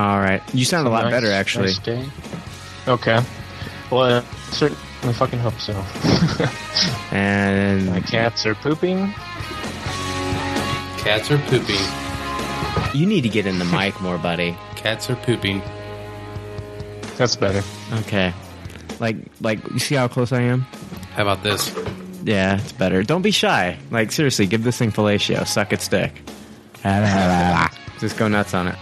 All right. You sound a lot Nice- better, actually. nice day. Okay. Well, I certainly fucking hope so. And My cats are pooping. Cats are pooping. you need to get in the mic more, buddy. Cats are pooping. That's better. Okay. Like, like, you see how close I am? How about this? Yeah, it's better. Don't be shy. Like, seriously, give this thing fellatio. Suck its dick. Just go nuts on it.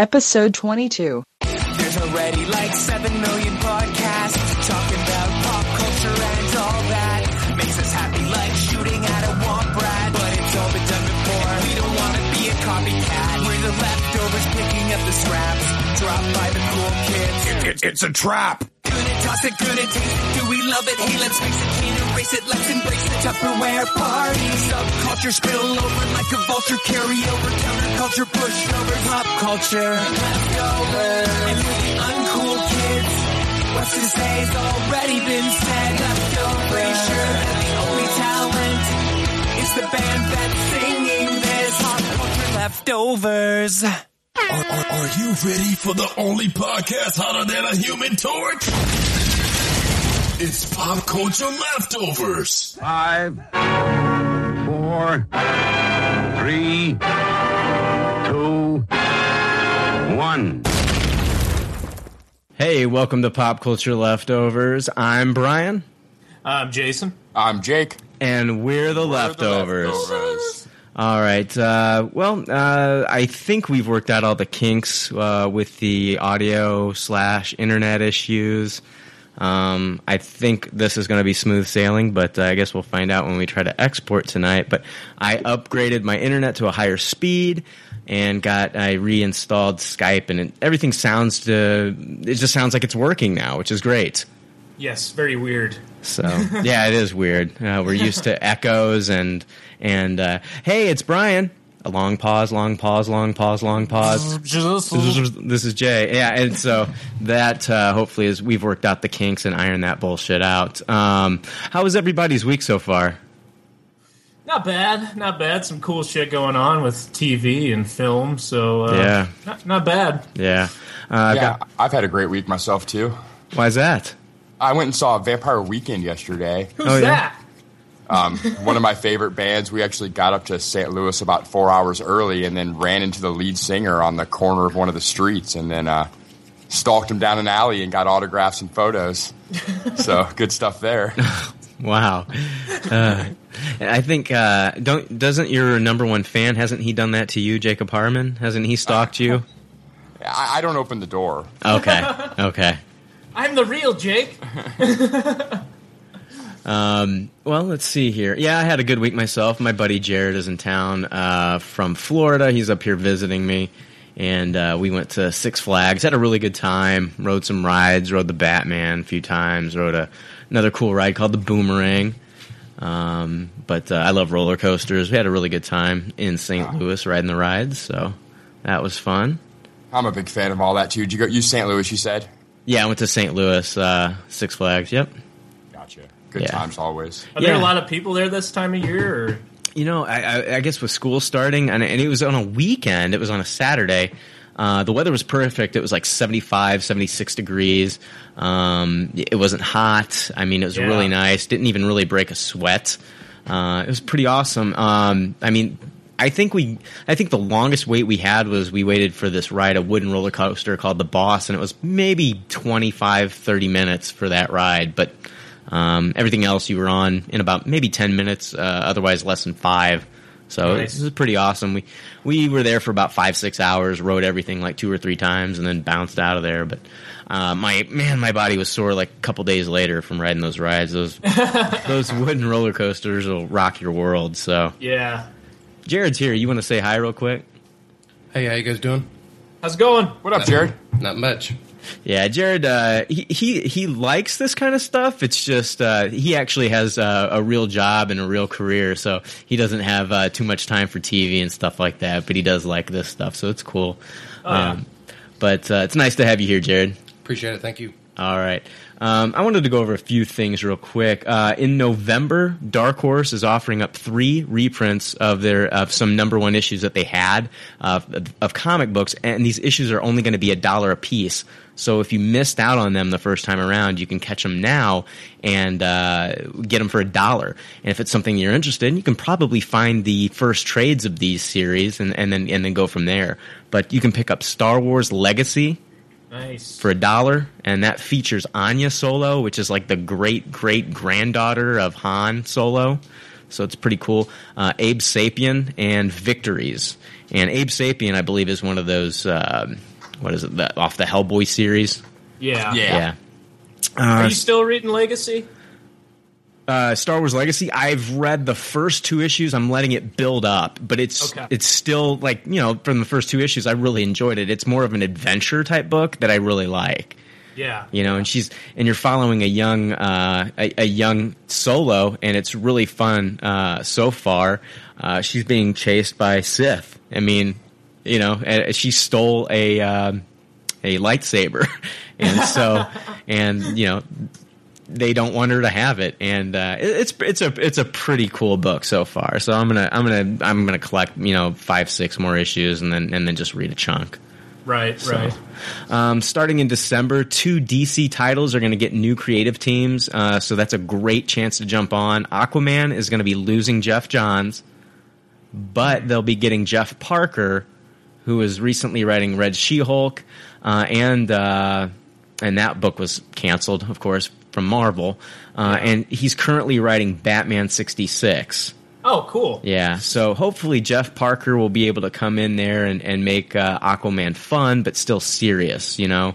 Episode 22. There's already like 7 million podcasts talking about pop culture and all that. Makes us happy like shooting at a womp rat. But it's all been done before. We don't want to be a copycat. We're the leftovers picking up the scraps. Dropped by the cool kids. it's a trap. Toss it, gonna taste. Do we love it? Hey, let's face it, can't erase it. Let's embrace the Tupperware party. Subculture spill over like a vulture. Carry over counterculture, pushovers, pop culture. Leftovers. And for the uncool kids, what's to say's already been said. Leftovers. Pretty sure that the only talent is the band that's singing this. Pop culture leftovers. Are, are, are you ready for the only podcast hotter than a human torch? It's Pop Culture Leftovers. Five, four, three, two, one. Hey, welcome to Pop Culture Leftovers. I'm Brian, I'm Jason. I'm Jake. and we're the leftovers. All right. Uh, well, uh, I think we've worked out all the kinks uh, with the audio slash internet issues. Um, I think this is going to be smooth sailing, but uh, I guess we'll find out when we try to export tonight. But I upgraded my internet to a higher speed and got I reinstalled Skype, and it, everything sounds to it just sounds like it's working now, which is great. Yes, very weird. So yeah, it is weird. Uh, we're used to echoes and and uh, hey, it's Brian. A long pause, long pause, long pause, long pause. this is Jay. Yeah, and so that uh, hopefully is we've worked out the kinks and ironed that bullshit out. Um, how was everybody's week so far? Not bad, not bad. Some cool shit going on with TV and film. So uh, Yeah. not, not bad. Yeah. Uh, I've Yeah, got- I've had a great week myself too. why's that? I went and saw Vampire Weekend yesterday. Who's Oh, yeah? that? Um, one of my favorite bands. We actually got up to St. Louis about four hours early, and then ran into the lead singer on the corner of one of the streets, and then uh, stalked him down an alley and got autographs and photos. so good stuff there. Wow. Uh, I think uh, don't doesn't your number one fan hasn't he done that to you, Jacob Harmon? Hasn't he stalked you? I, I don't open the door. Okay. Okay. I'm the real Jake. Um, well, let's see here. Yeah, I had a good week myself. My buddy Jared is in town uh, from Florida. He's up here visiting me, and uh, we went to Six Flags. Had a really good time. Rode some rides. Rode the Batman a few times. Rode a, another cool ride called the Boomerang. Um, but uh, I love roller coasters. We had a really good time in St. Louis riding the rides, so that was fun. I'm a big fan of all that too. Did you go? You St. Louis? You said. Yeah, I went to St. Louis, uh, Six Flags. Yep. Gotcha. Good Yeah. times always. Are there Yeah. a lot of people there this time of year? Or? You know, I, I, I guess with school starting, and, and it was on a weekend, it was on a Saturday. Uh, the weather was perfect. It was like 75, 76 degrees. Um, it wasn't hot. I mean, it was Yeah. really nice. Didn't even really break a sweat. Uh, it was pretty awesome. Um, I mean, I think we, I think the longest wait we had was we waited for this ride, a wooden roller coaster called the Boss, and it was maybe 25, 30 minutes for that ride. But um, everything else you were on in about maybe 10 minutes, uh, otherwise less than five. So Nice. it was pretty awesome. We we were there for about five six hours, rode everything like two or three times, and then bounced out of there. But uh, my man, my body was sore like a couple days later from riding those rides. Those those wooden roller coasters will rock your world. So Yeah. Jared's here. You want to say hi real quick? Hey, how you guys doing? How's it going? What up, Jared? Not much. Yeah, Jared. Uh, he he he likes this kind of stuff. It's just uh, he actually has uh, a real job and a real career, so he doesn't have uh, too much time for TV and stuff like that. But he does like this stuff, so it's cool. Oh, yeah. Um, but uh, it's nice to have you here, Jared. Appreciate it. Thank you. All right. Um, I wanted to go over a few things real quick. Uh, in November, Dark Horse is offering up three reprints of their of some number one issues that they had uh, of, comic books, and these issues are only going to be a dollar a piece. So if you missed out on them the first time around, you can catch them now and uh, get them for a dollar. And if it's something you're interested in, you can probably find the first trades of these series and, and then and then go from there. But you can pick up Star Wars Legacy Nice. for a dollar, and that features Ania Solo, which is like the great great granddaughter of Han Solo. So it's pretty cool. Uh, Abe Sapien and Victories, and Abe Sapien, I believe, is one of those. um what is it? The, off the Hellboy series. Yeah. Yeah. Are Uh, you still reading Legacy? Uh, Star Wars Legacy. I've read the first two issues. I'm letting it build up, but it's Okay. it's still like you know from the first two issues. I really enjoyed it. It's more of an adventure type book that I really like. Yeah. you know and she's and you're following a young uh a, a young solo and it's really fun uh so far uh she's being chased by sith i mean you know she stole a um a lightsaber and so and you know they don't want her to have it and uh it- it's it's a it's a pretty cool book so far so i'm gonna i'm gonna i'm gonna collect you know five six more issues and then and then just read a chunk Right. so, Right. Um, starting in December, two DC titles are going to get new creative teams, uh, so that's a great chance to jump on. Aquaman is going to be losing Geoff Johns, but they'll be getting Jeff Parker, who is recently writing Red She-Hulk, uh, and uh, and that book was canceled, of course, from Marvel, uh, and he's currently writing Batman sixty six. Oh, cool. Yeah, so hopefully Jeff Parker will be able to come in there and, and make uh, Aquaman fun, but still serious, you know?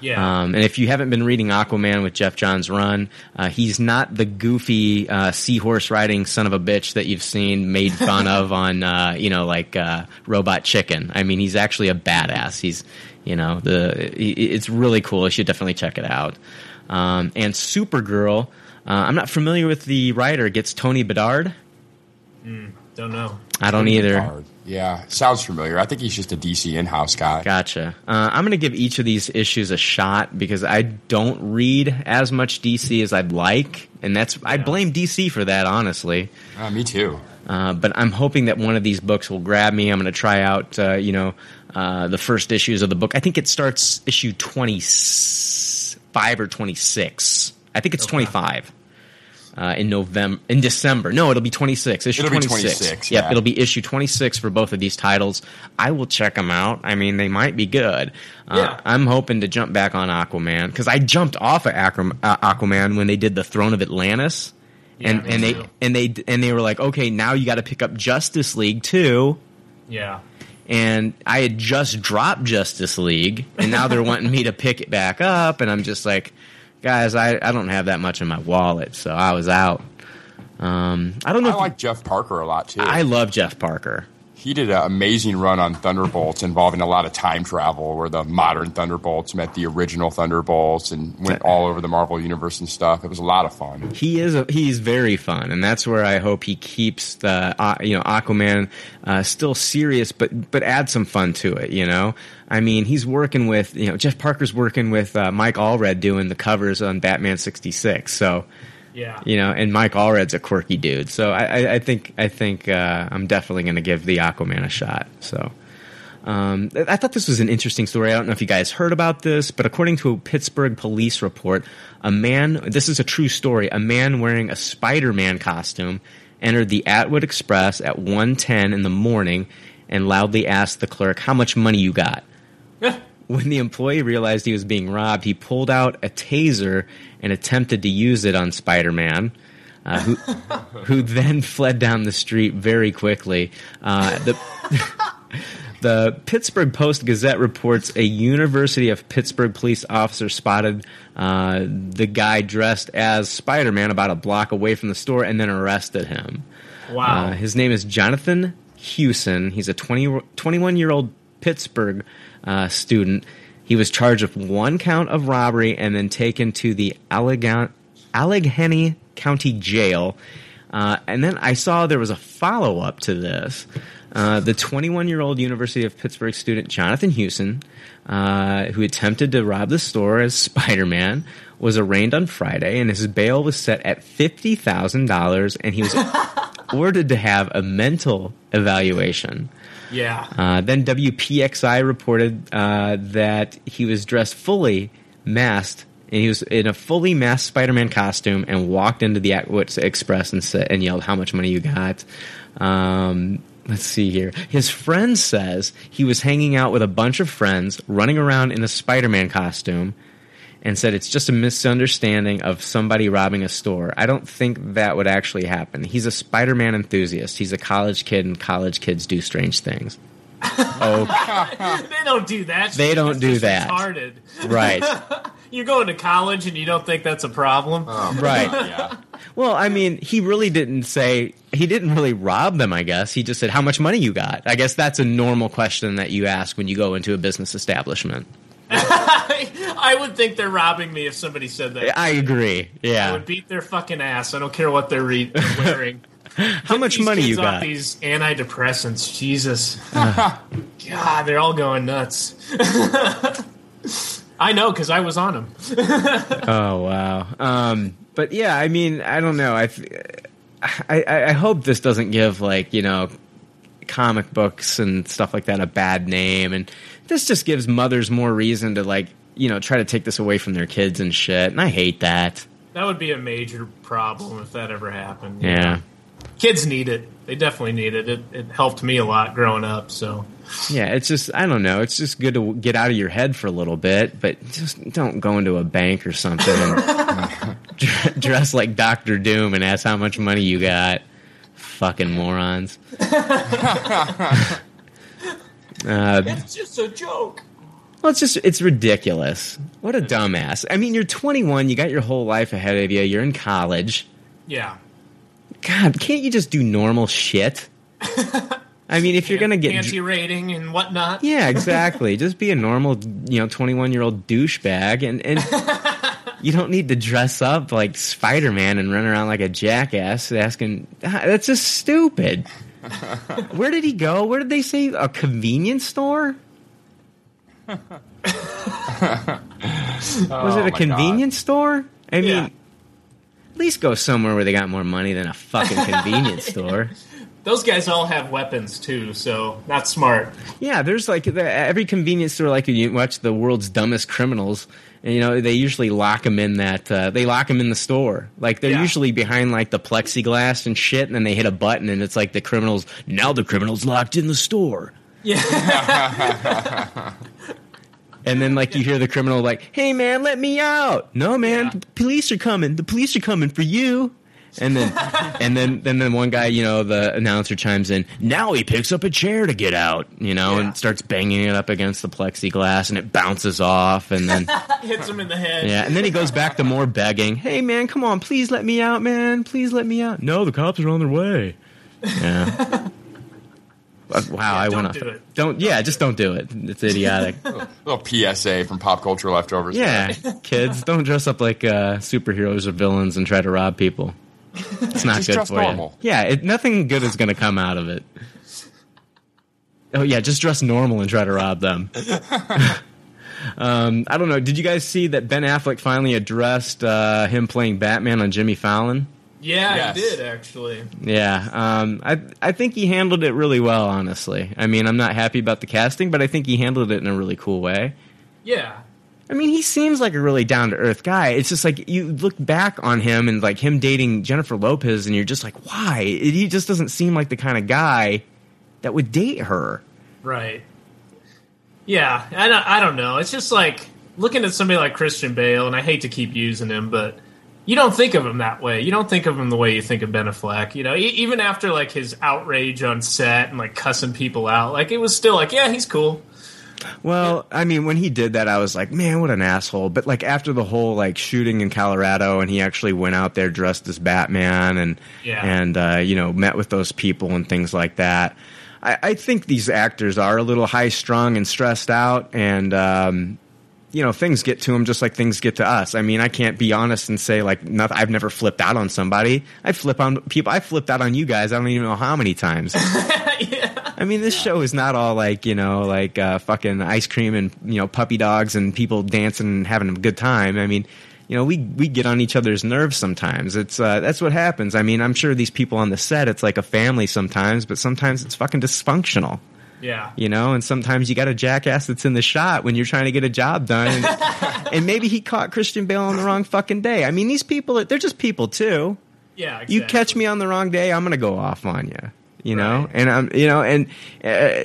Yeah. Um, and if you haven't been reading Aquaman with Geoff Johns' run, uh, he's not the goofy uh, seahorse riding son of a bitch that you've seen made fun of on, uh, you know, like uh, Robot Chicken. I mean, he's actually a badass. He's, you know, the it's really cool. You should definitely check it out. Um, and Supergirl, uh, I'm not familiar with the writer. Gets Tony Bedard. Don't know. I don't either. Hard. Yeah, sounds familiar. I think he's just a DC in-house guy. Gotcha. Uh, I'm going to give each of these issues a shot because I don't read as much DC as I'd like, and that's I blame DC for that, honestly. Uh, me too. Uh, but I'm hoping that one of these books will grab me. I'm going to try out, uh, you know, uh, the first issues of the book. I think it starts issue 25 or 26. I think it's 25. Uh, in November, in December. No, it'll be 26. Issue It'll be 26. 26, Yep, yeah. it'll be issue 26 for both of these titles. I will check them out. I mean, they might be good. Uh, Yeah. I'm hoping to jump back on Aquaman because I jumped off of uh, Aquaman when they did the Throne of Atlantis, and and they and they and they were like, okay, now you got to pick up Justice League too. Yeah. And I had just dropped Justice League, and now they're wanting me to pick it back up, and I'm just like, guys, I, I don't have that much in my wallet, so I was out. Um, I don't know. I if like Jeff Parker a lot too. I love Jeff Parker. He did an amazing run on Thunderbolts involving a lot of time travel, where the modern Thunderbolts met the original Thunderbolts and went all over the Marvel universe and stuff. It was a lot of fun. He is a, he's very fun, and that's where I hope he keeps the uh, you know Aquaman uh, still serious, but but add some fun to it. You know, I mean, he's working with you know Jeff Parker's working with uh, Mike Allred doing the covers on Batman sixty six. So Yeah. you know, and Mike Allred's a quirky dude. So I, I, I think I think uh, I'm definitely going to give the Aquaman a shot. So. Um, I I thought this was an interesting story. I don't know if you guys heard about this, but according to a Pittsburgh police report, a man, this is a true story, a man wearing a Spider Man costume entered the Atwood Express at 1.10 in the morning and loudly asked the clerk how much money you got. When the employee realized he was being robbed, he pulled out a taser and attempted to use it on Spider Man. Uh, who, who then fled down the street very quickly. Uh, the, the Pittsburgh Post Gazette reports a University of Pittsburgh police officer spotted uh, the guy dressed as Spider Man about a block away from the store and then arrested him. Wow. Uh, his name is Jonathan Hewson. He's a 20, 21 year old Pittsburgh uh, student. He was charged with one count of robbery and then taken to the Allegan- Allegheny County Jail. Uh, and then I saw there was a follow up to this. Uh, the 21 year old University of Pittsburgh student Jonathan Hewson, uh, who attempted to rob the store as Spider Man, was arraigned on Friday, and his bail was set at $50,000, and he was ordered to have a mental evaluation. Yeah. Uh, then WPXI reported uh, that he was dressed fully masked, and he was in a fully masked Spider-Man costume, and walked into the Atwoods Express and and yelled, "How much money you got?" Um, let's see here. His friend says he was hanging out with a bunch of friends, running around in a Spider-Man costume. And said it's just a misunderstanding of somebody robbing a store. I don't think that would actually happen. He's a Spider Man enthusiast. He's a college kid, and college kids do strange things. Oh, they don't do that. They don't That's do just that. Retarded. right. You're going to college and you don't think that's a problem? Oh. Right. Yeah. Well, I mean, he really didn't say he didn't really rob them. I guess he just said, "How much money you got?" I guess that's a normal question that you ask when you go into a business establishment. I would think they're robbing me if somebody said that. I agree. Yeah, I would beat their fucking ass. I don't care what they're re- wearing. How much money you got? These antidepressants, Jesus. God, they're all going nuts. I know because I was on them. Oh wow. Um, but yeah, I mean, I don't know. I, I I hope this doesn't give like you know comic books and stuff like that a bad name, and this just gives mothers more reason to like you know try to take this away from their kids and shit. And I hate that. That would be a major problem if that ever happened. Yeah. Kids need it. They definitely need it. It, it helped me a lot growing up. So Yeah, it's just I don't know. It's just good to get out of your head for a little bit, but just don't go into a bank or something and dress like Doctor Doom and ask how much money you got. Fucking morons. uh, it's just a joke. well, it's just it's ridiculous. What a dumbass. I mean, you're 21. You got your whole life ahead of you. You're in college. Yeah. God, can't you just do normal shit? I mean, if you're gonna get anti rating and whatnot. Yeah, exactly. Just be a normal, you know, 21 year old douchebag, and and you don't need to dress up like Spider Man and run around like a jackass asking. ah, That's just stupid. Where did he go? Where did they say a convenience store? Was it Oh, a convenience store? I mean, Yeah. at least go somewhere where they got more money than a fucking convenience store. Those guys all have weapons too, so that's smart. Yeah, there's like the, every convenience store. Like you watch the world's dumbest criminals, you know they usually lock them in that. Uh, they lock them in the store. Like they're Yeah. usually behind like the plexiglass and shit, and then they hit a button, and it's like the criminals. Now the criminals locked in the store. Yeah. And then like you hear the criminal like, "Hey man, let me out!" No man, Yeah. the police are coming. The police are coming for you. And then, and then, then, then one guy, you know, the announcer chimes in. Now he picks up a chair to get out, you know, Yeah. and starts banging it up against the plexiglass, and it bounces off. And then, Hits him in the head. yeah, and then he goes back to more begging. Hey man, come on, please let me out, man. Please let me out. No, the cops are on their way. Yeah. Wow, I don't went off. do it. Don't. Yeah, just don't do it. It's idiotic. little PSA from pop culture leftovers. Yeah, kids, don't dress up like uh, superheroes or villains and try to rob people. It's not Just good dress for normal. you. Yeah, it, nothing good is going to come out of it. Oh yeah, just dress normal and try to rob them. um, I don't know. Did you guys see that Ben Affleck finally addressed uh, him playing Batman on Jimmy Fallon? Yeah, Yes. I did actually. Yeah, um, I I think he handled it really well. Honestly, I mean, I'm not happy about the casting, but I think he handled it in a really cool way. Yeah. I mean, he seems like a really down to earth guy. It's just like you look back on him and like him dating Jennifer Lopez, and you're just like, why? He just doesn't seem like the kind of guy that would date her. Right. Yeah, I don't, I don't know. It's just like looking at somebody like Christian Bale, and I hate to keep using him, but you don't think of him that way. You don't think of him the way you think of Ben Affleck. You know, e- even after like his outrage on set and like cussing people out, like it was still like, yeah, he's cool. Well, I mean, when he did that, I was like, man, what an asshole. But like after the whole like shooting in Colorado, and he actually went out there dressed as Batman, and Yeah. and uh, you know met with those people and things like that. I, I think these actors are a little high strung and stressed out, and um, you know things get to them just like things get to us. I mean, I can't be honest and say like nothing. I've never flipped out on somebody. I flip on people. I flipped out on you guys. I don't even know how many times. yeah. I mean, this show is not all like you know, like uh, fucking ice cream and you know puppy dogs and people dancing and having a good time. I mean, you know, we we get on each other's nerves sometimes. It's uh, that's what happens. I mean, I'm sure these people on the set, it's like a family sometimes, but sometimes it's fucking dysfunctional. Yeah. You know, and sometimes you got a jackass that's in the shot when you're trying to get a job done, and, and maybe he caught Christian Bale on the wrong fucking day. I mean, these people, they're just people too. Yeah. Exactly. You catch me on the wrong day, I'm gonna go off on you. You know, and I'm, you know, and uh,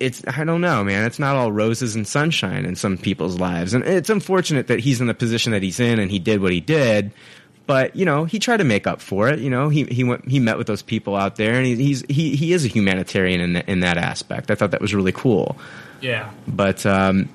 it's I don't know, man. It's not all roses and sunshine in some people's lives, and it's unfortunate that he's in the position that he's in, and he did what he did. But you know, he tried to make up for it. You know, he he went he met with those people out there, and he, he's he he is a humanitarian in that, in that aspect. I thought that was really cool. Yeah. But um,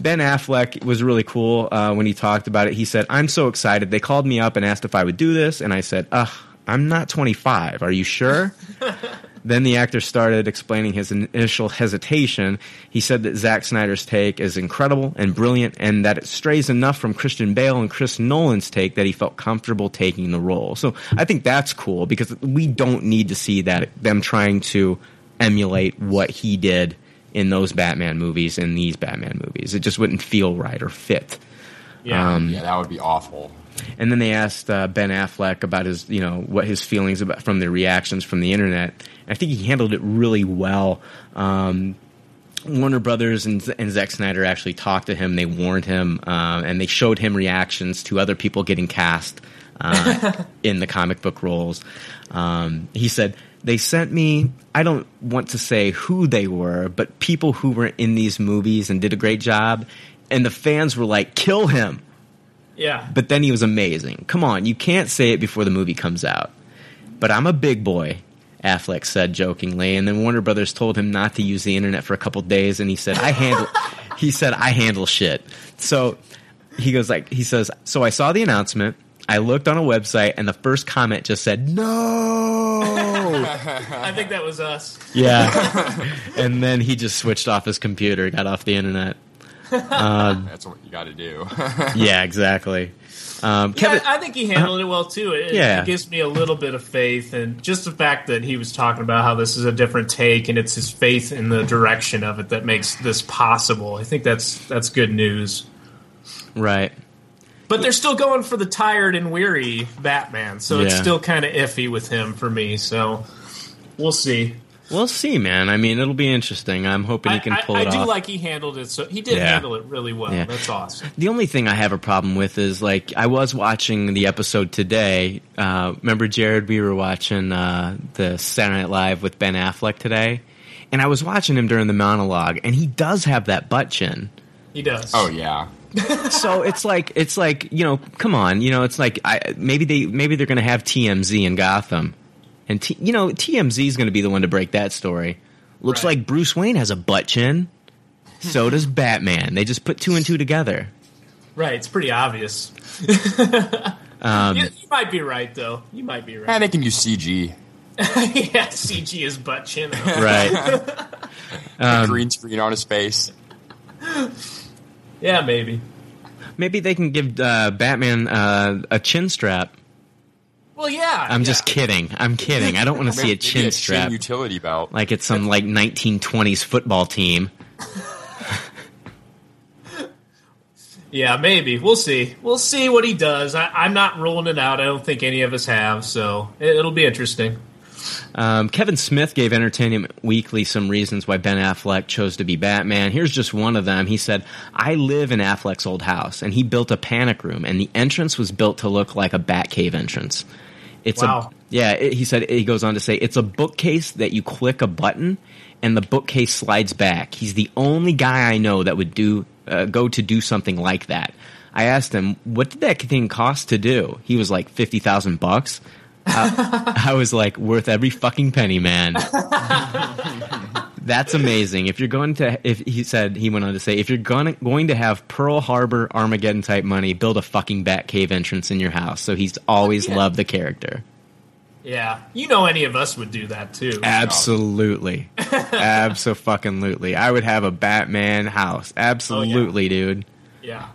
Ben Affleck was really cool uh, when he talked about it. He said, "I'm so excited. They called me up and asked if I would do this, and I said, ugh, I'm not 25. Are you sure?" then the actor started explaining his initial hesitation. He said that Zack Snyder's take is incredible and brilliant, and that it strays enough from Christian Bale and Chris Nolan's take that he felt comfortable taking the role. So I think that's cool because we don't need to see that them trying to emulate what he did in those Batman movies in these Batman movies. It just wouldn't feel right or fit. Yeah. Um, Yeah, that would be awful. And then they asked uh, Ben Affleck about his, you know, what his feelings about from the reactions from the internet. And I think he handled it really well. Um, Warner Brothers and, and Zack Snyder actually talked to him. They warned him, uh, and they showed him reactions to other people getting cast uh, in the comic book roles. Um, he said they sent me. I don't want to say who they were, but people who were in these movies and did a great job. And the fans were like, "Kill him." Yeah. but then he was amazing. Come on, you can't say it before the movie comes out. But I'm a big boy, Affleck said jokingly, and then Warner Brothers told him not to use the internet for a couple days, and he said, "I handle." he said, "I handle shit." So he goes like, he says, "So I saw the announcement. I looked on a website, and the first comment just said no." I think that was us. yeah, and then he just switched off his computer, got off the internet. That's what you got to do. Yeah, exactly. Um, Kevin, yeah, I think he handled it well too. It, Yeah. it gives me a little bit of faith, and just the fact that he was talking about how this is a different take, and it's his faith in the direction of it that makes this possible. I think that's that's good news. right? But they're still going for the tired and weary Batman, so it's still kind of iffy with him for me. So we'll see. We'll see, man. I mean, it'll be interesting. I'm hoping he can I, pull I, it I do like he handled it. So he did Yeah. handle it really well. Yeah. That's awesome. the only thing I have a problem with is like I was watching the episode today. Uh, remember, Jared? We were watching uh, the Saturday Night Live with Ben Affleck today, and I was watching him during the monologue, and he does have that butt chin. He does. oh yeah. so it's like it's like you know, come on, you know, it's like I, maybe they maybe they're going to have TMZ in Gotham, and T, you know TMZ is going to be the one to break that story. Looks Right. like Bruce Wayne has a butt chin. So does Batman. They just put two and two together. Right. It's pretty obvious. Um, you, you might be right, though. You might be right. And right. they can use CG. yeah, CG is butt chin. right. Um, Green screen on his face. yeah, maybe. Maybe they can give uh, Batman uh, a chin strap. Well, yeah. I'm yeah. just kidding. I'm kidding. I don't want to see a Maybe chin strap utility belt. like it's some like 1920s football team. Yeah, maybe. We'll see. We'll see what he does. I, I'm not ruling it out. I don't think any of us have, so it, it'll be interesting. Um, Kevin Smith gave Entertainment Weekly some reasons why Ben Affleck chose to be Batman. Here's just one of them. He said, I live in Affleck's old house, and he built a panic room, and the entrance was built to look like a Batcave entrance. It's Wow. a yeah. It, he said he goes on to say it's a bookcase that you click a button and the bookcase slides back. He's the only guy I know that would do uh, go to do something like that. I asked him, "What did that thing cost to do?" He was like fifty thousand bucks. I, I was like, "Worth every fucking penny, man." That's amazing. If you're going to, if he said, he went on to say, if you're going to, going to have Pearl Harbor Armageddon type money, build a fucking Batcave entrance in your house. So he's always Yeah. loved the character. Yeah, you know, any of us would do that too. Absolutely, absolutely. I would have a Batman house. Absolutely, oh, dude. Yeah.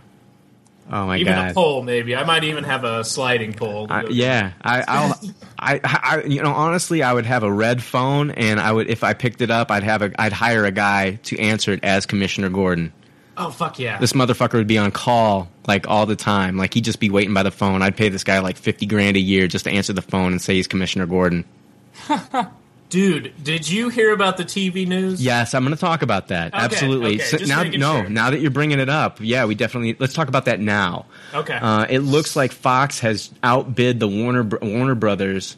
Oh my even god. Even a poll, maybe. I might even have a sliding poll. I, yeah, I, I'll, I, I, you know, honestly, I would have a red phone, and I would, if I picked it up, I'd have a, I'd hire a guy to answer it as Commissioner Gordon. Oh fuck yeah! This motherfucker would be on call like all the time. Like he'd just be waiting by the phone. I'd pay this guy like fifty grand a year just to answer the phone and say he's Commissioner Gordon. Dude, did you hear about the TV news? Yes, I'm going to talk about that. Okay, Absolutely. okay, So now, no, sure. now that you're bringing it up, yeah, we definitely let's talk about that now. Okay. Uh, it looks like Fox has outbid the Warner Warner Brothers,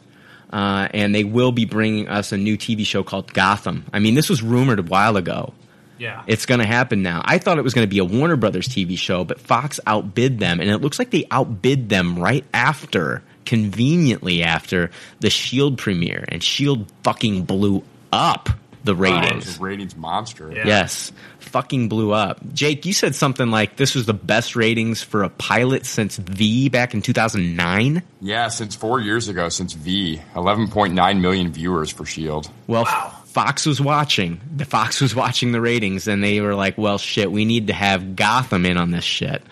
uh, and they will be bringing us a new TV show called Gotham. I mean, this was rumored a while ago. yeah. It's going to happen now. I thought it was going to be a Warner Brothers TV show, but Fox outbid them, and it looks like they outbid them right after, conveniently after the Shield premiere, and Shield fucking blew up the ratings. was a ratings monster. Yeah. Yes, fucking blew up. Jake, you said something like this was the best ratings for a pilot since V back in 2009. Yeah, since four years ago, since V, 11.9 million viewers for Shield. Well, Wow. Fox was watching. The Fox was watching the ratings, and they were like, "Well, shit, we need to have Gotham in on this shit."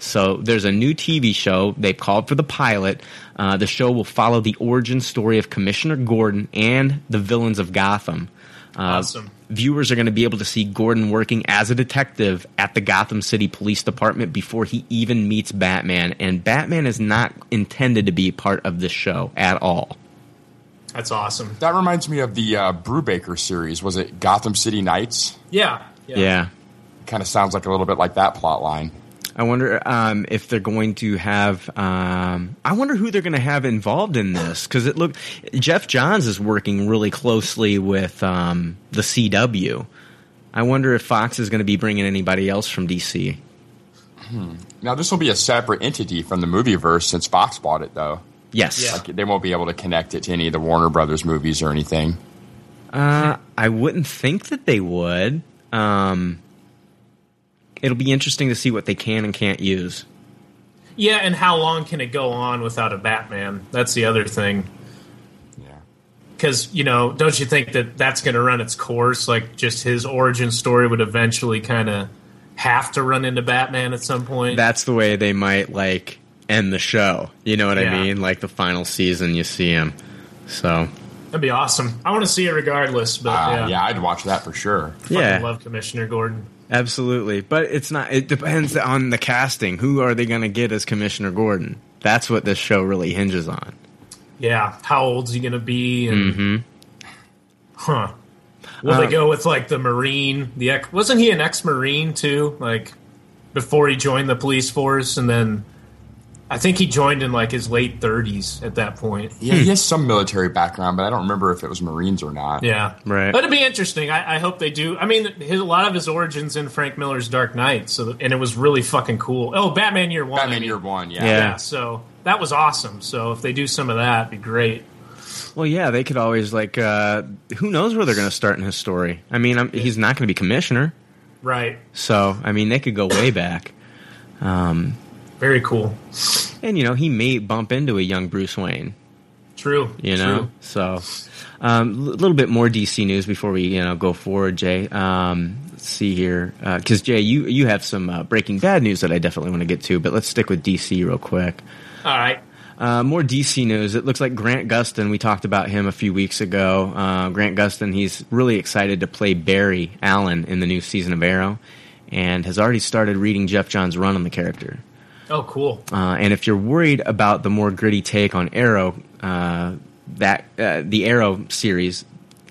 So there's a new TV show. They've called for the pilot. Uh, the show will follow the origin story of Commissioner Gordon and the villains of Gotham. Uh, Awesome. Viewers are going to be able to see Gordon working as a detective at the Gotham City Police Department before he even meets Batman. And Batman is not intended to be part of this show at all. That's awesome. That reminds me of the uh, Brubaker series. Was it Gotham City Knights? Yeah. yeah. Kind of sounds like a little bit like that plot line. I wonder um, if they're going to have. Um, I wonder who they're going to have involved in this because it look. Geoff Johns is working really closely with um, the CW. I wonder if Fox is going to be bringing anybody else from DC. Now, this will be a separate entity from the movieverse since Fox bought it, though. Yes, Yeah. Like, they won't be able to connect it to any of the Warner Brothers movies or anything. uh, I wouldn't think that they would. Um, it'll be interesting to see what they can and can't use. Yeah, and how long can it go on without a Batman? That's the other thing. Yeah. Because you know, don't you think that that's going to run its course? Like, just his origin story would eventually kind of have to run into Batman at some point. That's the way they might like end the show. You know what Yeah. I mean? Like the final season, you see him. So That'd be awesome. I want to see it regardless, but Uh, yeah, yeah. I'd watch that for sure. Fucking yeah, love Commissioner Gordon. Absolutely, but it's not. It depends on the casting. Who are they going to get as Commissioner Gordon? That's what this show really hinges on. Yeah, how old's he going to be? And, Mm-hmm. Huh. Will Uh, they go with like the Marine? The ex- wasn't he an ex-Marine too? Like before he joined the police force, and then I think he joined in like his late thirties at that point. Yeah, he has some military background, but I don't remember if it was Marines or not. Yeah, Right. But it'd be interesting. I, I hope they do. I mean, his, a lot of his origins in Frank Miller's Dark Knight, so and it was really fucking cool. Oh, Batman Year One. I Batman mean. Year One, yeah. Yeah. Yeah, so that was awesome. So if they do some of that, it'd be great. Well, yeah, they could always like. Uh, who knows where they're going to start in his story? I mean, I'm, he's not going to be commissioner, Right. so I mean, they could go way back. Um, Very cool. and you know, he may bump into a young Bruce Wayne. True. You know, True. so a um, little bit more DC news before we you know go forward, Jay. Um, let's see here, because Jay, you you have some uh, Breaking Bad news that I definitely want to get to, but let's stick with DC real quick. All right. Uh, more DC news. It looks like Grant Gustin. We talked about him a few weeks ago. Uh, Grant Gustin. He's really excited to play Barry Allen in the new season of Arrow, and has already started reading Geoff Johns' run on the character. Oh, cool. Uh, and if you're worried about the more gritty take on Arrow, uh, that uh, the Arrow series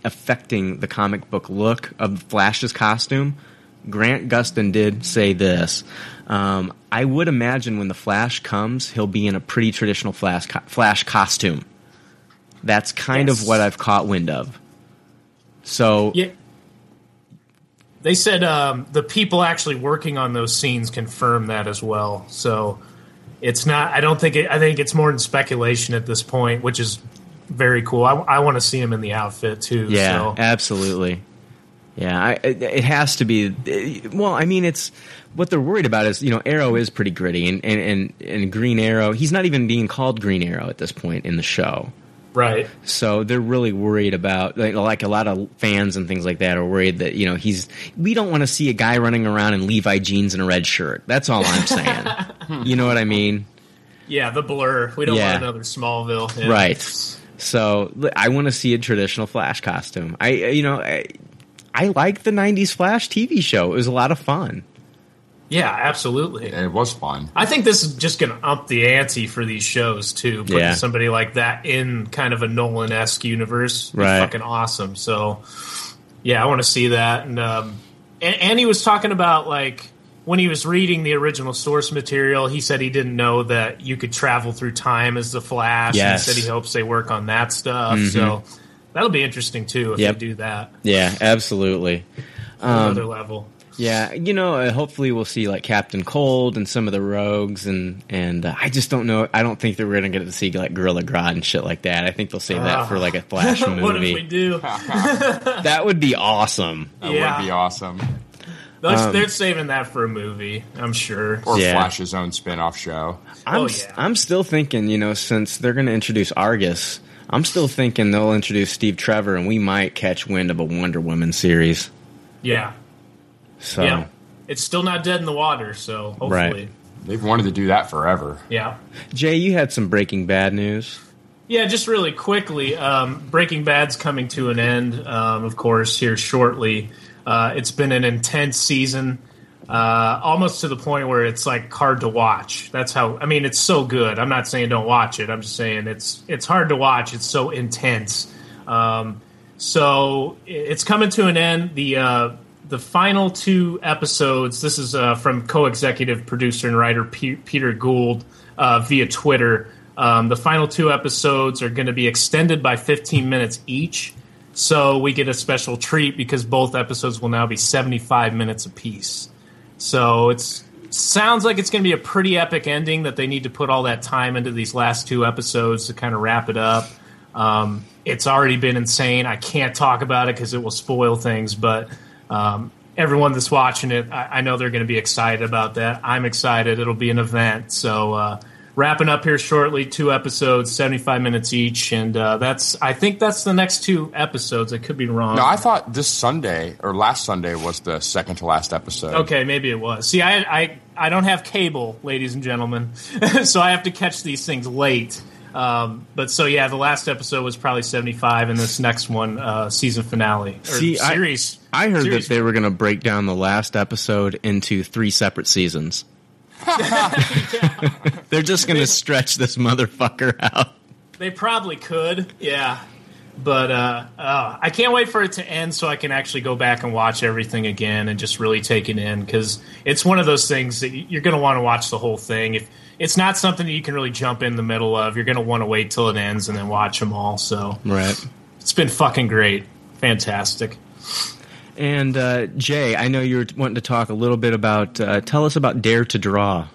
affecting the comic book look of Flash's costume, Grant Gustin did say this. Um, I would imagine when the Flash comes, he'll be in a pretty traditional Flash co- Flash costume. That's kind Yes. of what I've caught wind of. So Yeah. They said um, the people actually working on those scenes confirm that as well. So it's not. I don't think. It, I think it's more in speculation at this point, which is very cool. I, I want to see him in the outfit too. Yeah, So. absolutely. Yeah, I, it, it has to be. Well, I mean, it's what they're worried about is you know Arrow is pretty gritty, and and and, and Green Arrow. He's not even being called Green Arrow at this point in the show. Right. So they're really worried about like, like a lot of fans and things like that are worried that you know he's. We don't want to see a guy running around in Levi jeans and a red shirt. That's all I'm saying. you know what I mean? Yeah, the blur. We don't Yeah. want another Smallville. Yeah. Right. So I want to see a traditional Flash costume. I you know I, I like the '90s Flash TV show. It was a lot of fun. Yeah, absolutely. It was fun. I think this is just going to up the ante for these shows too. Putting Yeah. somebody like that in kind of a Nolan esque universe, be Right. Fucking awesome. So, yeah, I want to see that. And, um, and and he was talking about like when he was reading the original source material, he said he didn't know that you could travel through time as the Flash. Yes. He said he hopes they work on that stuff. Mhm. So that'll be interesting too if Yep. they do that. Yeah, absolutely. Um, Another level. Yeah, you know, uh, hopefully we'll see like Captain Cold and some of the rogues, and and uh, I just don't know. I don't think that we're gonna get to see like Gorilla Grodd and shit like that. I think they'll save that for like a Flash movie. what if we do? that would be awesome. That Yeah. would be awesome. They're, Um, they're saving that for a movie, I'm sure. Or Yeah. Flash's own spin-off show. I'm Oh, yeah. I'm still thinking, you know, since they're gonna introduce Argus, I'm still thinking they'll introduce Steve Trevor, and we might catch wind of a Wonder Woman series. Yeah. So Yeah. It's still not dead in the water, so hopefully. Right. They've wanted to do that forever. Yeah. Jay, you had some Breaking Bad news. Yeah, just really quickly, um, Breaking Bad's coming to an end, um, of course, here shortly. Uh, it's been an intense season, uh, almost to the point where it's like hard to watch. That's how. I mean, it's so good. I'm not saying don't watch it. I'm just saying it's it's hard to watch. It's so intense. Um, so it's coming to an end. The uh, the final two episodes. This is uh, from co-executive producer and writer P- Peter Gould uh, via Twitter. Um, the final two episodes are going to be extended by 15 minutes each, so we get a special treat because both episodes will now be 75 minutes apiece. So it's sounds like it's going to be a pretty epic ending that they need to put all that time into these last two episodes to kind of wrap it up. Um, it's already been insane. I can't talk about it because it will spoil things, but um, everyone that's watching it, I, I know they're going to be excited about that. I'm excited. It'll be an event. So uh, wrapping up here shortly, two episodes, 75 minutes each, and uh, that's I think that's the next two episodes. I could be wrong. No, I thought this Sunday or last Sunday was the second to last episode. Okay, maybe it was. See, I I, I don't have cable, ladies and gentlemen, so I have to catch these things late. Um, but so yeah, the last episode was probably seventy five, and this next one, uh, season finale or See, I- series. I heard series that they were going to break down the last episode into three separate seasons. They're just going to stretch this motherfucker out. They probably could, yeah. But uh, uh, I can't wait for it to end so I can actually go back and watch everything again and just really take it in because it's one of those things that you're going to want to watch the whole thing. If it's not something that you can really jump in the middle of, you're going to want to wait till it ends and then watch them all. So Right. it's been fucking great, fantastic. And uh, Jay, I know you're wanting to talk a little bit about. Uh, tell us about Dare to Draw.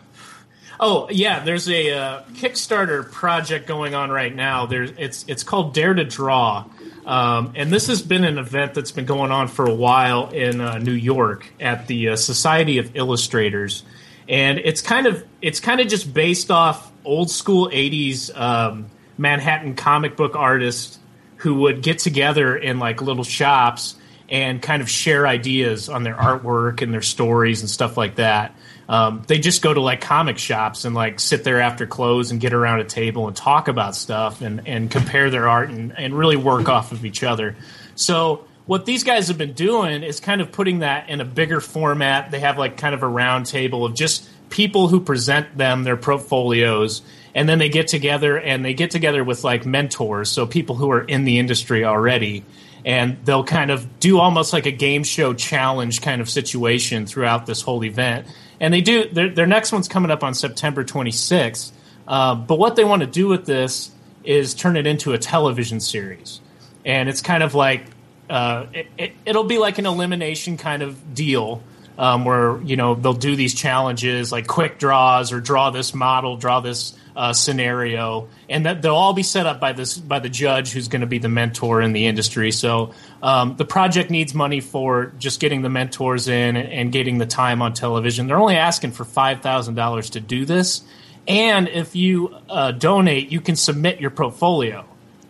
Oh yeah, there's a uh, Kickstarter project going on right now. There's it's it's called Dare to Draw, um, and this has been an event that's been going on for a while in uh, New York at the uh, Society of Illustrators, and it's kind of it's kind of just based off old school '80s um, Manhattan comic book artists who would get together in like little shops and kind of share ideas on their artwork and their stories and stuff like that. Um, they just go to like comic shops and like sit there after close and get around a table and talk about stuff and, and compare their art and, and really work off of each other. So what these guys have been doing is kind of putting that in a bigger format. They have like kind of a round table of just people who present them their portfolios and then they get together and they get together with like mentors so people who are in the industry already and they'll kind of do almost like a game show challenge kind of situation throughout this whole event and they do their, their next one's coming up on september 26th uh, but what they want to do with this is turn it into a television series. And it's kind of like uh, it, it, it'll be like an elimination kind of deal um, where you know they'll do these challenges like quick draws or draw this model, draw this uh, scenario, and that they'll all be set up by this by the judge who's going to be the mentor in the industry. So um, the project needs money for just getting the mentors in and, getting the time on television. They're only asking for five thousand dollars to do this, and if you uh, donate, you can submit your portfolio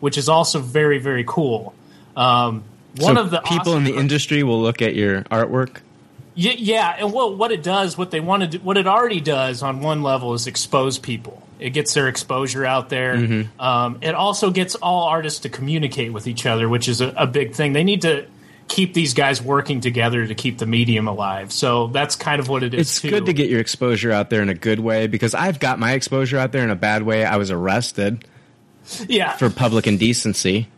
which is also very very cool. Um, one so of the people awesome- in the industry will look at your artwork. Yeah, yeah, and what what it does, what they want to do, what it already does on one level is expose people. It gets their exposure out there. Mhm. Um, it also gets all artists to communicate with each other, which is a, a big thing. They need to keep these guys working together to keep the medium alive. So that's kind of what it is. It's too. good to get your exposure out there in a good way because I've got my exposure out there in a bad way. I was arrested yeah, for public indecency.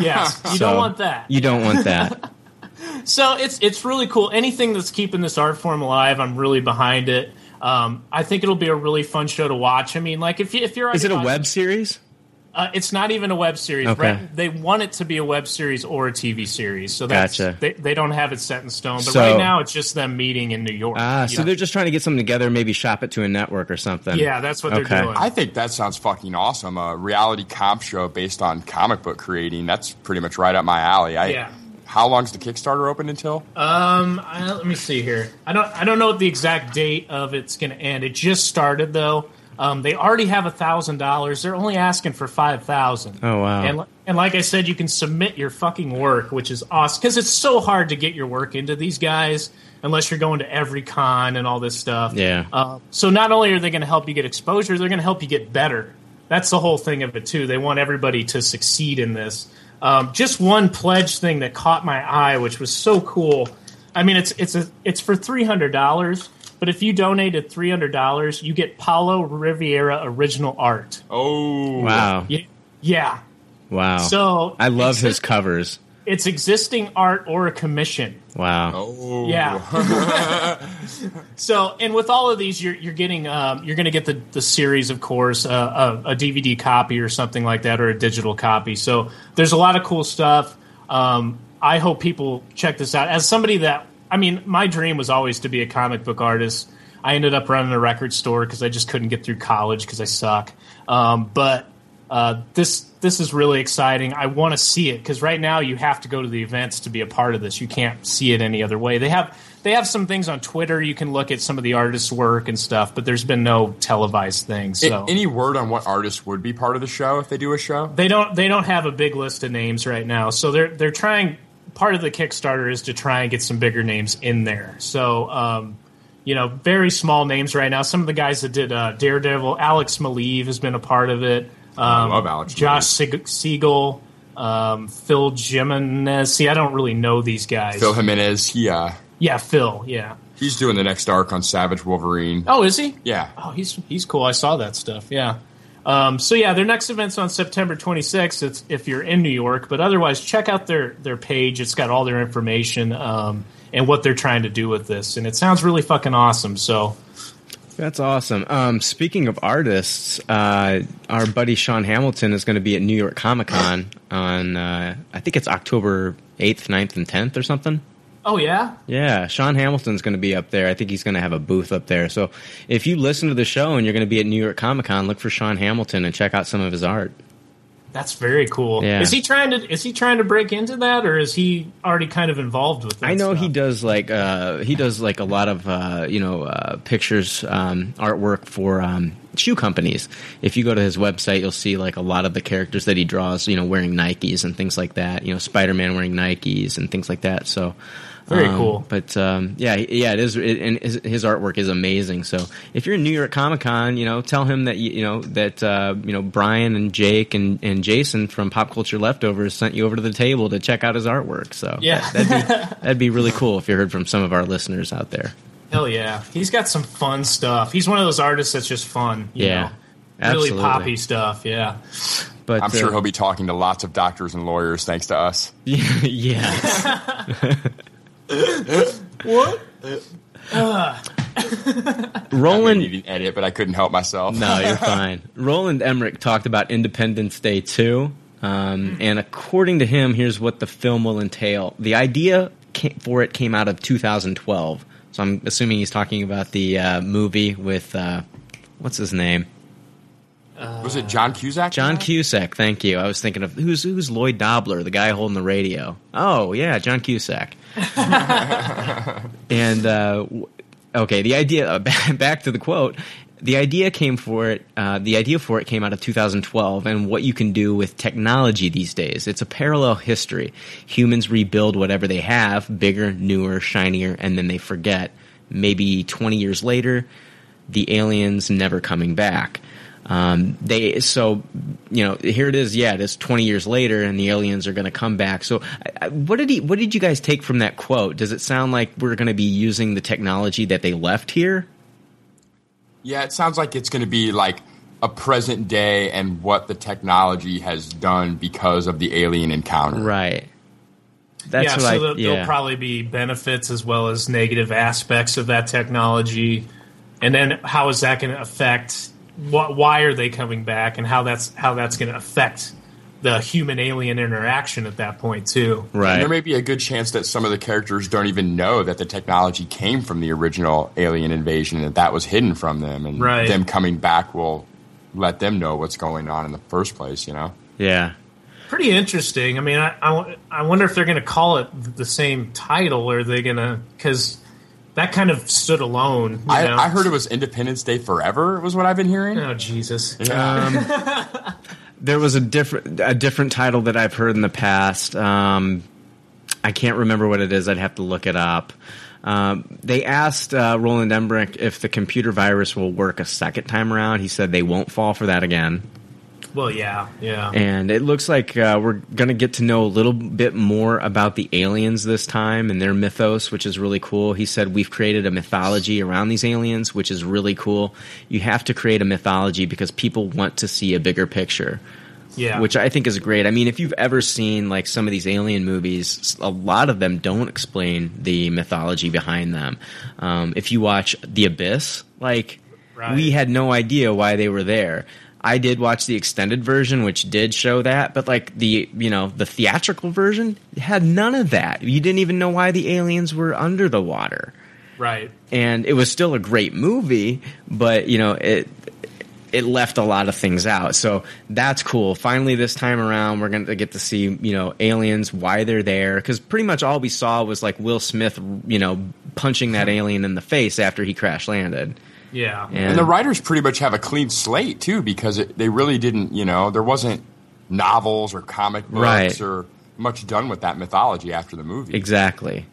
yes, you So, don't want that. You don't want that. So it's it's really cool. Anything that's keeping this art form alive, I'm really behind it. Um, I think it'll be a really fun show to watch. I mean, like if you if you're Is it a already- web series? Uh, it's not even a web series. Okay. Right? They want it to be a web series or a TV series. So that's Gotcha. they, they don't have it set in stone. But So- right now, it's just them meeting in New York. Ah, so Yeah. they're just trying to get something together, maybe shop it to a network or something. Yeah, that's what they're doing. I think that sounds fucking awesome. A reality comp show based on comic book creating. That's pretty much right up my alley. I, Yeah. How long's the Kickstarter open until? Um, I, let me see here. I don't I don't know what the exact date of it's going to end. It just started though. Um, they already have a thousand dollars. They're only asking for five thousand. Oh, wow. And and like I said, you can submit your fucking work, which is awesome because it's so hard to get your work into these guys unless you're going to every con and all this stuff. Yeah. Uh, so not only are they going to help you get exposure, they're going to help you get better. That's the whole thing of it too. They want everybody to succeed in this. Um, just one pledge thing that caught my eye, which was so cool. I mean, it's it's a it's for three hundred dollars, but if you donated three hundred dollars, you get Paolo Rivera original art. Oh, Wow. Yeah, yeah. Wow. So I love his covers. It's existing art or a commission. Wow. Oh, Yeah. so, and with all of these, you're you're getting um, you're going to get the the series, of course, uh, a, a DVD copy or something like that, or a digital copy. So, there's a lot of cool stuff. Um, I hope people check this out. As somebody that, I mean, my dream was always to be a comic book artist. I ended up running a record store because I just couldn't get through college because I suck. Um, but uh, this this is really exciting. I want to see it because right now you have to go to the events to be a part of this. You can't see it any other way. They have they have some things on Twitter. You can look at some of the artists' work and stuff, but there's been no televised things. So any word on what artists would be part of the show if they do a show? they don't they don't have a big list of names right now. So they're they're trying. Part of the Kickstarter is to try and get some bigger names in there. So. Um, you know, very small names right now. Some of the guys that did uh, Daredevil, Alex Maleev has been a part of it. Um, I love Alex Josh Sieg- Siegel, um, Phil Jimenez. See, I don't really know these guys. Phil Jimenez, he uh, Yeah, Phil. Yeah. he's doing the next arc on Savage Wolverine. Oh, is he? Yeah, Oh, he's he's cool. I saw that stuff. Yeah. Um, so yeah, their next event's on September 26th. It's if you're in New York, but otherwise, check out their their page. It's got all their information um, and what they're trying to do with this, and it sounds really fucking awesome. So That's awesome. Um, speaking of artists, uh, our buddy Sean Hamilton is going to be at New York Comic Con on, uh, I think it's October 8th, 9th, and 10th or something. Oh yeah, Yeah, Sean Hamilton's going to be up there. I think he's going to have a booth up there. So if you listen to the show and you're going to be at New York Comic Con, look for Sean Hamilton and check out some of his art. That's very cool. Yeah. Is he trying to is he trying to break into that, or is he already kind of involved with that? I know stuff? he does like uh, he does like a lot of uh, you know uh, pictures um, artwork for um, shoe companies. If you go to his website, you'll see like a lot of the characters that he draws. You know, wearing Nikes and things like that. You know, Spider Man wearing Nikes and things like that. So. Very um, cool. but um, yeah, yeah, it is, it, and his, his artwork is amazing. So if you're in New York Comic Con, you know, tell him that you, you know that uh, you know Brian and Jake and, and Jason from Pop Culture Leftovers sent you over to the table to check out his artwork. So Yeah. that'd be that'd be really cool if you heard from some of our listeners out there. Hell yeah, he's got some fun stuff. He's one of those artists that's just fun. you Yeah, know? really poppy stuff. Yeah. But I'm sure uh, he'll be talking to lots of doctors and lawyers thanks to us. yeah. What? Roland You didn't edit, but I couldn't help myself. No, you're fine. Roland Emmerich talked about Independence Day 2, um, and according to him, here's what the film will entail. The idea ca- for it came out of 2012, so I'm assuming he's talking about the uh, movie with uh, what's his name, Was it John Cusack? John Cusack. Thank you. I was thinking of who's who's Lloyd Dobler, the guy holding the radio. Oh yeah, John Cusack. and uh, okay, the idea uh, back to the quote. the idea came for it. Uh, the idea for it came out of 2012, and what you can do with technology these days. It's a parallel history. Humans rebuild whatever they have, bigger, newer, shinier, and then they forget. Maybe 20 years later, the aliens never coming back. Um, they so you know here it is. Yeah, it is 20 years later, and the aliens are going to come back. So, I, I, what did he? What did you guys take from that quote? Does it sound like we're going to be using the technology that they left here? Yeah, it sounds like it's going to be like a present day and what the technology has done because of the alien encounter. Right. That's yeah, so I, there'll, yeah. there'll probably be benefits as well as negative aspects of that technology, and then how is that going to affect? What, why are they coming back, and how that's how that's going to affect the human alien interaction at that point too? And there may be a good chance that some of the characters don't even know that the technology came from the original alien invasion and that that was hidden from them, and Right. them coming back will let them know what's going on in the first place. You know. Yeah. Pretty interesting. I mean, I, I, I wonder if they're going to call it the same title, or are they going to because that kind of stood alone. you I, know? I heard it was Independence Day Forever. Was what I've been hearing. Oh Jesus! Um, there was a different a different title that I've heard in the past. Um, I can't remember what it is. I'd have to look it up. Um, they asked uh, Roland Emmerich if the computer virus will work a second time around. He said they won't fall for that again. Well, yeah, yeah. And it looks like uh, we're going to get to know a little bit more about the aliens this time and their mythos, which is really cool. He said we've created a mythology around these aliens, which is really cool. You have to create a mythology because people want to see a bigger picture. Yeah. Which I think is great. I mean, if you've ever seen like some of these alien movies, a lot of them don't explain the mythology behind them. Um, if you watch The Abyss, like Right. we had no idea why they were there. I did watch the extended version, which did show that, but like the you know the theatrical version had none of that. You didn't even know why the aliens were under the water, Right. and it was still a great movie, but you know it it left a lot of things out. So that's cool. Finally, this time around, we're going to get to see, you know, aliens, why they're there. Because pretty much all we saw was like Will Smith, you know, punching that alien in the face after he crash landed. Yeah. And, the writers pretty much have a clean slate too, because it, they really didn't. You know, there wasn't novels or comic books Right. or much done with that mythology after the movie. Exactly.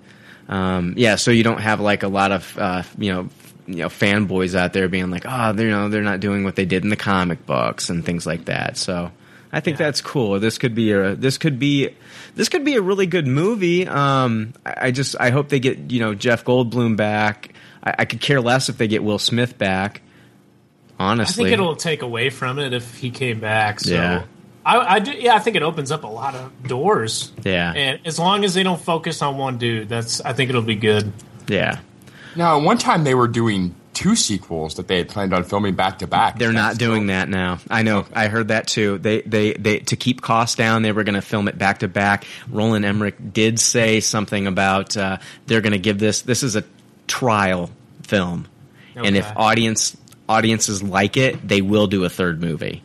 Um, yeah, so you don't have like a lot of uh, you know you know fanboys out there being like, oh, they're you know they're not doing what they did in the comic books and things like that. So I think that's cool. This could be a this could be this could be a really good movie. Um, I, I just I hope they get you know Jeff Goldblum back. I, I could care less if they get Will Smith back. Honestly, I think it'll take away from it if he came back. So Yeah. I, I do, yeah, I think it opens up a lot of doors. Yeah. And as long as they don't focus on one dude, that's I think it'll be good. yeah. Now, at one time they were doing two sequels that they had planned on filming back to back. They're not doing that now. I know. I heard that too. They they they to keep costs down. They were going to film it back to back. Roland Emmerich did say something about uh, they're going to give this. This is a trial film, and if audience audiences like it, they will do a third movie.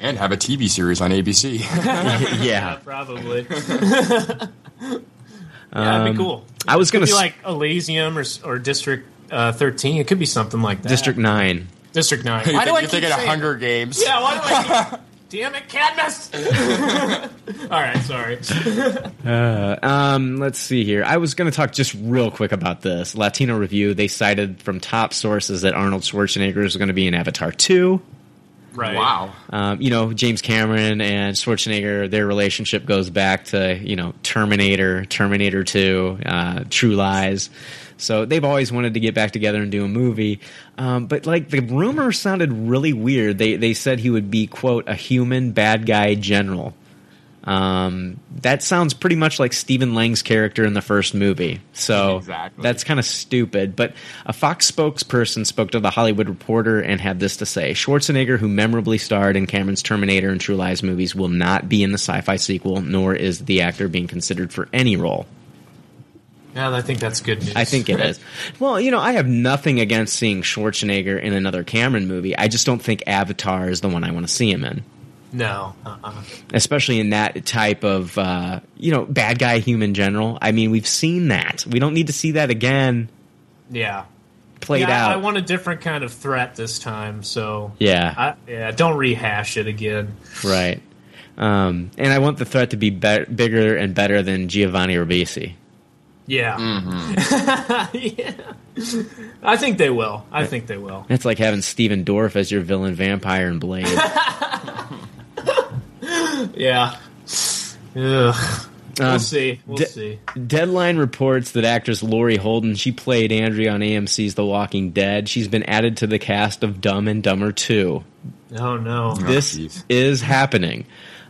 and have a TV series on ABC. yeah. probably. yeah, that'd Um, be cool. I was gonna be s- like Elysium or or District uh, Thirteen. It could be something like that. District Nine. District Nine. you Why do I think, keep thinking of saying- Hunger Games? Yeah, why do I keep? Damn it, Cadmus! All right, sorry. Uh, um, let's see here. I was going to talk just real quick about this. Latino Review, they cited from top sources that Arnold Schwarzenegger is going to be in Avatar 2. Right. Wow. Um, you know, James Cameron and Schwarzenegger, their relationship goes back to, you know, Terminator, Terminator 2, uh, True Lies. So they've always wanted to get back together and do a movie. Um, but like the rumor sounded really weird. They, they said he would be, quote, a human bad guy general. Um, that sounds pretty much like Stephen Lang's character in the first movie. So Exactly. that's kind of stupid. But a Fox spokesperson spoke to the Hollywood Reporter and had this to say: Schwarzenegger, who memorably starred in Cameron's Terminator and True Lies movies, will not be in the sci-fi sequel, nor is the actor being considered for any role. Yeah, I think that's good news. I think it is. Well, you know, I have nothing against seeing Schwarzenegger in another Cameron movie. I just don't think Avatar is the one I want to see him in. No. Uh-uh. especially in that type of uh, you know bad guy human general. I mean, we've seen that. We don't need to see that again. Yeah. played yeah, I- out. I want a different kind of threat this time. So Yeah. I, yeah, don't rehash it again. right. Um, and I want the threat to be, be- bigger and better than Giovanni Ribisi. Yeah, Mm-hmm. yeah. I think they will. I think they will. It's like having Stephen Dorff as your villain vampire in Blade. Yeah. Ugh. We'll Uh, see. We'll de- see. Deadline reports that actress Laurie Holden, she played Andrea on AMC's The Walking Dead. She's been added to the cast of Dumb and Dumber 2. Oh no. this jeez. is happening.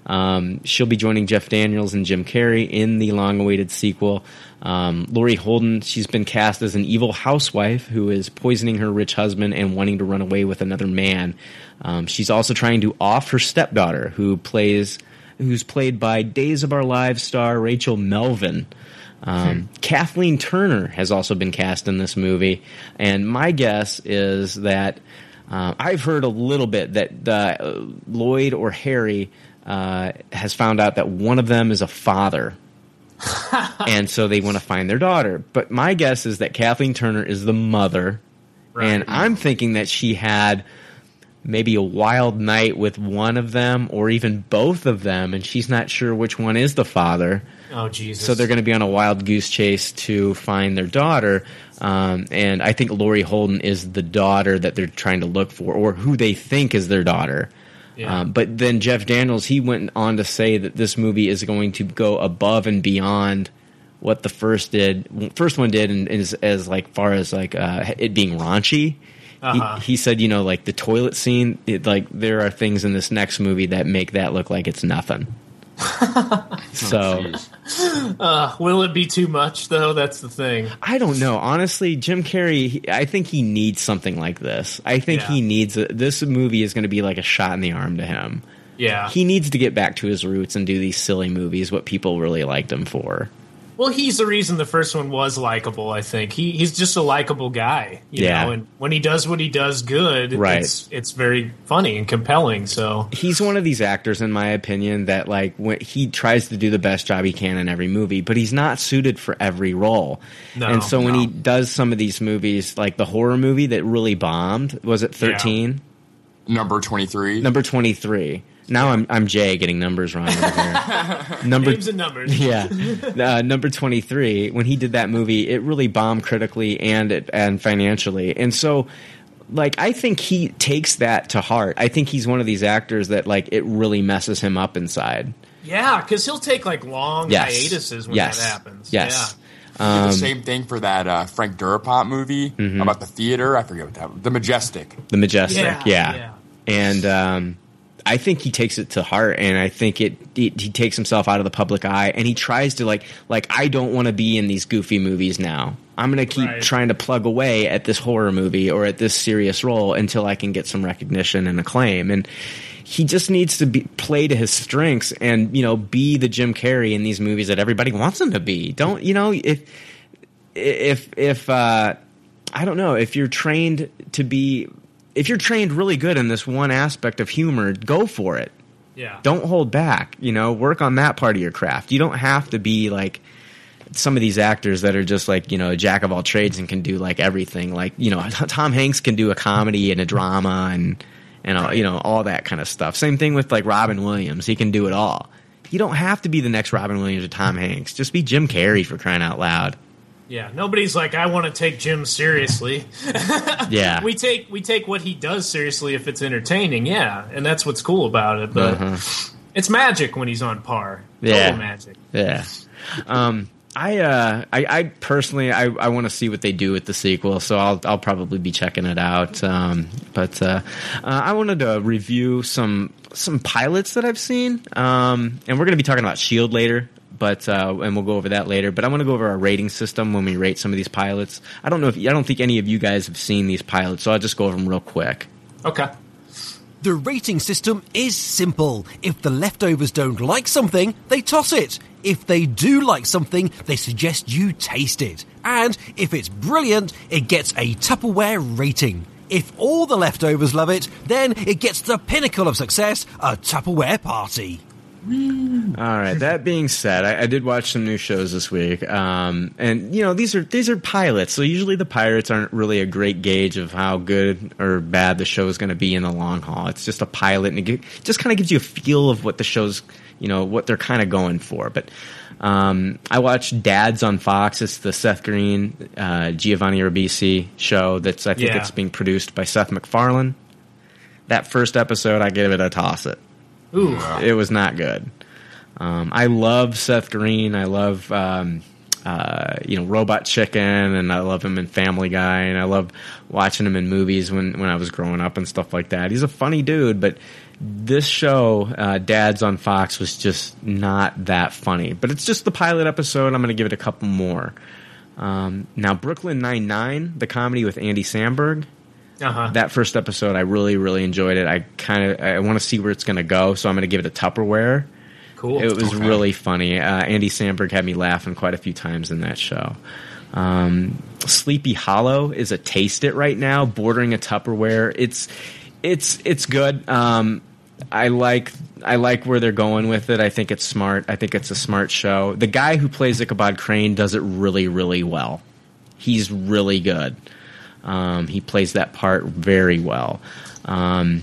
Um, she'll be joining Jeff Daniels and Jim Carrey in the long-awaited sequel. Um, Laurie Holden, she's been cast as an evil housewife who is poisoning her rich husband and wanting to run away with another man. Um, she's also trying to off her stepdaughter, who plays, who's played by Days of Our Lives star Rachel Melvin. Um, Kathleen Turner has also been cast in this movie, and my guess is that uh, I've heard a little bit that uh, Lloyd or Harry uh, has found out that one of them is a father. and so they want to find their daughter. But my guess is that Kathleen Turner is the mother. And I'm thinking that she had maybe a wild night with one of them or even both of them, and she's not sure which one is the father. Oh Jesus. So they're going to be on a wild goose chase to find their daughter. Um, and I think Laurie Holden is the daughter that they're trying to look for, or who they think is their daughter. Yeah. Um, but then Jeff Daniels, he went on to say that this movie is going to go above and beyond what the first did, first one did, and as, as like far as like uh, it being raunchy. Uh-huh. He, he said, you know, like the toilet scene, it, like there are things in this next movie that make that look like it's nothing. so Uh, will it be too much though? That's the thing. I don't know. Honestly, Jim Carrey, he- I think he needs something like this. I think Yeah. he needs a, this movie is going to be like a shot in the arm to him. Yeah. He needs to get back to his roots and do these silly movies, what people really liked him for. Well, he's the reason the first one was likable. I think he he's just a likable guy, you Yeah. know. And when he does what he does good, Right. it's it's very funny and compelling. So He's one of these actors, in my opinion, that like when he tries to do the best job he can in every movie, but he's not suited for every role. No, and so when no. he does some of these movies, like the horror movie that really bombed, was it thirteen? Number 23. Number twenty three. Now I'm I'm Jay getting numbers wrong over here. Number names and numbers. yeah, uh, number twenty three. When he did that movie, it really bombed critically and it, and financially, and so. Like I think he takes that to heart. I think he's one of these actors that like it really messes him up inside. Yeah, because he'll take like long Yes. hiatuses when yes. that happens. Yes. Did Um, the same thing for that uh, Frank Darabont movie Mm-hmm. about the theater. I forget what that. was. The Majestic. the majestic, Yeah, yeah, yeah. and um, I think he takes it to heart, and I think it, it he takes himself out of the public eye, and he tries to like like I don't want to be in these goofy movies now. I'm gonna keep Right. trying to plug away at this horror movie or at this serious role until I can get some recognition and acclaim, and. He just needs to be play to his strengths and you know be the Jim Carrey in these movies that everybody wants him to be. Don't you know if if if uh, I don't know if you're trained to be if you're trained really good in this one aspect of humor, go for it. Yeah. Don't hold back. You know, work on that part of your craft. You don't have to be like some of these actors that are just like you know a jack of all trades and can do like everything. Like you know, Tom Hanks can do a comedy and a drama and and all, you know all that kind of stuff. Same thing with like Robin Williams. He can do it all. You don't have to be the next Robin Williams or Tom Hanks. Just be Jim Carrey for crying out loud. Yeah. Nobody's like, I want to take Jim seriously. Yeah. we take we take what he does seriously if it's entertaining. Yeah, and that's what's cool about it. But it's magic when he's on par. Yeah. Total magic. Yeah. Um, I, uh, I, I personally, I, I want to see what they do with the sequel, so I'll, I'll probably be checking it out. Um, but uh, uh, I wanted to review some some pilots that I've seen, um, and we're going to be talking about Shield later. But uh, and we'll go over that later. But I want to go over our rating system when we rate some of these pilots. I don't know if I don't think any of you guys have seen these pilots, so I'll just go over them real quick. Okay. The rating system is simple. If the leftovers don't like something, they toss it. If they do like something, they suggest you taste it. And if it's brilliant, it gets a Tupperware rating. If all the leftovers love it, then it gets the pinnacle of success, a Tupperware party. All right. That being said, I, I did watch some new shows this week, um, and you know these are these are pilots. So usually the pirates aren't really a great gauge of how good or bad the show is going to be in the long haul. It's just a pilot, and it just kind of gives you a feel of what the show's you know what they're kind of going for. But um, I watched Dad's on Fox. It's the Seth Green, uh, Giovanni Ribisi show. That's I think Yeah. it's being produced by Seth MacFarlane. That first episode, I give it a toss it. Ooh, It was not good. Um, I love Seth Green. I love um, uh, you know Robot Chicken, and I love him in Family Guy, and I love watching him in movies when when I was growing up and stuff like that. He's a funny dude, but this show, uh, Dad's on Fox, was just not that funny. But it's just the pilot episode. I'm going to give it a couple more. Um, now, Brooklyn Nine Nine, the comedy with Andy Samberg uh huh. that first episode, I really, really enjoyed it. I kind of I want to see where it's going to go, so I'm going to give it a Tupperware. Cool. It was Okay. really funny. Uh, Andy Samberg had me laughing quite a few times in that show. Um, Sleepy Hollow is a taste it right now, bordering a Tupperware. It's it's it's good. Um, I like I like where they're going with it. I think it's smart. I think it's a smart show. The guy who plays Ichabod Crane does it really, really well. He's really good. Um, he plays that part very well. Um,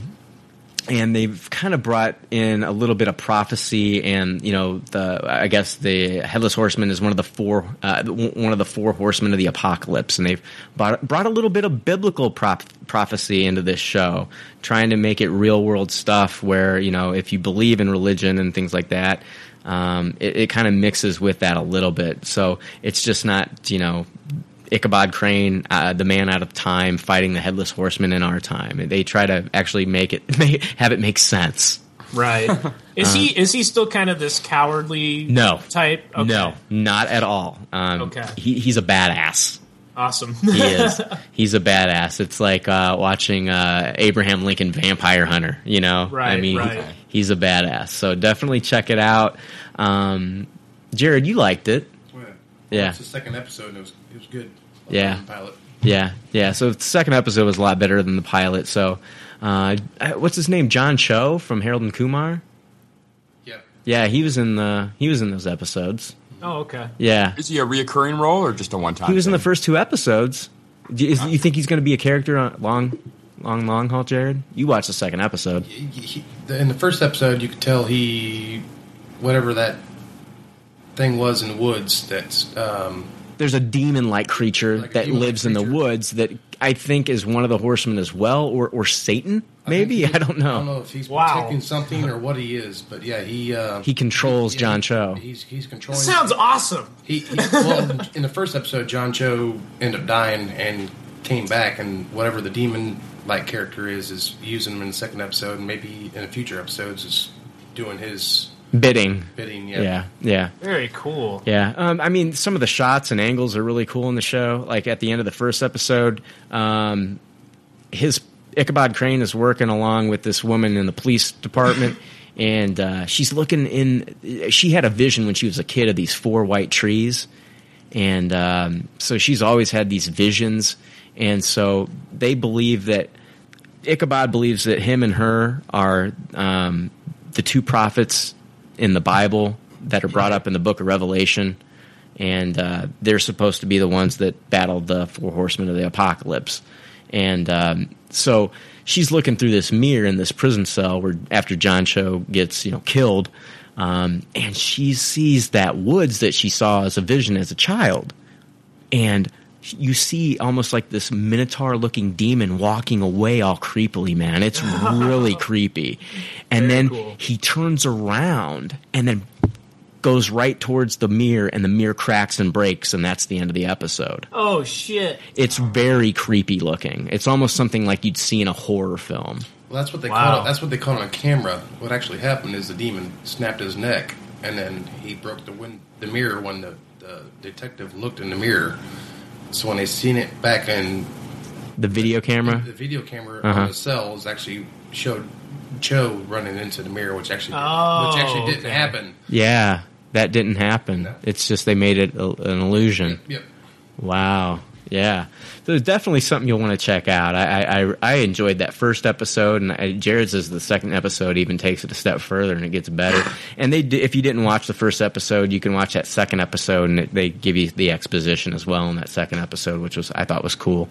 and they've kind of brought in a little bit of prophecy and you know the i guess the headless horseman is one of the four uh, one of the four horsemen of the apocalypse and they've brought, brought a little bit of biblical prop- prophecy into this show trying to make it real world stuff where you know if you believe in religion and things like that um, it, it kind of mixes with that a little bit so it's just not you know Ichabod Crane, uh, the man out of time, fighting the headless horseman in our time. They try to actually make it make, have it make sense. Right. Is he is he still kind of this cowardly No, type? Okay. no, not at all. Um, Okay. he, he's a badass. Awesome. He is. he's a badass. It's like uh, watching uh, Abraham Lincoln Vampire Hunter. You know, right? I mean, right. he's a badass. So definitely check it out. Um, Jared, you liked it. Yeah. It's the second episode, and it was it was good. Yeah. Pilot. Yeah, yeah. So the second episode was a lot better than the pilot. So, uh, what's his name? John Cho from Harold and Kumar. Yeah. Yeah, he was in the he was in those episodes. oh, okay. Yeah, Is he a reoccurring role or just a one time? he was in the first two episodes. Do you, is- you think he's going to be a character on long, long, long haul, Jared? You watched the second episode. He, he, the- in the first episode, you could tell he, whatever that thing was in the woods, that's um, There's a demon-like creature Like that demon-like lives in the woods that I think is one of the horsemen as well, or or Satan. Maybe think he- I don't know. I don't know if he's Wow. protecting something or what he is, but yeah, he uh, He controls yeah, John he- Cho. He's he's controlling. Sounds awesome. He, he well, in the first episode, John Cho ended up dying and came back, and whatever the demon like character is, is using him in the second episode, and maybe in the future episodes is doing his Bidding. bidding. Yeah, Yeah, yeah. Very cool. Yeah, um, I mean, some of the shots and angles are really cool in the show. Like at the end of the first episode, um, his Ichabod Crane is working along with this woman in the police department, and uh, she's looking in. She had a vision when she was a kid of these four white trees, and um, so she's always had these visions. And so they believe that Ichabod believes that him and her are um, the two prophets in the Bible that are brought up in the Book of Revelation, and uh, they're supposed to be the ones that battled the four horsemen of the apocalypse. And um, so she's looking through this mirror in this prison cell where after John Cho gets you know killed, um, and she sees that woods that she saw as a vision as a child, and you see almost like this minotaur looking demon walking away all creepily man it's really creepy and Very then cool. he turns around and then goes right towards the mirror and the mirror cracks and breaks and that's the end of the episode Oh shit. it's very creepy looking it's almost something like you'd see in a horror film Well, that's what they Wow. caught. That's what they caught on camera. What actually happened is the demon snapped his neck, and then he broke the win- the mirror when the, the detective looked in the mirror. So when they seen it back in the video camera the video camera Uh-huh. on the cells, actually showed Cho running into the mirror, which actually Oh, which actually didn't okay. happen. yeah that didn't happen No. it's just they made it a, an illusion Yep. wow Yeah, so it's definitely something you'll want to check out. I I, I- enjoyed that first episode, and I, Jared's is the second episode even takes it a step further and it gets better. And they, if you didn't watch the first episode, you can watch that second episode, and it, they give you the exposition as well in that second episode, which was I thought was cool.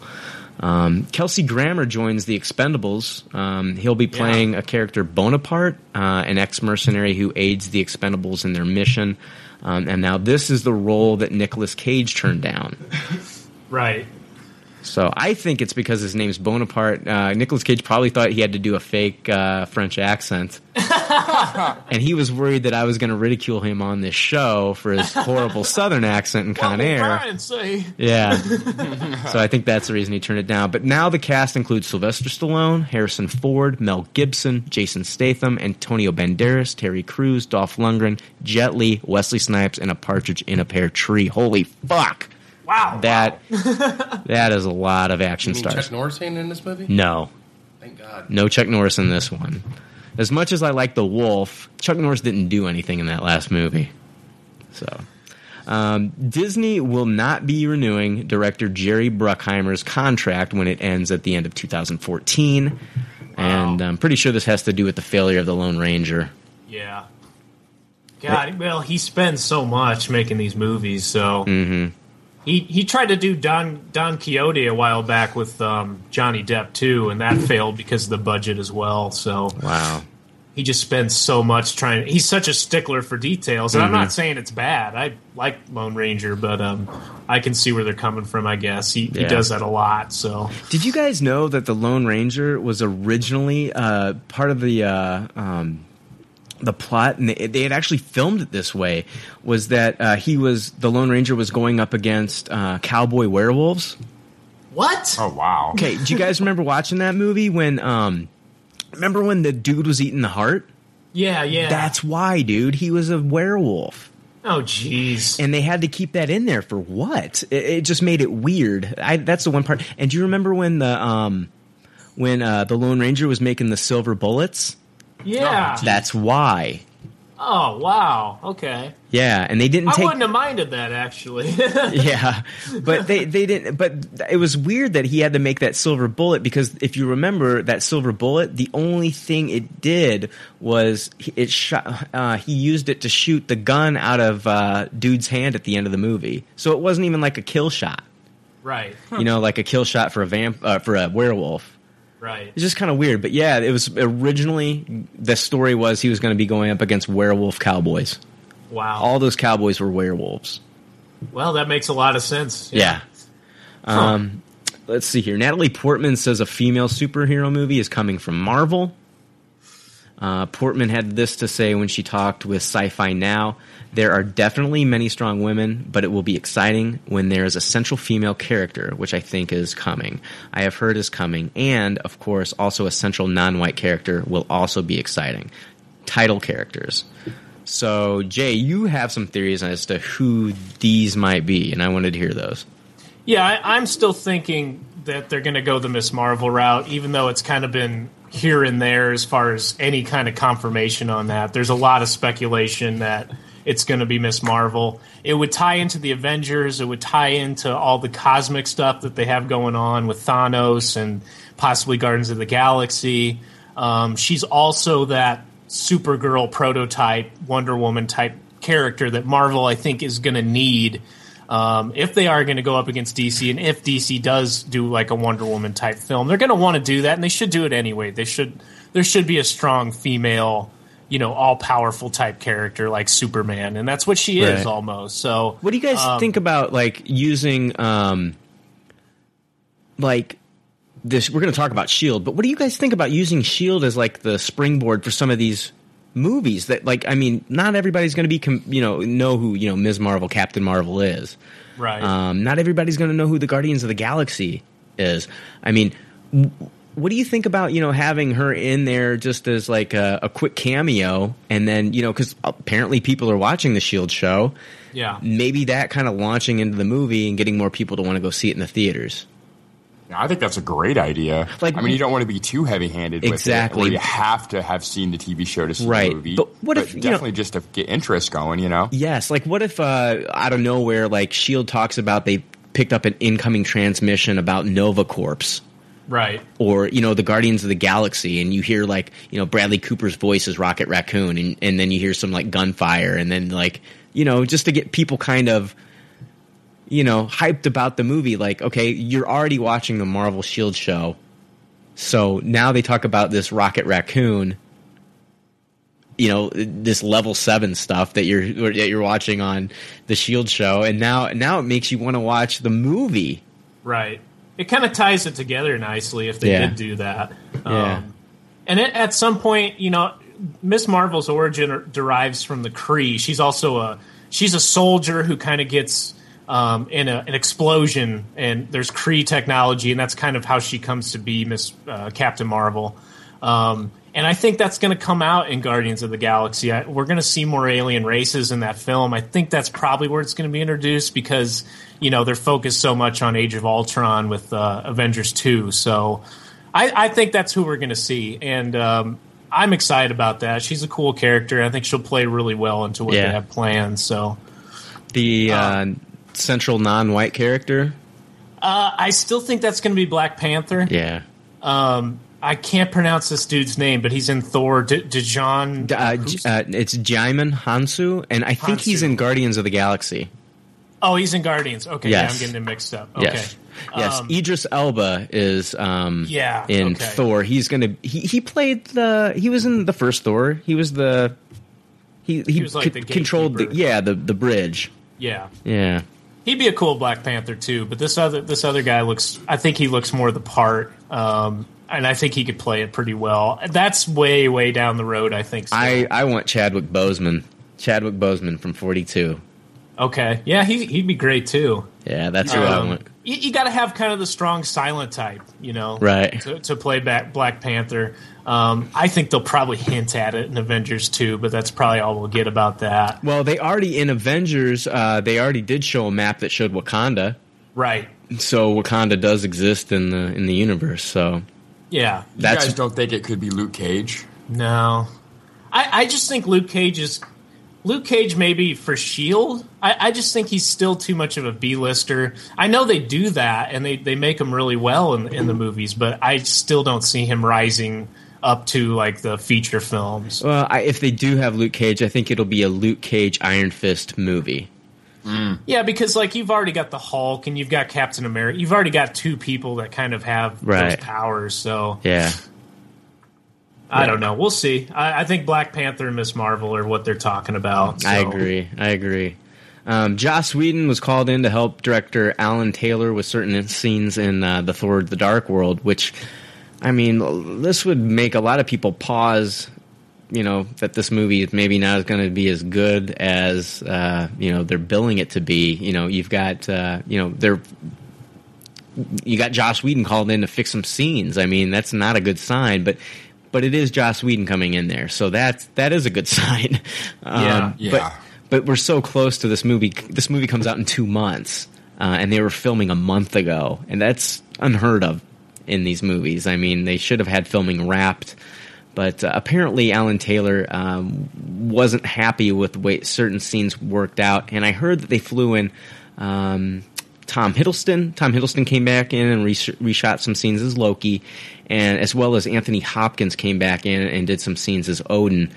Um, Kelsey Grammer joins the Expendables. Um, he'll be playing a character Bonaparte, uh, an ex mercenary who aids the Expendables in their mission. Um, and now this is the role that Nicolas Cage turned down. Right. So I think it's because his name's Bonaparte. Uh, Nicolas Cage probably thought he had to do a fake uh, French accent, and he was worried that I was going to ridicule him on this show for his horrible Southern accent in Con Air. Yeah. so I think that's the reason he turned it down. But now the cast includes Sylvester Stallone, Harrison Ford, Mel Gibson, Jason Statham, Antonio Banderas, Terry Crews, Dolph Lundgren, Jet Li, Wesley Snipes, and a partridge in a pear tree. Holy fuck! Wow. That that is a lot of action You mean stars. Chuck Norris ain't in this movie? No, Thank God. no Chuck Norris in this one. As much as I like The Wolf, Chuck Norris didn't do anything in that last movie. So, um, Disney will not be renewing director Jerry Bruckheimer's contract when it ends at the end of 2014. And I'm pretty sure this has to do with the failure of The Lone Ranger. Yeah. God, well, he spends so much making these movies, so hmm he he tried to do Don Don Quixote a while back with um, Johnny Depp too, and that failed because of the budget as well. So Wow. he just spends so much trying. He's such a stickler for details, and I'm Mhm. not saying it's bad. I like Lone Ranger, but um, I can see where they're coming from. I guess he, he does that a lot. So Did you guys know that the Lone Ranger was originally uh, part of the uh, um, the plot, and they, they had actually filmed it this way? Was that uh, he was the Lone Ranger was going up against uh, cowboy werewolves? what? Oh wow. Okay, do you guys remember watching that movie when? Um, remember when the dude was eating the heart? Yeah, yeah. That's why, dude. He was a werewolf. oh, jeez. and they had to keep that in there for what? It, it just made it weird. I, that's the one part. And do you remember when the um when uh, the Lone Ranger was making the silver bullets? Yeah. That's why. Oh wow. Okay. Yeah, and they didn't I take. wouldn't have minded that actually. yeah, but they they didn't. But it was weird that he had to make that silver bullet because if you remember that silver bullet, the only thing it did was it shot. Uh, he used it to shoot the gun out of uh, dude's hand at the end of the movie, so it wasn't even like a kill shot. right. You know, like a kill shot for a vamp uh, for a werewolf. Right. It's just kind of weird, but yeah, it was originally the story was he was going to be going up against werewolf cowboys. Wow. All those cowboys were werewolves. well, that makes a lot of sense. Yeah. Um, let's see here. Natalie Portman says a female superhero movie is coming from Marvel. Uh, Portman had this to say when she talked with Sci Fi Now. There are definitely many strong women, but it will be exciting when there is a central female character, which I think is coming. I have heard is coming. And, of course, also a central non white character will also be exciting. Title characters. So, Jay, you have some theories as to who these might be, and I wanted to hear those. Yeah, I, I'm still thinking that they're going to go the Miss Marvel route, even though it's kind of been here and there as far as any kind of confirmation on that. There's a lot of speculation that it's going to be Miss Marvel. It would tie into the Avengers. It would tie into all the cosmic stuff that they have going on with Thanos and possibly Guardians of the Galaxy. Um, she's also that Supergirl prototype, Wonder Woman type character that Marvel, I think, is going to need um, if they are going to go up against DC, and if DC does do like a Wonder Woman type film, they're going to want to do that, and they should do it anyway. They should. There should be a strong female, you know, all powerful type character like Superman, and that's what she is almost. So, What do you guys um, think about like using um like this we're going to talk about Shield, but what do you guys think about using Shield as like the springboard for some of these movies that like I mean, not everybody's going to be com- you know know who, you know, Ms. Marvel, Captain Marvel is. Right. Um not everybody's going to know who the Guardians of the Galaxy is. I mean, w- what do you think about you know having her in there just as like a, a quick cameo, and then you know because apparently people are watching the Shield show, Yeah. maybe that kind of launching into the movie and getting more people to want to go see it in the theaters. Yeah, I think that's a great idea. Like- I mean, you don't want to be too heavy-handed with Exactly. it, where you have to have seen the TV show to see Right. the movie. But what if, you know- definitely just to get interest going? You know, Yes, like what if uh, out of nowhere, like Shield talks about they picked up an incoming transmission about Nova Corps Right. or you know the Guardians of the Galaxy, and you hear like you know Bradley Cooper's voice is Rocket Raccoon, and, and then you hear some like gunfire, and then like you know just to get people kind of you know hyped about the movie. Like okay, you're already watching the Marvel Shield show, so now they talk about this Rocket Raccoon. You know this level seven stuff that you're that you're watching on the Shield show, and now now it makes you want to watch the movie. Right. It kind of ties it together nicely if they Yeah. did do that. Yeah. Um, and it, at some point, you know, Miss Marvel's origin er- derives from the Kree. She's also a she's a soldier who kind of gets um, in a, an explosion, and there's Kree technology, and that's kind of how she comes to be Miss uh, Captain Marvel. Um, and I think that's going to come out in Guardians of the Galaxy. I, we're going to see more alien races in that film. I think that's probably where it's going to be introduced because you know they're focused so much on Age of Ultron with uh, Avengers two. So I, I think that's who we're going to see, and um, I'm excited about that. She's a cool character. I think she'll play really well into what Yeah. they have planned. So The uh, central non-white character, uh, I still think that's going to be Black Panther. yeah. Um, I can't pronounce this dude's name, but he's in Thor. De- Dejan. Uh, J- uh, it's Djimon Hounsou, and I think he's in Guardians of the Galaxy. oh, he's in Guardians. Okay, Yes. yeah, I'm getting them mixed up. Okay. Yes, yes. Um, Idris Elba is um, Yeah, in okay. Thor. He's gonna he he played the he was in the first Thor. He was the he he, He was like c- the controlled the yeah the the bridge. yeah. Yeah, He'd be a cool Black Panther too, but this other this other guy looks. I think he looks more the part, um, and I think he could play it pretty well. That's way way down the road. I think. So. I I want Chadwick Boseman. Chadwick Boseman from Forty Two. okay, yeah, he he'd be great too. Yeah, that's who I Um, want. You, you got to have kind of the strong silent type, you know, Right. To, to play back Black Panther. Um, I think they'll probably hint at it in Avengers 2, but that's probably all we'll get about that. Well, they already in Avengers. Uh, they already did show a map that showed Wakanda. Right? So Wakanda does exist in the in the universe. So Yeah. You That's- guys don't think it could be Luke Cage? No, I, I just think Luke Cage is Luke Cage maybe for Shield. I just think he's still too much of a B-lister. I know they do that and they, they make him really well in, in the movies, but I still don't see him rising up to like the feature films. Well, I, if they do have Luke Cage, I think it'll be a Luke Cage Iron Fist movie. Yeah, because like you've already got the Hulk and you've got Captain America. You've already got two people that kind of have Right. those powers. So Yeah. I don't know. We'll see. I, I think Black Panther and Miss Marvel are what they're talking about. I agree. I agree. Um, Joss Whedon was called in to help director Alan Taylor with certain scenes in uh, the Thor: The Dark World, which, I mean, this would make a lot of people pause. You know that this movie is maybe not going to be as good as uh, you know they're billing it to be. You know, you've got uh, you know they're you got Joss Whedon called in to fix some scenes. I mean, that's not a good sign, but but it is Joss Whedon coming in there, so that's that is a good sign. Um, Yeah. But Yeah. but we're so close to this movie. This movie comes out in two months, uh, and they were filming a month ago, and that's unheard of in these movies. I mean, they should have had filming wrapped. But uh, apparently, Alan Taylor um, wasn't happy with the way certain scenes worked out, and I heard that they flew in um, Tom Hiddleston. Tom Hiddleston came back in and resh- reshot some scenes as Loki, and as well as Anthony Hopkins came back in and did some scenes as Odin.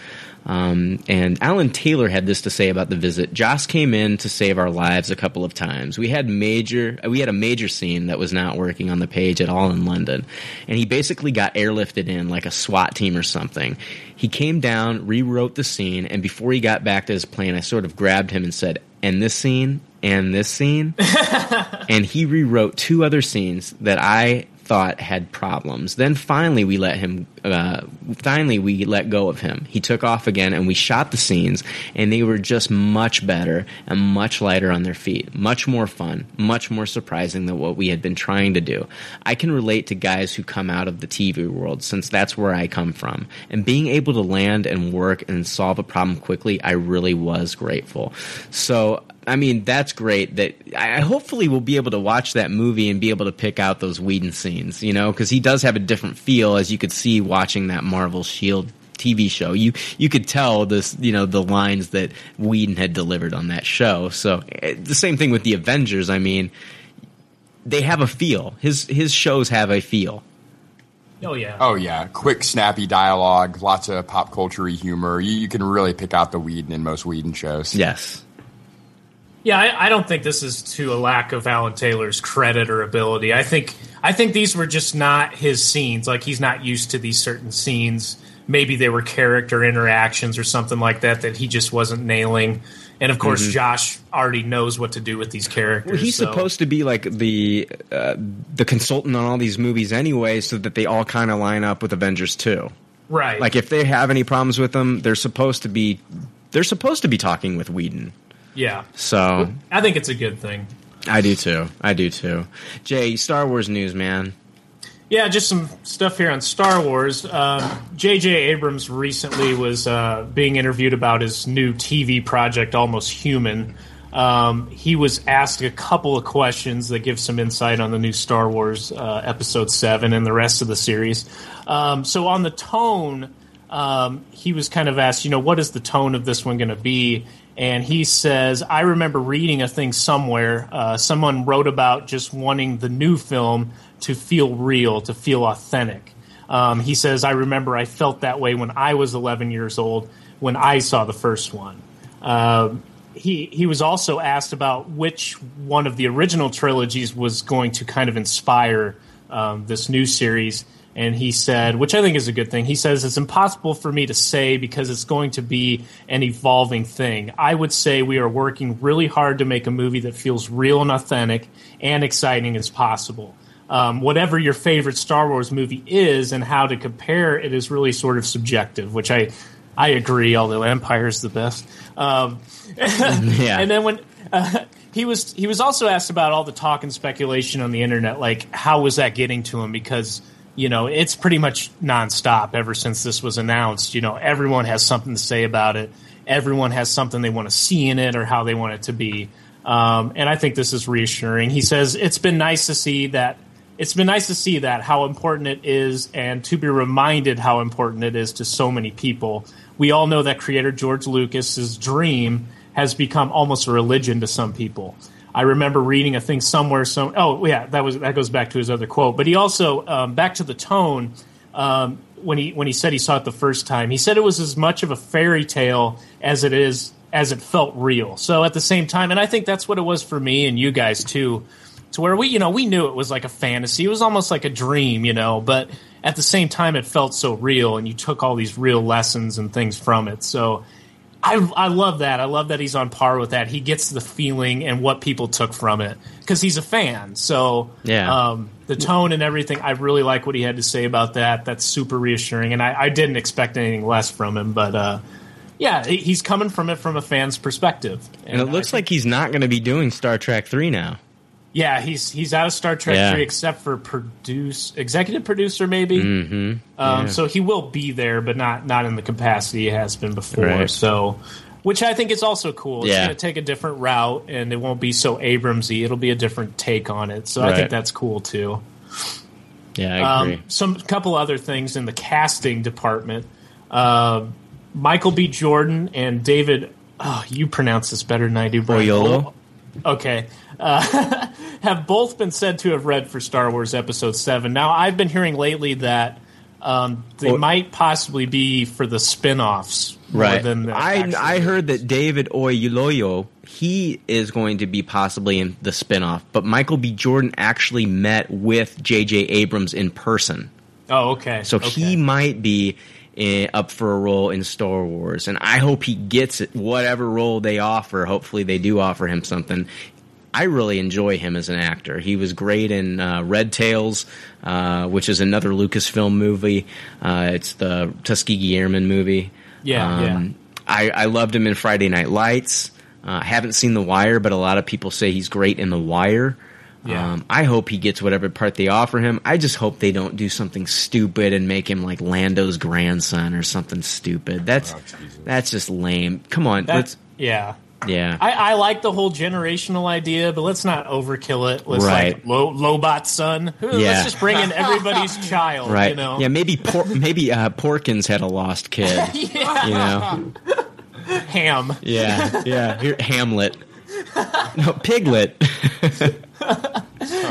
Um, and Alan Taylor had this to say about the visit. Joss came in to save our lives a couple of times. We had major, we had a major scene that was not working on the page at all in London, and he basically got airlifted in like a SWAT team or something. He came down, rewrote the scene, and before he got back to his plane, I sort of grabbed him and said, "And this scene, and this scene," and he rewrote two other scenes that I thought had problems. Then finally, we let him. Uh, finally, we let go of him. He took off again, and we shot the scenes, and they were just much better and much lighter on their feet, much more fun, much more surprising than what we had been trying to do. I can relate to guys who come out of the TV world, since that's where I come from, and being able to land and work and solve a problem quickly, I really was grateful. So. I mean, that's great. That I I hopefully we'll be able to watch that movie and be able to pick out those Whedon scenes, you know, because he does have a different feel, as you could see watching that Marvel Shield TV show. You you could tell this, you know, the lines that Whedon had delivered on that show. So eh, the same thing with the Avengers. I mean, they have a feel. His his shows have a feel. Oh yeah. Oh yeah, quick, snappy dialogue, lots of pop culture humor. You, you can really pick out the Whedon in most Whedon shows. Yes. Yeah, I, I don't think this is to a lack of Alan Taylor's credit or ability. I think I think these were just not his scenes. Like he's not used to these certain scenes. Maybe they were character interactions or something like that that he just wasn't nailing. And of course, Mhm. Joss already knows what to do with these characters. Well, he's so- supposed to be like the uh, the consultant on all these movies anyway, so that they all kind of line up with Avengers two. right. Like if they have any problems with them, they're supposed to be they're supposed to be talking with Whedon. Yeah, So I think it's a good thing. I do too. I do too. Jay, Star Wars news, man. Yeah, just some stuff here on Star Wars. Um, J.J. Abrams recently was uh, being interviewed about his new TV project, Almost Human. Um, he was asked a couple of questions that give some insight on the new Star Wars uh, Episode 7 and the rest of the series. Um, so, on the tone, um, he was kind of asked, you know, what is the tone of this one going to be? And he says, I remember reading a thing somewhere. Uh, someone wrote about just wanting the new film to feel real, to feel authentic. Um, he says, I remember I felt that way when I was 11 years old when I saw the first one. Um, he he was also asked about which one of the original trilogies was going to kind of inspire um, this new series, and he said, which I think is a good thing. He says it's impossible for me to say because it's going to be an evolving thing. I would say we are working really hard to make a movie that feels real and authentic and exciting as possible. Um, whatever your favorite Star Wars movie is, and how to compare it is really sort of subjective, which I I agree. Although Empire is the best. Um, Yeah. and then when uh, he was he was also asked about all the talk and speculation on the internet, like how was that getting to him? Because you know it's pretty much nonstop ever since this was announced. You know, everyone has something to say about it. Everyone has something they want to see in it or how they want it to be. Um, and I think this is reassuring. He says it's been nice to see that. It's been nice to see that how important it is, and to be reminded how important it is to so many people. We all know that creator George Lucas's dream has become almost a religion to some people. I remember reading a thing somewhere. Some oh yeah, that was that goes back to his other quote. But he also um, back to the tone um, when he when he said he saw it the first time. He said it was as much of a fairy tale as it is as it felt real. So at the same time, and I think that's what it was for me and you guys too. To where we you know we knew it was like a fantasy. It was almost like a dream, you know, but at the same time it felt so real, and you took all these real lessons and things from it. So I, I love that. I love that he's on par with that. He gets the feeling and what people took from it because he's a fan. So Yeah. um, the tone and everything. I really like what he had to say about that. That's super reassuring, and I, I didn't expect anything less from him. But uh, yeah, he's coming from it from a fan's perspective, And it looks like he's not going to be doing Star Trek three now. Yeah, he's he's out of Star Trek Yeah. three except for produce executive producer maybe. Mm-hmm. Um, Yeah. So he will be there, but not not in the capacity he has been before. Right. So, which I think is also cool. It's Yeah. going to take a different route, and it won't be so Abramsy. It'll be a different take on it. So I think that's cool too. Yeah, I agree. Um, some couple other things in the casting department. Uh, Michael B. Jordan and David. Oh, you pronounce this better than I do. Brian. Boiolo? Okay. Uh, have both been said to have read for Star Wars Episode 7. Now, I've been hearing lately that um, they Well- might possibly be for the spin offs. right. Than the I actual- I heard that David Oyelowo he is going to be possibly in the spinoff, but Michael B. Jordan actually met with J.J. Abrams in person, Oh, okay. so okay. he might be. eh, up for a role in Star Wars, and I hope he gets it. Whatever role they offer, hopefully they do offer him something. I really enjoy him as an actor. He was great in uh, Red Tails, uh, which is another Lucasfilm movie. Uh, it's the Tuskegee Airmen movie. Yeah, yeah. I, I loved him in Friday Night Lights. Uh, haven't seen The Wire, but a lot of people say he's great in The Wire. Yeah. Um, I hope he gets whatever part they offer him. I just hope they don't do something stupid and make him like Lando's grandson or something stupid. That's that's just lame. Come on, That- let's yeah. Yeah. I, I like the whole generational idea, but let's not overkill it. Let's Right. like Lo, Lobot's son. Yeah. Let's just bring in everybody's child. right. You know. Yeah, maybe Por- maybe uh, Porkins had a lost kid. Yeah. You know. Ham. Yeah, yeah. Here, Hamlet. No, Piglet.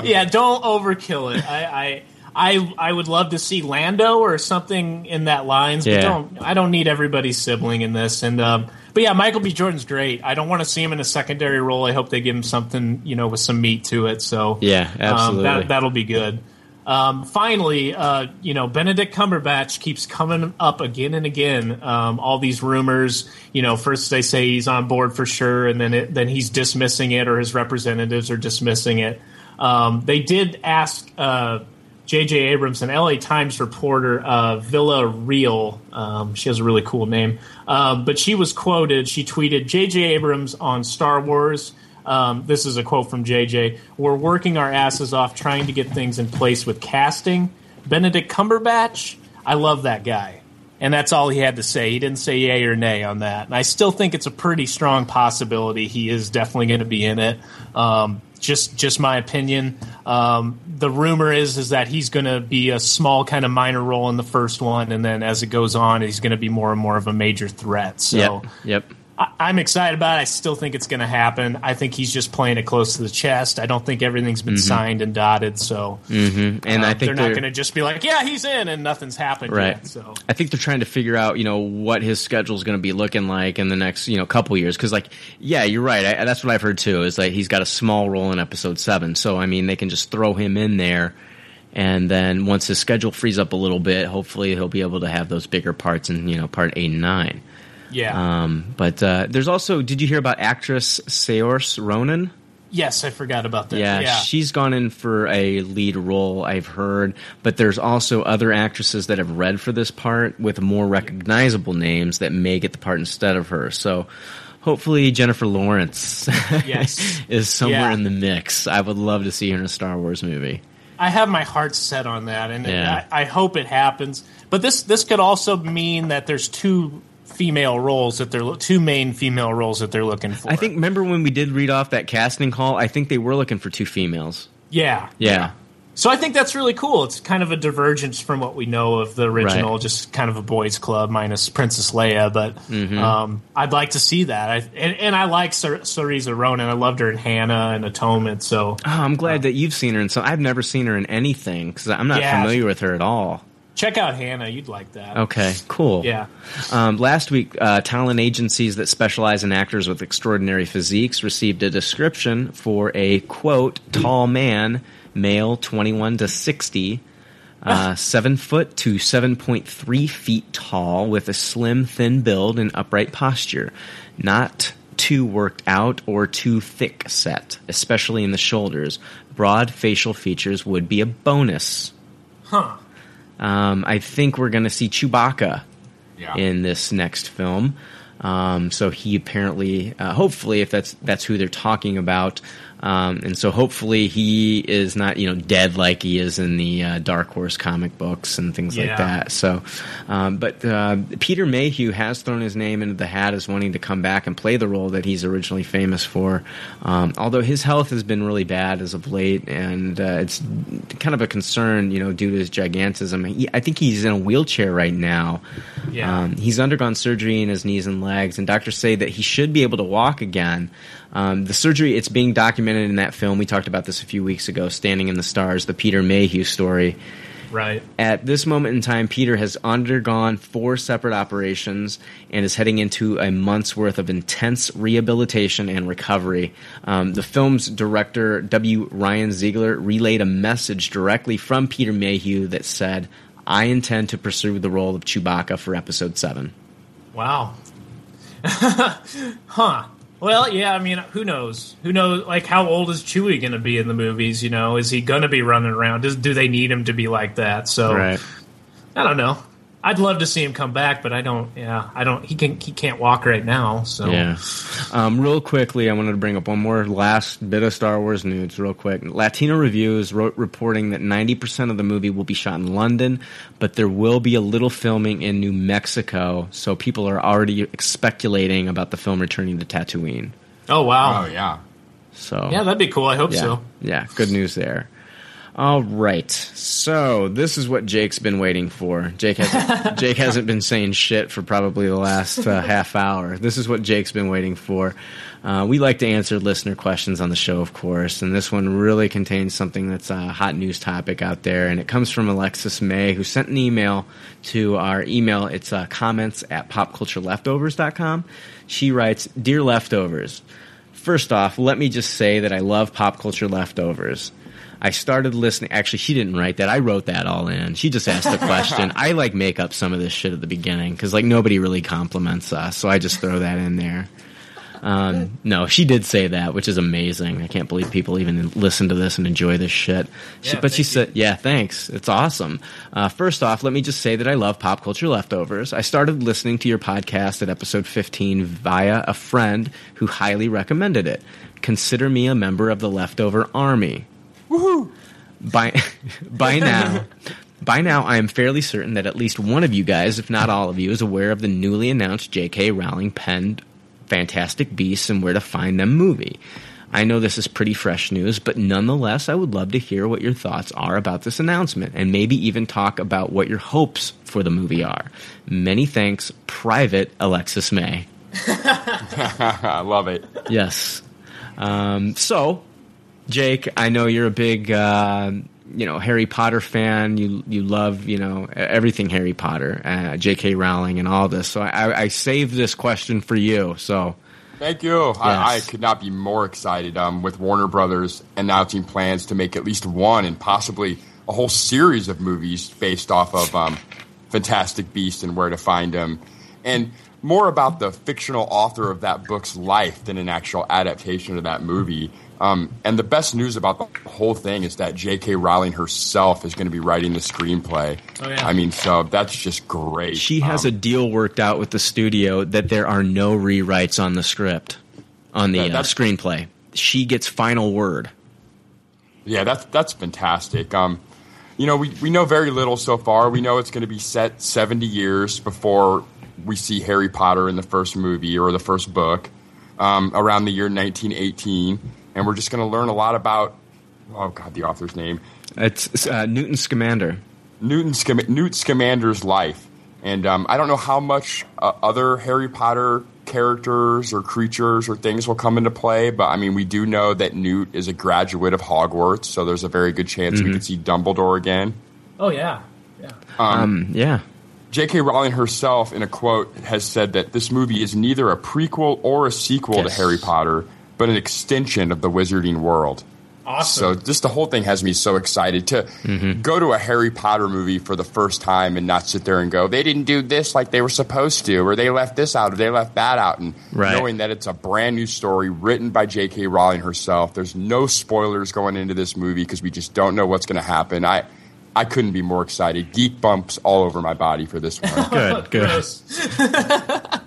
yeah, don't overkill it. I, I I I would love to see Lando or something in that lines, Yeah. but don't I don't need everybody's sibling in this. And um, but yeah, Michael B. Jordan's great. I don't want to see him in a secondary role. I hope they give him something you know with some meat to it. So Yeah, um, absolutely. that that'll be good. Um, finally, uh, you know, Benedict Cumberbatch keeps coming up again and again. Um, all these rumors, you know, first they say he's on board for sure, and then it, then he's dismissing it, or his representatives are dismissing it. Um, they did ask uh, J.J. Abrams, an L.A. Times reporter, uh, Villarreal. Um, she has a really cool name, um, but she was quoted. She tweeted, "J.J. Abrams on Star Wars." Um, this is a quote from JJ. We're working our asses off trying to get things in place with casting. Benedict Cumberbatch, I love that guy. And that's all he had to say. He didn't say yay or nay on that. And I still think it's a pretty strong possibility he is definitely going to be in it. Um, just just my opinion. Um, the rumor is is that he's going to be a small kind of minor role in the first one, and then as it goes on, he's going to be more and more of a major threat. So Yep. Yep. I, I'm excited about it. I still think it's going to happen. I think he's just playing it close to the chest. I don't think everything's been Mhm. signed and dotted. So, hmm And uh, I think they're not they're- going to just be like, "Yeah, he's in," and nothing's happened Right. yet. So, I think they're trying to figure out, you know, what his schedule is going to be looking like in the next, you know, couple years. Because, like, yeah, you're right. I, that's what I've heard too. Is like he's got a small role in episode seven, so I mean, they can just throw him in there, and then once his schedule frees up a little bit, hopefully he'll be able to have those bigger parts in, you know, part eight and nine. Yeah. Um, but uh, there's also, did you hear about actress Saoirse Ronan? yes, I forgot about that. Yeah, Yeah, she's gone in for a lead role, I've heard. But there's also other actresses that have read for this part with more recognizable names that may get the part instead of her. So hopefully Jennifer Lawrence Yes. is somewhere Yeah. in the mix. I would love to see her in a Star Wars movie. I have my heart set on that, and Yeah. I, I hope it happens. But this this could also mean that there's two female roles that they're two main female roles that they're looking for. I think, remember when we did read off that casting call? I think they were looking for two females. yeah, Yeah. So I think that's really cool. It's kind of a divergence from what we know of the original, Right. just kind of a boys' club minus Princess Leia. But Mhm. um, I'd like to see that. I, and, and I like Sar- Saoirse Ronan. I loved her in Hannah and Atonement. So Oh, I'm glad that you've seen her in so I've never seen her in anything because I'm not Yeah. familiar with her at all. Check out Hannah. You'd like that. Okay, cool. Yeah. Um, last week, uh, talent agencies that specialize in actors with extraordinary physiques received a description for a quote tall man, male, twenty-one to sixty, uh, seven foot to seven point three feet tall, with a slim, thin build and upright posture, not too worked out or too thick set, especially in the shoulders. Broad facial features would be a bonus. Huh. Um, I think we're going to see Chewbacca Yeah. in this next film. Um, so he apparently, uh, hopefully, if that's that's who they're talking about, um, and so hopefully he is not you know dead like he is in the uh, Dark Horse comic books and things like that. So, um, but uh, Peter Mayhew has thrown his name into the hat as wanting to come back and play the role that he's originally famous for. Um, although his health has been really bad as of late, and uh, it's kind of a concern, you know, due to his gigantism. He, I think he's in a wheelchair right now. Yeah. Um, he's undergone surgery in his knees and legs, and doctors say that he should be able to walk again. Um, the surgery, it's being documented in that film. We talked about this a few weeks ago, Standing in the Stars, the Peter Mayhew story. Right. At this moment in time, Peter has undergone four separate operations and is heading into a month's worth of intense rehabilitation and recovery. Um, the film's director, W. Ryan Ziegler, relayed a message directly from Peter Mayhew that said, I intend to pursue the role of Chewbacca for episode 7. Wow. huh. Well, yeah. I mean, who knows? Who knows? Like, how old is Chewie going to be in the movies? You know, is he going to be running around? Does, do they need him to be like that? So, Right. I don't know. I'd love to see him come back, but I don't. Yeah, I don't. He can. He can't walk right now. So Yeah. Um, real quickly, I wanted to bring up one more last bit of Star Wars news, real quick. Latino Reviews wrote reporting that 90% of the movie will be shot in London, but there will be a little filming in New Mexico, so people are already speculating about the film returning to Tatooine. Oh wow. Oh yeah. So Yeah, that'd be cool. I hope yeah, so. Yeah, good news there. All right. So this is what Jake's been waiting for. Jake hasn't, Jake hasn't been saying shit for probably the last uh, half hour. This is what Jake's been waiting for. Uh, we like to answer listener questions on the show, of course, and this one really contains something that's a hot news topic out there, and it comes from Alexis May, who sent an email to our email. It's uh, comments at popcultureleftovers.com. She writes, Dear Leftovers, first off, let me just say that I love pop culture leftovers. I started listening. Actually, she didn't write that. I wrote that all in. She just asked the question. I like make up some of this shit at the beginning because like nobody really compliments us, so I just throw that in there. Um, no, she did say that, which is amazing. I can't believe people even listen to this and enjoy this shit. She, Yeah, but she thank said, "Yeah, thanks. It's awesome." Uh, first off, let me just say that I love pop culture leftovers. I started listening to your podcast at episode 15 via a friend who highly recommended it. Consider me a member of the leftover army. Woohoo! By by now. By now, I am fairly certain that at least one of you guys, if not all of you, is aware of the newly announced J.K. Rowling penned Fantastic Beasts and Where to Find Them movie. I know this is pretty fresh news, but nonetheless, I would love to hear what your thoughts are about this announcement and maybe even talk about what your hopes for the movie are. Many thanks, Private Alexis May. I love it. Yes. Um, so, Jake, I know you're a big, uh, you know, Harry Potter fan. You you love, you know, everything Harry Potter, uh, J.K. Rowling, and all this. So I, I saved this question for you. So Thank you. I, I could not be more excited um, with Warner Brothers announcing plans to make at least one and possibly a whole series of movies based off of um, Fantastic Beasts and Where to Find Them. And more about the fictional author of that book's life than an actual adaptation of that movie. Um, and the best news about the whole thing is that J.K. Rowling herself is going to be writing the screenplay. Oh, yeah. I mean, so that's just great. she has Um, a deal worked out with the studio that there are no rewrites on the script, on the That- uh, screenplay. She gets final word. Yeah, that's that's fantastic. Um, you know, we, we know very little so far. We know it's going to be set 70 years before we see Harry Potter in the first movie or the first book, um, around the year 1918, and we're just going to learn a lot about oh god, the author's name, It's uh, Newton Scamander. Newton Scam- Newt Scamander's life. And um, I don't know how much uh, other Harry Potter characters or creatures or things will come into play, but I mean, we do know that Newt is a graduate of Hogwarts, so there's a very good chance we could see Dumbledore again. Oh yeah, yeah. Um, yeah. J.K. Rowling herself, in a quote, has said that this movie is neither a prequel or a sequel to Harry Potter, but an extension of the Wizarding World. Awesome. So just the whole thing has me so excited to Mm-hmm. go to a Harry Potter movie for the first time and not sit there and go, they didn't do this like they were supposed to, or they left this out, or they left that out, and Right. knowing that it's a brand new story written by J.K. Rowling herself. There's no spoilers going into this movie because we just don't know what's going to happen. I I couldn't be more excited. Geek bumps all over my body for this one. Good, good.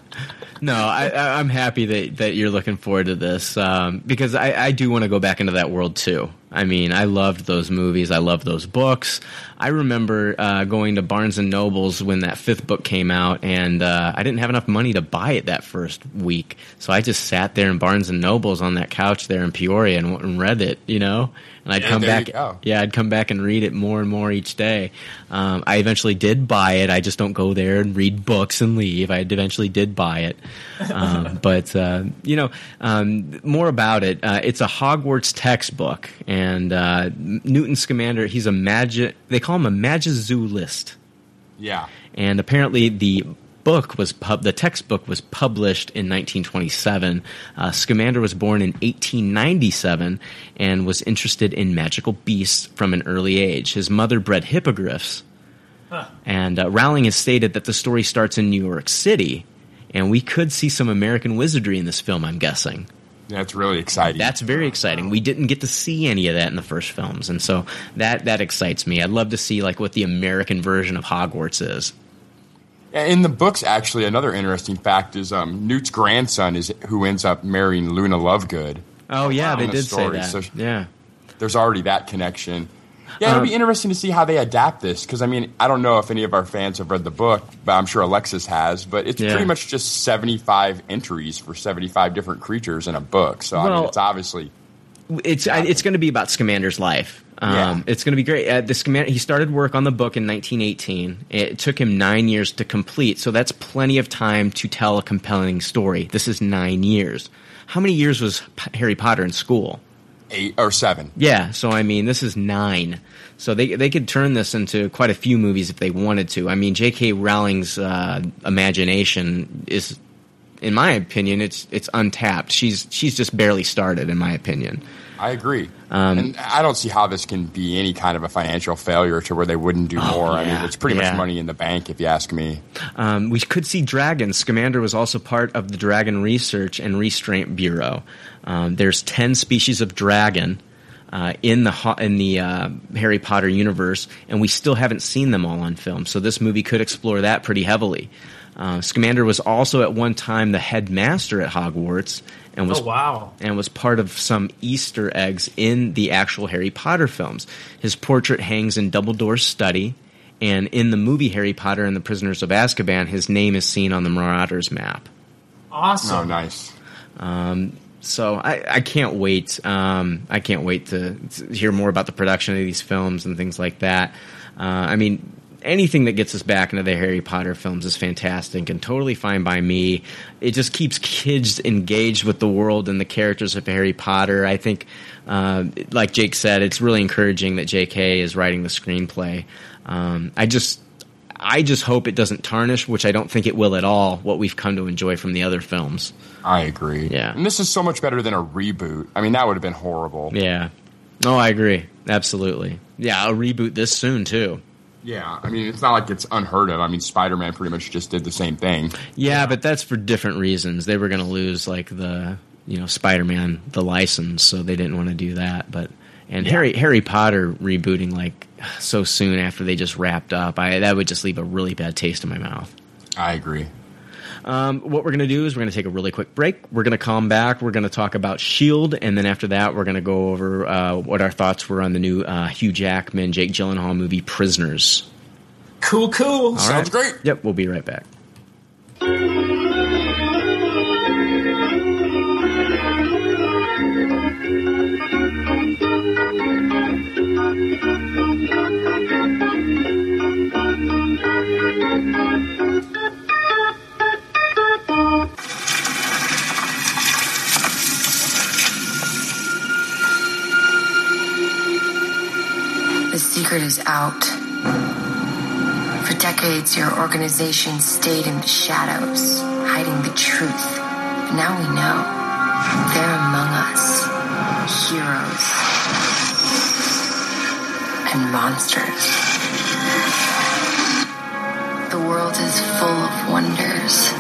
No, I, I, I'm happy that, that you're looking forward to this um, because I, I do want to go back into that world too. I mean, I loved those movies. I loved those books. I remember uh, going to Barnes and Nobles when that fifth book came out, and uh, I didn't have enough money to buy it that first week, so I just sat there in Barnes and Nobles on that couch there in Peoria and, and read it. You know, and I'd Yeah, come back. Yeah, I'd come back and read it more and more each day. Um, I eventually did buy it. I just don't go there and read books and leave. I eventually did buy it. Um, but, uh, you know, um, more about it. Uh, it's a Hogwarts textbook. And uh, Newton Scamander, he's a magic, they call him a magizoologist yeah. and apparently the book was pub- the textbook was published in 1927. Uh, Scamander was born in 1897 and was interested in magical beasts from an early age. His mother bred hippogriffs, and uh, Rowling has stated that the story starts in New York City, and we could see some American wizardry in this film. I'm guessing. That's really exciting. That's very exciting. We didn't get to see any of that in the first films, and so that that excites me. I'd love to see like what the American version of Hogwarts is. In the books, actually, another interesting fact is um, Newt's grandson is who ends up marrying Luna Lovegood. Oh yeah, they the did story, say that. so- yeah. There's already that connection. Yeah, it'll Um, be interesting to see how they adapt this because I mean I don't know if any of our fans have read the book, but I'm sure Alexis has. But it's Yeah. pretty much just 75 entries for 75 different creatures in a book. So I mean, it's obviously It's I, it's going to be about Scamander's life. Um, Yeah. It's going to be great. Uh, the schematic, he started work on the book in 1918. It took him nine years to complete, so that's plenty of time to tell a compelling story. This is nine years. How many years was P- Harry Potter in school? Eight or seven. Yeah, so I mean, this is nine. So they they could turn this into quite a few movies if they wanted to. I mean, J.K. Rowling's uh, imagination is, in my opinion, it's it's untapped. She's she's just barely started, in my opinion. I agree. Um, and I don't see how this can be any kind of a financial failure to where they wouldn't do more. I Oh, yeah. mean, it's pretty Yeah. much money in the bank, if you ask me. Um, we could see dragons. Scamander was also part of the Dragon Research and Restraint Bureau. Um, there's ten species of dragon uh, in the in the uh, Harry Potter universe, and we still haven't seen them all on film. So this movie could explore that pretty heavily. Uh, Scamander was also at one time the headmaster at Hogwarts, and was Oh, wow. and was part of some Easter eggs in the actual Harry Potter films. His portrait hangs in Dumbledore's study, and in the movie Harry Potter and the Prisoners of Azkaban, his name is seen on the Marauders map. Awesome. Oh, nice. Um, so I, I can't wait. Um, I can't wait to, to hear more about the production of these films and things like that. Uh, I mean, anything that gets us back into the Harry Potter films is fantastic and totally fine by me. It just keeps kids engaged with the world and the characters of Harry Potter. I think, uh, like Jake said, it's really encouraging that J.K. is writing the screenplay. Um, I just. I just hope it doesn't tarnish, which I don't think it will at all, what we've come to enjoy from the other films. I agree. Yeah. And this is so much better than a reboot. I mean, that would have been horrible. Yeah. Oh, I agree. Absolutely. Yeah, I'll reboot this soon too. Yeah. I mean, it's not like it's unheard of. I mean, Spider Man pretty much just did the same thing. Yeah, but that's for different reasons. They were going to lose like the, you know, Spider-Man the license, so they didn't want to do that, but and Harry Harry Potter rebooting like so soon after they just wrapped up, I that would just leave a really bad taste in my mouth. I agree. Um, what we're going to do is we're going to take a really quick break. We're going to come back. We're going to talk about Shield, and then after that, we're going to go over uh, what our thoughts were on the new uh, Hugh Jackman, Jake Gyllenhaal movie Prisoners. Cool, cool. All Sounds right. great. Yep, we'll be right back. Secret is out. For decades, your organization stayed in the shadows, hiding the truth. But now we know. They're among us. Heroes. And monsters. The world is full of wonders.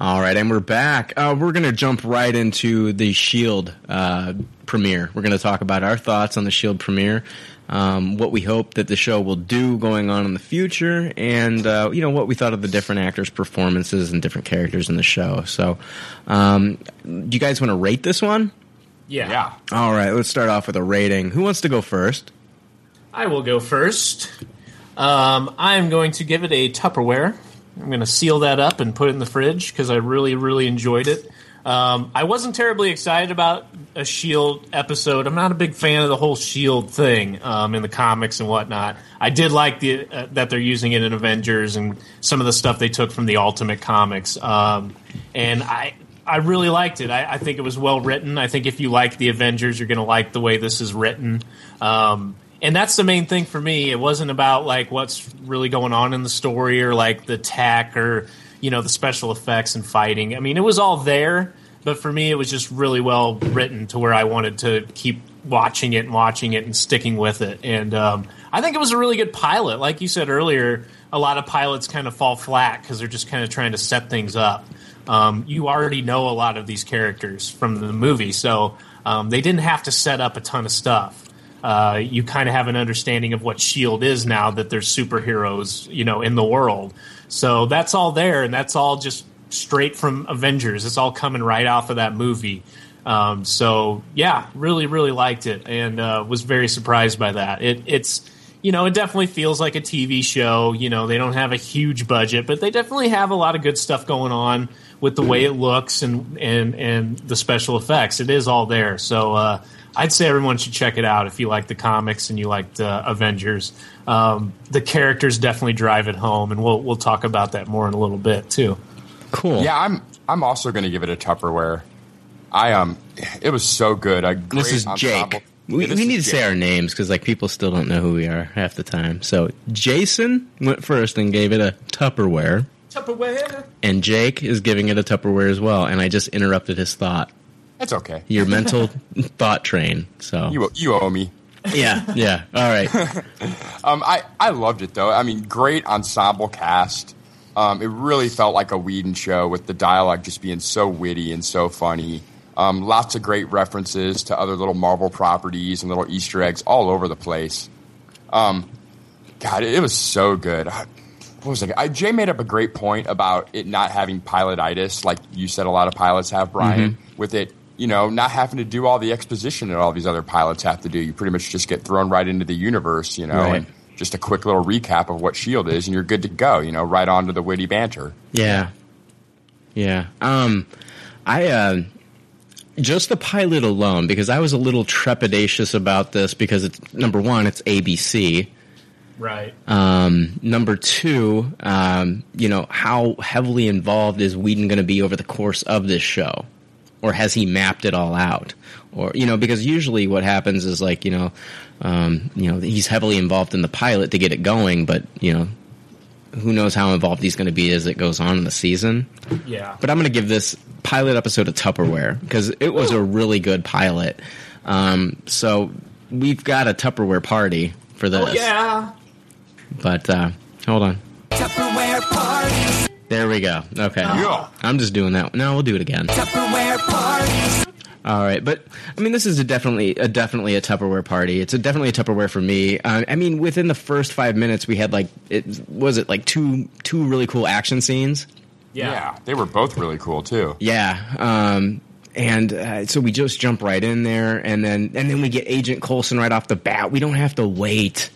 All right, and we're back. Uh, we're going to jump right into the Shield uh, premiere. We're going to talk about our thoughts on the Shield premiere, um, what we hope that the show will do going on in the future, and uh, you know what we thought of the different actors' performances and different characters in the show. So, um, do you guys want to rate this one? Yeah. Yeah. All right, let's start off with a rating. Who wants to go first? I will go first. Um, I'm going to give it a Tupperware. I'm going to seal that up and put it in the fridge because I really, really enjoyed it. Um, I wasn't terribly excited about a Shield episode. I'm not a big fan of the whole Shield thing um, in the comics and whatnot. I did like the uh, that they're using it in Avengers and some of the stuff they took from the Ultimate comics. Um, and I I really liked it. I, I think it was well written. I think if you like the Avengers, you're going to like the way this is written. Um, and that's the main thing for me. It wasn't about like what's really going on in the story or like the tech or you know the special effects and fighting. I mean, it was all there, but for me, it was just really well written to where I wanted to keep watching it and watching it and sticking with it. And um, I think it was a really good pilot. Like you said earlier, a lot of pilots kind of fall flat because they're just kind of trying to set things up. Um, you already know a lot of these characters from the movie, so um, they didn't have to set up a ton of stuff. Uh, you kind of have an understanding of what Shield is now that there's superheroes, you know, in the world. So that's all there, and that's all just straight from Avengers. It's all coming right off of that movie. Um, so yeah, really, really liked it, and uh, was very surprised by that. It, it's you know, it definitely feels like a TV show. You know, they don't have a huge budget, but they definitely have a lot of good stuff going on with the way it looks and and and the special effects. It is all there. So uh, I'd say everyone should check it out if you like the comics and you like the Avengers. Um, the characters definitely drive it home, and we'll we'll talk about that more in a little bit too. Cool. Yeah, I'm I'm also going to give it a Tupperware. I um, it was so good. A great This is ensemble. Jake. We, Yeah, we need to say our names because like people still don't know who we are half the time. So Jason went first and gave it a Tupperware, Tupperware. and Jake is giving it a Tupperware as well. And I just interrupted his thought, That's okay. your mental thought train. So You you owe me. yeah, yeah. All right. Um, I I loved it though. I mean, great ensemble cast. Um, it really felt like a Whedon show with the dialogue just being so witty and so funny. Um, lots of great references to other little Marvel properties and little Easter eggs all over the place. Um, God, it, it was so good. I- What was it? I, Jay made up a great point about it not having pilotitis, like you said. A lot of pilots have, Brian. With it, you know, not having to do all the exposition that all these other pilots have to do. You pretty much just get thrown right into the universe, you know, Right. and just a quick little recap of what Shield is, and you're good to go. You know, right on to the witty banter. Yeah. Yeah. Um I uh just the pilot alone because I was a little trepidatious about this because it's number 1 it's ABC. Right. Um number 2 um you know how heavily involved is Whedon going to be over the course of this show? Or has he mapped it all out? Or you know because usually what happens is like, you know, um you know he's heavily involved in the pilot to get it going, but you know who knows how involved he's going to be as it goes on in the season. Yeah. But I'm going to give this pilot episode a Tupperware because it was a really good pilot. Um, so we've got a Tupperware party for this. Oh, yeah. But uh, hold on. Tupperware party. There we go. Okay. Yeah. I'm just doing that. No, we'll do it again. Tupperware party. All right, but I mean, this is a definitely a definitely a Tupperware party. It's a definitely a Tupperware for me. Uh, I mean, within the first five minutes, we had like it was it like two two really cool action scenes. Yeah. they were both really cool too. Yeah. Um, and uh, so we just jump right in there, and then and then we get Agent Coulson right off the bat. We don't have to wait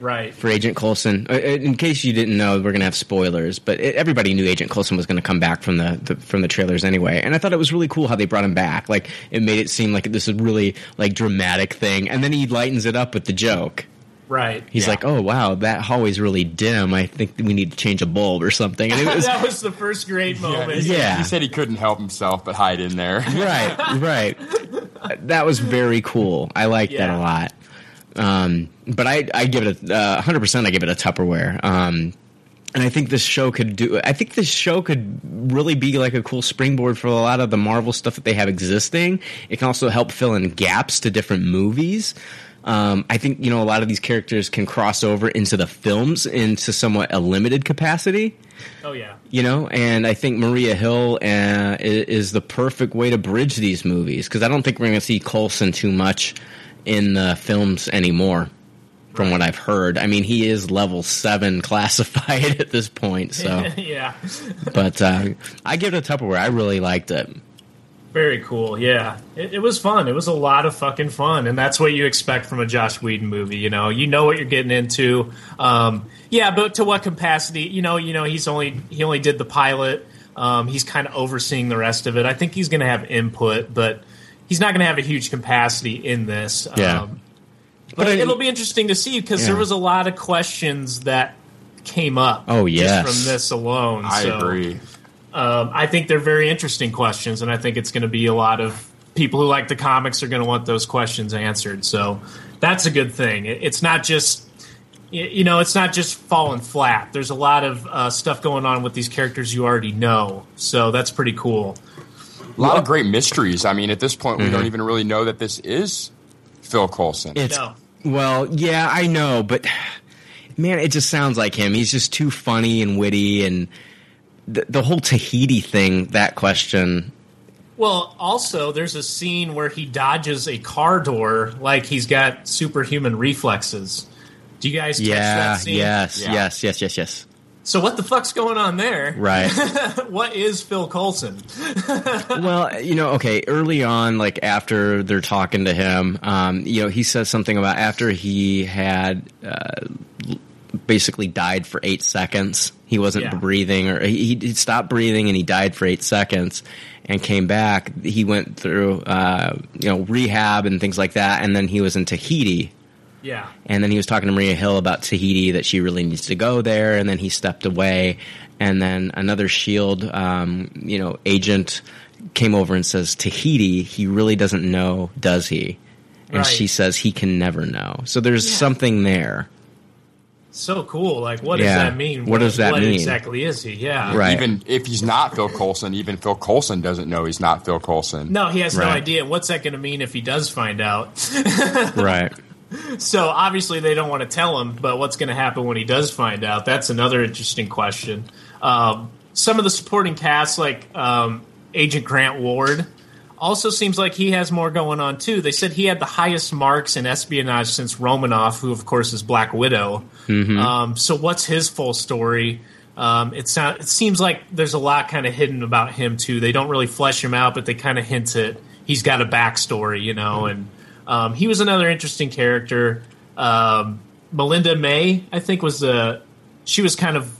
Right. for Agent Coulson. Uh, In case you didn't know, we're gonna have spoilers, but it, everybody knew Agent Coulson was gonna come back from the, the from the trailers anyway. And I thought it was really cool how they brought him back. Like it made it seem like this is really like dramatic thing, and then he lightens it up with the joke. Right. He's Yeah. like, "Oh wow, that hallway's really dim. I think we need to change a bulb or something." And it was that was the first great moment. Yeah. He said he couldn't help himself but hide in there. right, right. That was very cool. I liked that a lot. Um, but I, I give it a uh, hundred percent. I give it a Tupperware. Um, and I think this show could do. I think this show could really be like a cool springboard for a lot of the Marvel stuff that they have existing. It can also help fill in gaps to different movies. Um, I think you know a lot of these characters can cross over into the films into somewhat a limited capacity Oh yeah. you know and i think maria hill uh, is the perfect way to bridge these movies because i don't think we're going to see coulson too much in the films anymore from what i've heard i mean he is level 7 classified at this point so yeah. but uh, i give it a tupperware i really liked it Very cool. Yeah, it, it was fun. It was a lot of fucking fun, and that's what you expect from a Joss Whedon movie. You know, you know what you're getting into. Um, yeah, but to what capacity? You know, you know he's only he only did the pilot. Um, he's kind of overseeing the rest of it. I think he's going to have input, but he's not going to have a huge capacity in this. Yeah. Um, but But I- it'll be interesting to see because there was a lot of questions that came up. Oh, yes. just from this alone. I so agree. um, I think they're very interesting questions, and I think it's going to be a lot of people who like the comics are going to want those questions answered. So that's a good thing. It, it's not just you know, it's not just falling flat. There's a lot of uh, stuff going on with these characters you already know, so that's pretty cool. A lot of great mysteries. I mean, at this point, we Mm-hmm. don't even really know that this is Phil Coulson. It's No. well, yeah, I know, but man, it just sounds like him. He's just too funny and witty, and the, the whole Tahiti thing. That question, Well, also, there's a scene where he dodges a car door like he's got superhuman reflexes. Do you guys catch yeah, that scene? yes, Yeah. yes, yes, yes, yes. So what the fuck's going on there? Right. what is Phil Coulson? well, you know, okay, early on, like after they're talking to him, um, you know, he says something about after he had uh, basically died for eight seconds. He wasn't Yeah. breathing, or he, he stopped breathing, and he died for eight seconds, and came back. He went through uh, you know rehab and things like that, and then he was in Tahiti. Yeah. And then he was talking to Maria Hill about Tahiti that she really needs to go there. And then he stepped away. And then another Shield, um, you know, agent came over and says Tahiti. He really doesn't know, does he? And Right. she says he can never know. So there's Yeah. something there. So cool. Like, what Yeah. does that mean? What does that what mean? exactly is he? Yeah. Right. Even if he's not Phil Coulson, even Phil Coulson doesn't know he's not Phil Coulson. No, he has no idea. What's that going to mean if he does find out? right. So obviously they don't want to tell him, but what's going to happen when he does find out? That's another interesting question. Um, some of the supporting cast, like um, Agent Grant Ward, also seems like he has more going on too. They said he had the highest marks in espionage since Romanoff, who of course is Black Widow. Mhm. Um, so what's his full story? Um, it, sound, it seems like there's a lot kind of hidden about him too. They don't really flesh him out, but they kind of hint at he's got a backstory, you know. And um, he was another interesting character. Um, Melinda May, I think, was the she was kind of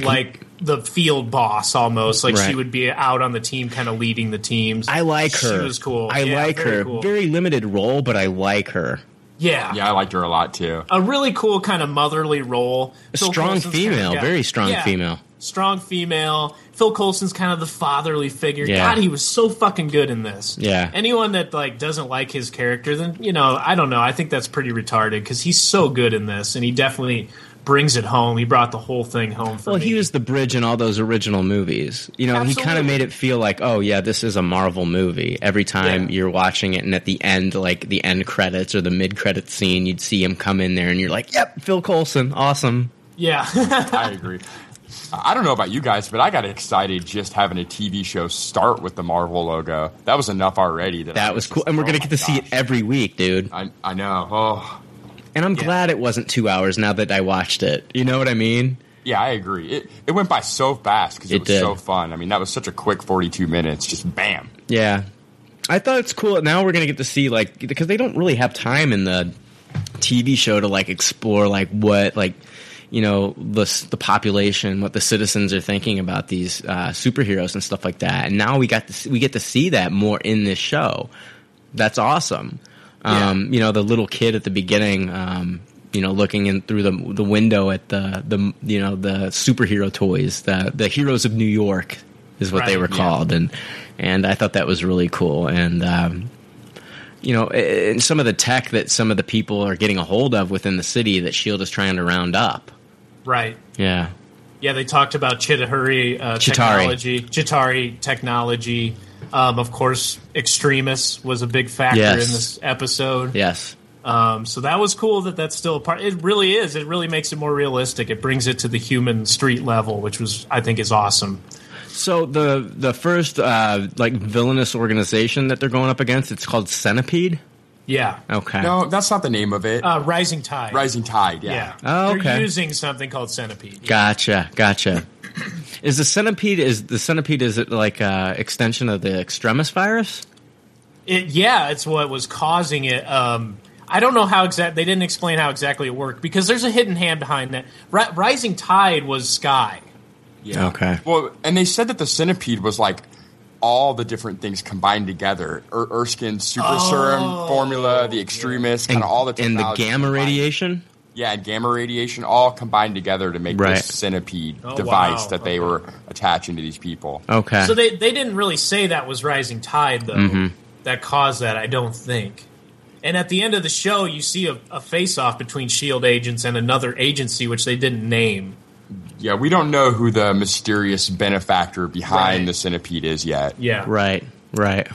like the field boss almost. Like she would be out on the team, kind of leading the teams. I like her. She was cool. I Yeah, like very her. cool. Very limited role, but I like her. Yeah. Yeah, I liked her a lot too. a really cool kind of motherly role. A Phil strong Coulson's kind of female. Very strong Yeah. female. Strong female. Phil Coulson's kind of the fatherly figure. Yeah. God, he was so fucking good in this. Yeah. Anyone that like doesn't like his character, then you know, I don't know. I think that's pretty retarded because he's so good in this, and he definitely brings it home. He brought the whole thing home for Well, me. he was the bridge in all those original movies. You know, he kind of made it feel like, oh yeah, this is a Marvel movie. Every time you're watching it, and at the end, like the end credits or the mid credit scene, you'd see him come in there, and you're like, yep, Phil Coulson, awesome. yeah. I agree. I don't know about you guys, but I got excited just having a TV show start with the Marvel logo. That was enough already. That, That was cool, and we're gonna get to see it every week, dude. I, I know. Oh, And I'm glad it wasn't two hours now that I watched it. You know what I mean? yeah, I agree. It it went by so fast because it, It was did. so fun. I mean, that was such a quick forty-two minutes. Just bam. Yeah. I thought it's cool. Now we're gonna get to see like because they don't really have time in the TV show to like explore like what like you know the the population, what the citizens are thinking about these uh, superheroes and stuff like that. And now we got to we get to see that more in this show. That's awesome. Um, You know, the little kid at the beginning. Um, you know, looking in through the the window at the the you know the superhero toys, the the heroes of New York is what they Right, were yeah. called, and and I thought that was really cool. And um, you know, and some of the tech that some of the people are getting a hold of within the city that Shield is trying to round up. Right. Yeah, Yeah, they talked about Chitahuri uh, Chitauri. technology, Chitari technology. Um, of course, Extremis was a big factor Yes. in this episode. yes, Um, so that was cool that that's still a part. It really is. It really makes it more realistic. It brings it to the human street level, which was I think is awesome. So the the first uh, like villainous organization that they're going up against, it's called Centipede. Yeah. Okay. No, that's not the name of it. Uh, Rising Tide. Rising Tide. Yeah. Yeah. Oh, They're using something called Centipede. Gotcha, gotcha. is the centipede is the centipede is it like a extension of the extremis virus? It, yeah, it's what was causing it. Um, I don't know how exact. They didn't explain how exactly it worked because there's a hidden hand behind that. Ri- Rising Tide was Skye. Yeah. Okay. Well, and they said that the centipede was like all the different things combined together. Er- Erskine's super serum formula, the extremis, kind And, of all the and the gamma combined. radiation. Yeah, and gamma radiation all combined together to make Right. this centipede Oh, device wow. that they were attaching to these people. Okay. So they they didn't really say that was Rising Tide though. Mhm. That caused that, I don't think. And at the end of the show, you see a, a face off between Shield agents and another agency, which they didn't name. Yeah, we don't know who the mysterious benefactor behind Right. the centipede is yet. Yeah. right, right.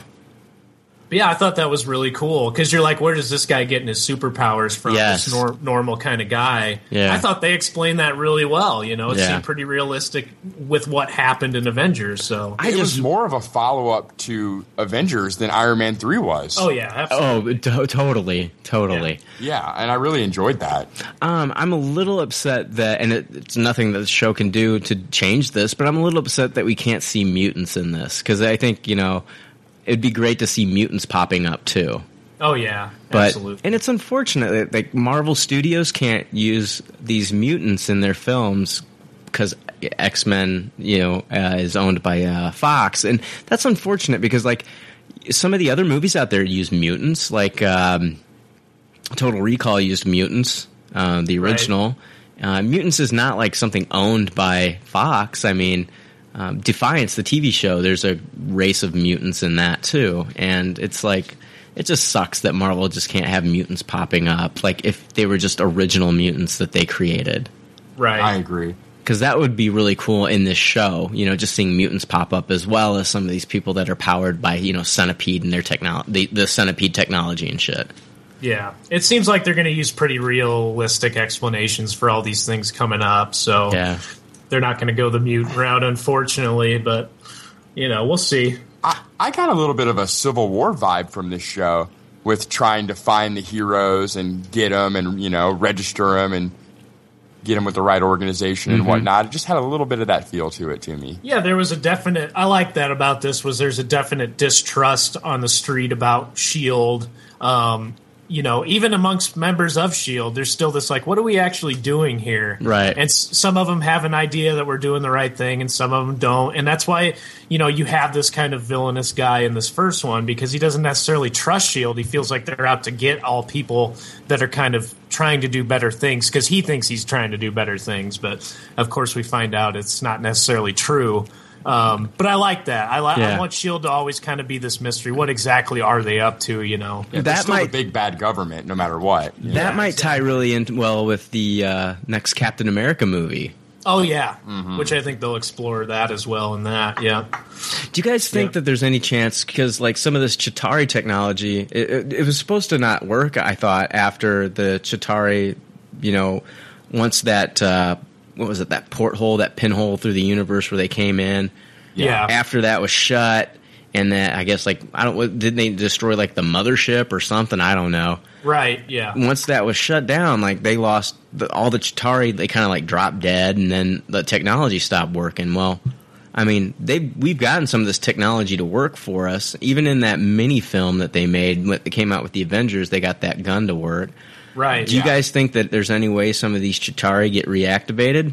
But yeah, I thought that was really cool because you're like, where does this guy getting his superpowers from? Yes. This nor- normal kind of guy. Yeah. I thought they explained that really well. You know, it Yeah. seemed pretty realistic with what happened in Avengers. So, I it was more of a follow up to Avengers than Iron Man 3 was. oh yeah, absolutely. oh to- totally, totally. Yeah, and I really enjoyed that. Um, I'm a little upset that, and it, it's nothing that the show can do to change this, but I'm a little upset that we can't see mutants in this because I think you know it'd be great to see mutants popping up too. Oh yeah, But absolutely. and it's unfortunate that like Marvel Studios can't use these mutants in their films because X Men, you know, uh, is owned by uh, Fox, and that's unfortunate because like some of the other movies out there use mutants, like um, Total Recall used mutants, uh, the Right. original. Uh, mutants is not like something owned by Fox. I mean. Um, Defiance, the TV show, there's a race of mutants in that too, and it's like it just sucks that Marvel just can't have mutants popping up. Like if they were just original mutants that they created, right. I agree. because that would be really cool in this show. You know, just seeing mutants pop up as well as some of these people that are powered by you know Centipede and their technology, the, the Centipede technology and shit. Yeah, it seems like they're going to use pretty realistic explanations for all these things coming up. So Yeah. They're not going to go the mutant route, unfortunately. But you know, we'll see. I, I got a little bit of a Civil War vibe from this show with trying to find the heroes and get them and, you know, register them and get them with the right organization and Mhm. whatnot. It just had a little bit of that feel to it to me. Yeah, there was a definite. I like that about this was there's a definite distrust on the street about Shield. Um, you know, even amongst members of Shield, there's still this like, what are we actually doing here? Right. And s- some of them have an idea that we're doing the right thing, and some of them don't. And that's why you know you have this kind of villainous guy in this first one because he doesn't necessarily trust Shield. He feels like they're out to get all people that are kind of trying to do better things because he thinks he's trying to do better things. But of course, we find out it's not necessarily true. Um, but I like that. I, li- Yeah. I want Shield to always kind of be this mystery. What exactly are they up to? You know. Yeah, they're That still might- the big bad government, no matter what. you know? That might tie really in well with the uh, next Captain America movie. Oh yeah, which I think they'll explore that as well in that. Yeah. Do you guys think Yeah. that there's any chance because like some of this Chitauri technology, it, it, it was supposed to not work? I thought after the Chitauri, you know, once that uh, what was it that porthole, that pinhole through the universe where they came in. Yeah. After that was shut, and that I guess like I don't what- did they destroy like the mothership or something? I don't know. Right. Yeah. Once that was shut down, like they lost the, all the Chitauri. They kind of like dropped dead, and then the technology stopped working. Well, I mean, they we've gotten some of this technology to work for us. Even in that mini film that they made, that came out with the Avengers, they got that gun to work. Right. Do you yeah. guys think that there's any way some of these Chitauri get reactivated?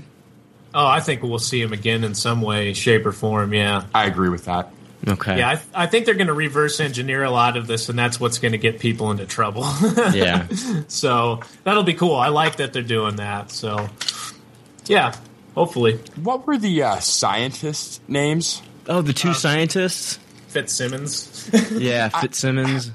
Oh, I think we'll see them again in some way, shape, or form. Yeah. I agree with that. Okay. Yeah, I, I think they're going to reverse engineer a lot of this, and that's what's going to get people into trouble. Yeah. so that'll be cool. I like that they're doing that. So, yeah, hopefully. What were the uh, scientists' names? Oh, the two scientists. Fitzsimmons. Yeah, Fitzsimmons.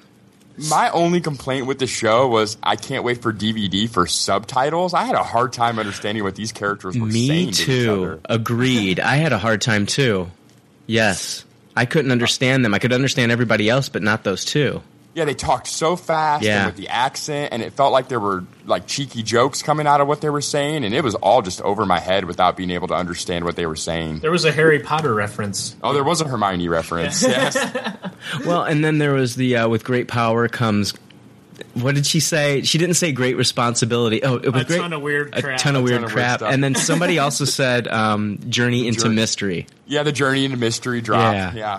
My only complaint with the show was I can't wait for DVD for subtitles. I had a hard time understanding what these characters were Me saying to each too. other. Agreed. I had a hard time too. Yes. I couldn't understand them. I could understand everybody else, but not those two. Yeah, they talked so fast Yeah. and with the accent, and it felt like there were like cheeky jokes coming out of what they were saying, and it was all just over my head without being able to understand what they were saying. There was a Harry Potter reference. Oh, there was a Hermione reference. yes. Well, and then there was the uh, with great power comes. What did she say? She didn't say great responsibility. Oh, it was A great. ton of weird a crap. ton of A weird ton of weird crap. stuff. and then somebody also said um, journey into Journey. mystery. Yeah, the journey into mystery drop. Yeah, Yeah.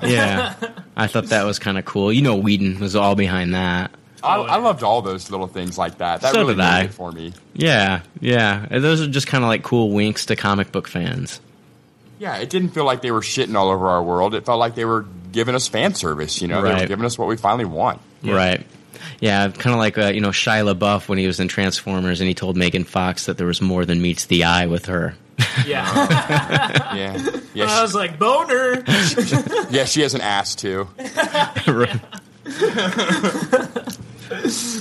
yeah. I thought that was kind of cool. You know, Whedon was all behind that. I, I loved all those little things like that. That So really did I. it for me. Yeah, yeah. And those are just kind of like cool winks to comic book fans. Yeah, it didn't feel like they were shitting all over our world. It felt like they were giving us fan service. You know, they Right. were giving us what we finally want. Right. Yeah, kind of like uh, you know Shia LaBeouf when he was in Transformers and he told Megan Fox that there was more than meets the eye with her. Yeah. Yeah, yeah, I was like, boner. yeah. She has an ass too.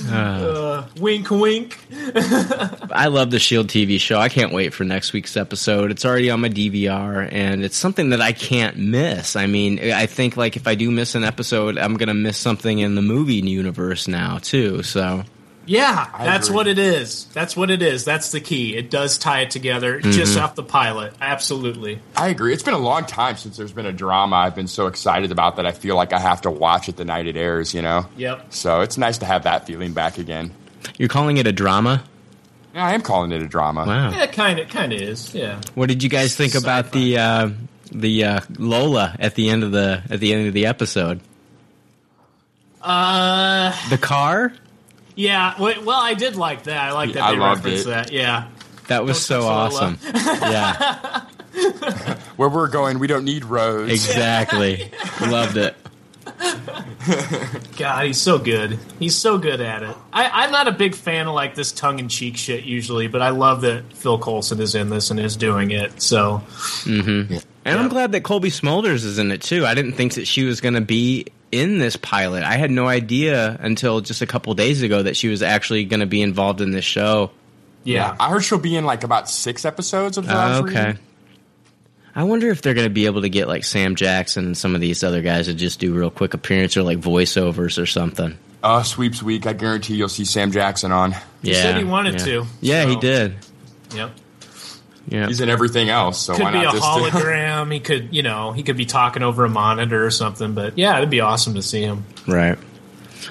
Uh, wink, wink. I love the Shield TV show. I can't wait for next week's episode. It's already on my DVR, and it's something that I can't miss. I mean, I think like if I do miss an episode, I'm gonna miss something in the movie universe now too. So Yeah, I that's agree. what it is. That's what it is. That's the key. It does tie it together Mm-hmm. just off the pilot. Absolutely. I agree. It's been a long time since there's been a drama I've been so excited about that I feel like I have to watch it the night it airs. You know. Yep. So it's nice to have that feeling back again. you're calling it a drama? Yeah, I am calling it a drama. Wow. Yeah, kind of, kind of is. Yeah. What did you guys think about the uh, the uh, Lola at the end of the at the end of the episode? Uh, The car? Yeah. Well, I did like that. I like that I they loved referenced it. that. Yeah. That was so awesome. yeah, Where we're going, we don't need roads. exactly. Loved it. God, he's so good. He's so good at it. I, I'm not a big fan of like this tongue in cheek shit usually, but I love that Phil Coulson is in this and is doing it. So mm-hmm. And I'm glad that Cobie Smulders is in it too. I didn't think that she was going to be in this pilot. I had no idea until just a couple days ago that she was actually going to be involved in this show. yeah, I heard she'll be in like about six episodes of the Uh, okay. reading. I wonder if they're going to be able to get like Sam Jackson and some of these other guys to just do real quick appearance or like voiceovers or something. Uh, sweeps week. I guarantee you'll see Sam Jackson on. He yeah, said he wanted yeah. to, Yeah, he did. yep. Yeah, He's in everything else, so Could why be a just hologram. he could, you know, he could be talking over a monitor or something. But yeah, it'd be awesome to see him. right.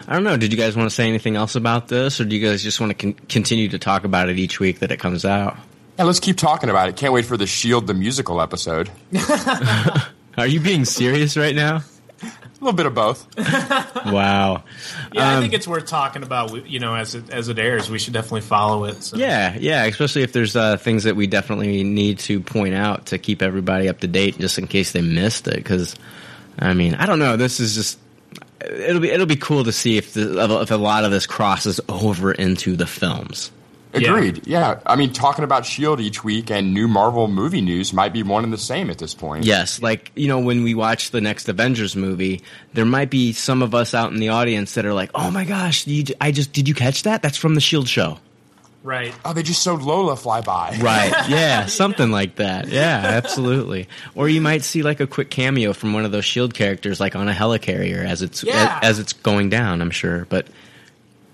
I don't know. Did you guys want to say anything else about this, or do you guys just want to con- continue to talk about it each week that it comes out? yeah, let's keep talking about it. Can't wait for the Shield the musical episode. Are you being serious right now? A little bit of both. Wow. Yeah, I Um, think it's worth talking about. You know, as it as it airs, we should definitely follow it. So. Yeah, yeah, especially if there's uh, things that we definitely need to point out to keep everybody up to date, just in case they missed it. Because, I mean, I don't know. This is just it'll be it'll be cool to see if the, if a lot of this crosses over into the films. Agreed. Yeah. I mean, talking about Shield each week and new Marvel movie news might be one and the same at this point. Yes, like you know, when we watch the next Avengers movie, there might be some of us out in the audience that are like, "Oh my gosh, you, I just did you catch that? That's from the Shield show." Right. Oh, they just showed Lola fly by. Right. Yeah, something like that. Yeah, absolutely. Or you might see like a quick cameo from one of those shield characters like on a helicarrier as it's Yeah. as, it's going down, I'm sure. But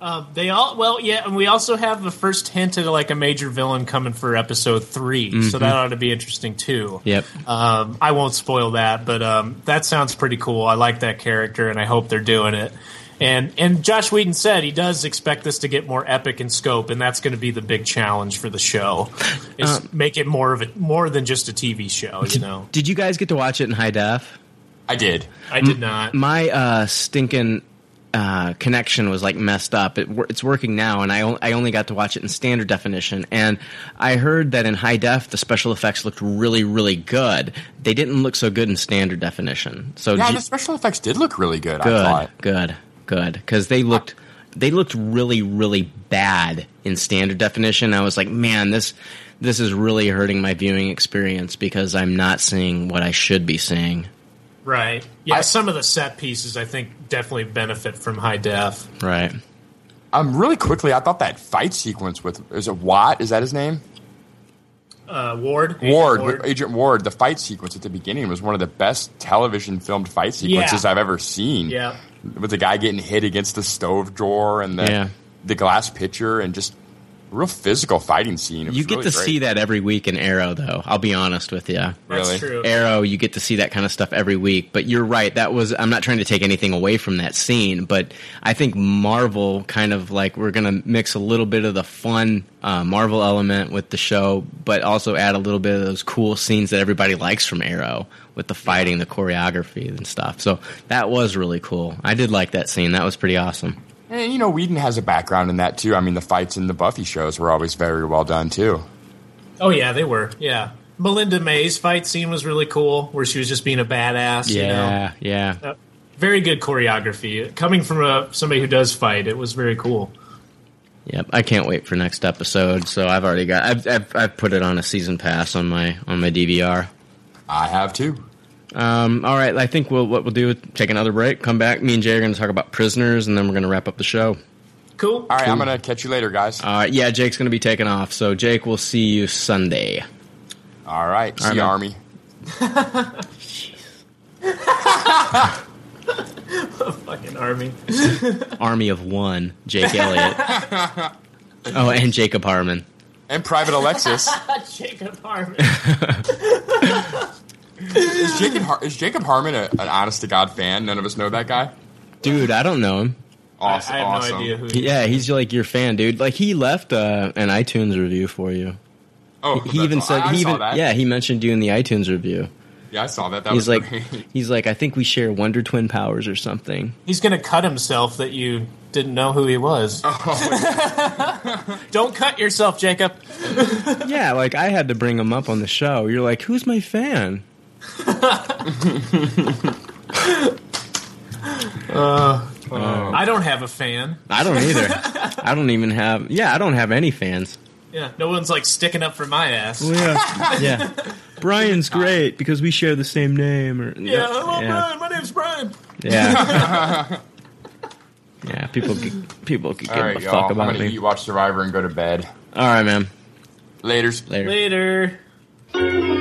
Uh, they all well, yeah, and we also have the first hint at like a major villain coming for episode 3 so Mhm. that ought to be interesting too. yep. Um, I won't spoil that, but um, that sounds pretty cool. I like that character, and I hope they're doing it. And and Joss Whedon said he does expect this to get more epic in scope, and that's going to be the big challenge for the show. Is Um, make it more of a more than just a TV show. You know, Did you guys get to watch it in high def? I did. I did not. My uh stinking uh, connection was like messed up. It, it's working now, and I, o- I only got to watch it in standard definition. And I heard that in high def, the special effects looked really, really good. They didn't look so good in standard definition. So yeah, the special effects did look really good. I good, thought. good, good, because they looked they looked really, really bad in standard definition. I was like, man, this this is really hurting my viewing experience because I'm not seeing what I should be seeing. Right? Yeah, some of the set pieces I think definitely benefit from high def. Right. Um, really quickly, I thought that fight sequence with is it Watt? Is that his name? Uh, Ward, Agent Ward, Ward. Agent Ward. The fight sequence at the beginning was one of the best television filmed fight sequences Yeah. I've ever seen. Yeah. with the guy getting hit against the stove drawer and the Yeah. the glass pitcher and just a real physical fighting scene. You get really to great. see that every week in Arrow, though. I'll be honest with you. That's Really? true. Arrow, you get to see that kind of stuff every week. But you're right. That was. I'm not trying to take anything away from that scene, but I think Marvel kind of like we're going to mix a little bit of the fun uh, Marvel element with the show, but also add a little bit of those cool scenes that everybody likes from Arrow with the fighting, the choreography, and stuff. So that was really cool. I did like that scene. That was pretty awesome. And you know, Whedon has a background in that too. I mean, the fights in the Buffy shows were always very well done too. Oh yeah, they were. Yeah, Melinda May's fight scene was really cool, where she was just being a badass. You know? Yeah, yeah. Uh, very good choreography. Coming from a, somebody who does fight, it was very cool. Yep, I can't wait for next episode. So I've already got I've I've, I've put it on a season pass on my on my DVR. I have too. Um, all right, I think we'll what we'll do is take another break, come back. Me and Jay are going to talk about prisoners, and then we're going to wrap up the show. Cool. All right, I'm gonna catch you later, guys. All right, yeah, Jake's going to be taking off, so Jake, we'll see you Sunday. All right, see All right, you, man. Army. Fucking army. Army of one, Jake Elliott. oh, and Jacob Harmon. And Private Alexis. Jacob Harmon. Is Jacob Har- is Jacob Harmon a, an honest to god fan? None of us know that guy. Dude, I don't know him. Awesome, I have awesome. no idea who. He Yeah, he's like your fan, dude. Like he left uh, an iTunes review for you. Oh, he even that's- said I, I he saw even that. yeah he mentioned you in the iTunes review. Yeah, I saw that. That he's was like, great. he's like, I think we share Wonder Twin powers or something. He's gonna cut himself that you didn't know who he was. Oh, Don't cut yourself, Jacob. yeah, like I had to bring him up on the show. You're like, who's my fan? Uh, I don't have a fan. I don't either. I don't even have. Yeah, I don't have any fans. Yeah, no one's like sticking up for my ass. Well, yeah, yeah. Brian's great because we share the same name. Or Yeah, hello, yeah. Brian. My name's Brian. Yeah. yeah, people could, people could give All a right, y'all. fuck I'm about gonna me. eat, watch Survivor, and go to bed. All right, man. Later's. Later. Later.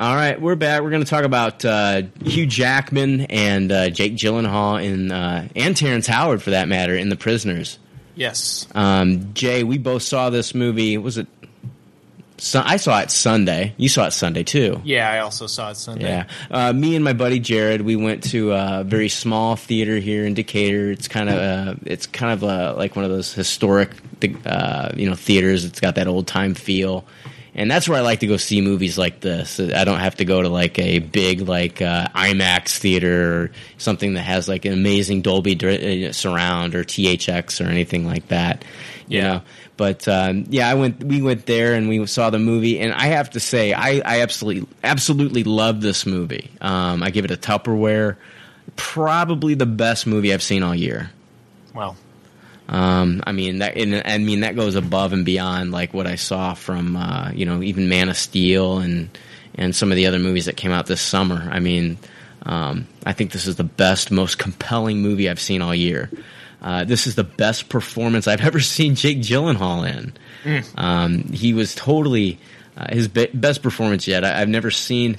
All right, we're back. We're going to talk about uh, Hugh Jackman and uh, Jake Gyllenhaal in, uh, and Terrence Howard, for that matter, in The Prisoners. Yes. Um, Jay, we both saw this movie. Was it? Sun- I saw it Sunday. You saw it Sunday too. Yeah, I also saw it Sunday. Yeah, uh, me and my buddy Jared, we went to a very small theater here in Decatur. It's kind of uh, it's kind of uh, like one of those historic, uh, you know, theaters. It's got that old time feel, and that's where I like to go see movies like this. I don't have to go to like a big like uh, IMAX theater or something that has like an amazing Dolby uh, surround or THX or anything like that. You Yeah. know, but um, yeah, I went. We went there and we saw the movie, and I have to say, I, I absolutely, absolutely love this movie. Um, I give it a Tupperware. Probably the best movie I've seen all year. Well, Um, I mean that. And, I mean that goes above and beyond like what I saw from uh, you know even Man of Steel and and some of the other movies that came out this summer. I mean, um, I think this is the best, most compelling movie I've seen all year. Uh, this is the best performance I've ever seen Jake Gyllenhaal in. Um, he was totally uh, his be- best performance yet. I- I've never seen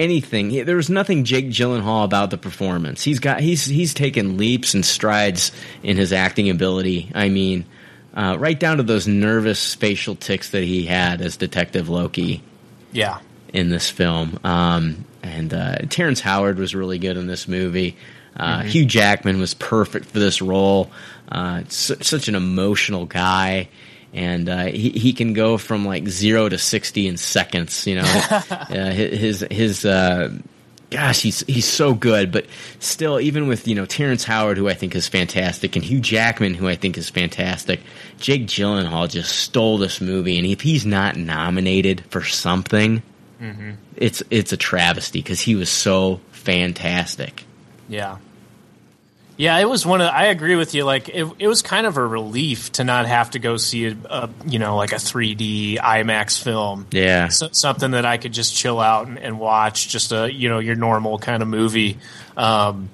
anything. He- There was nothing Jake Gyllenhaal about the performance. He's got he's he's taken leaps and strides in his acting ability. I mean, uh, right down to those nervous facial tics that he had as Detective Loki yeah. in this film. Um, and uh, Terrence Howard was really good in this movie. Uh, Mhm. Hugh Jackman was perfect for this role. Uh, su- such an emotional guy, and uh, he he can go from like zero to sixty in seconds. You know, uh, his his. Uh, Gosh, he's he's so good, but still, even with you know Terrence Howard, who I think is fantastic, and Hugh Jackman, who I think is fantastic, Jake Gyllenhaal just stole this movie. And if he's not nominated for something, Mm-hmm. it's it's a travesty because he was so fantastic. Yeah. Yeah, it was one of. I agree with you. Like, it, it was kind of a relief to not have to go see a, a you know, like a 3D IMAX film. Yeah. So, something that I could just chill out and, and watch, just a you know your normal kind of movie. Um,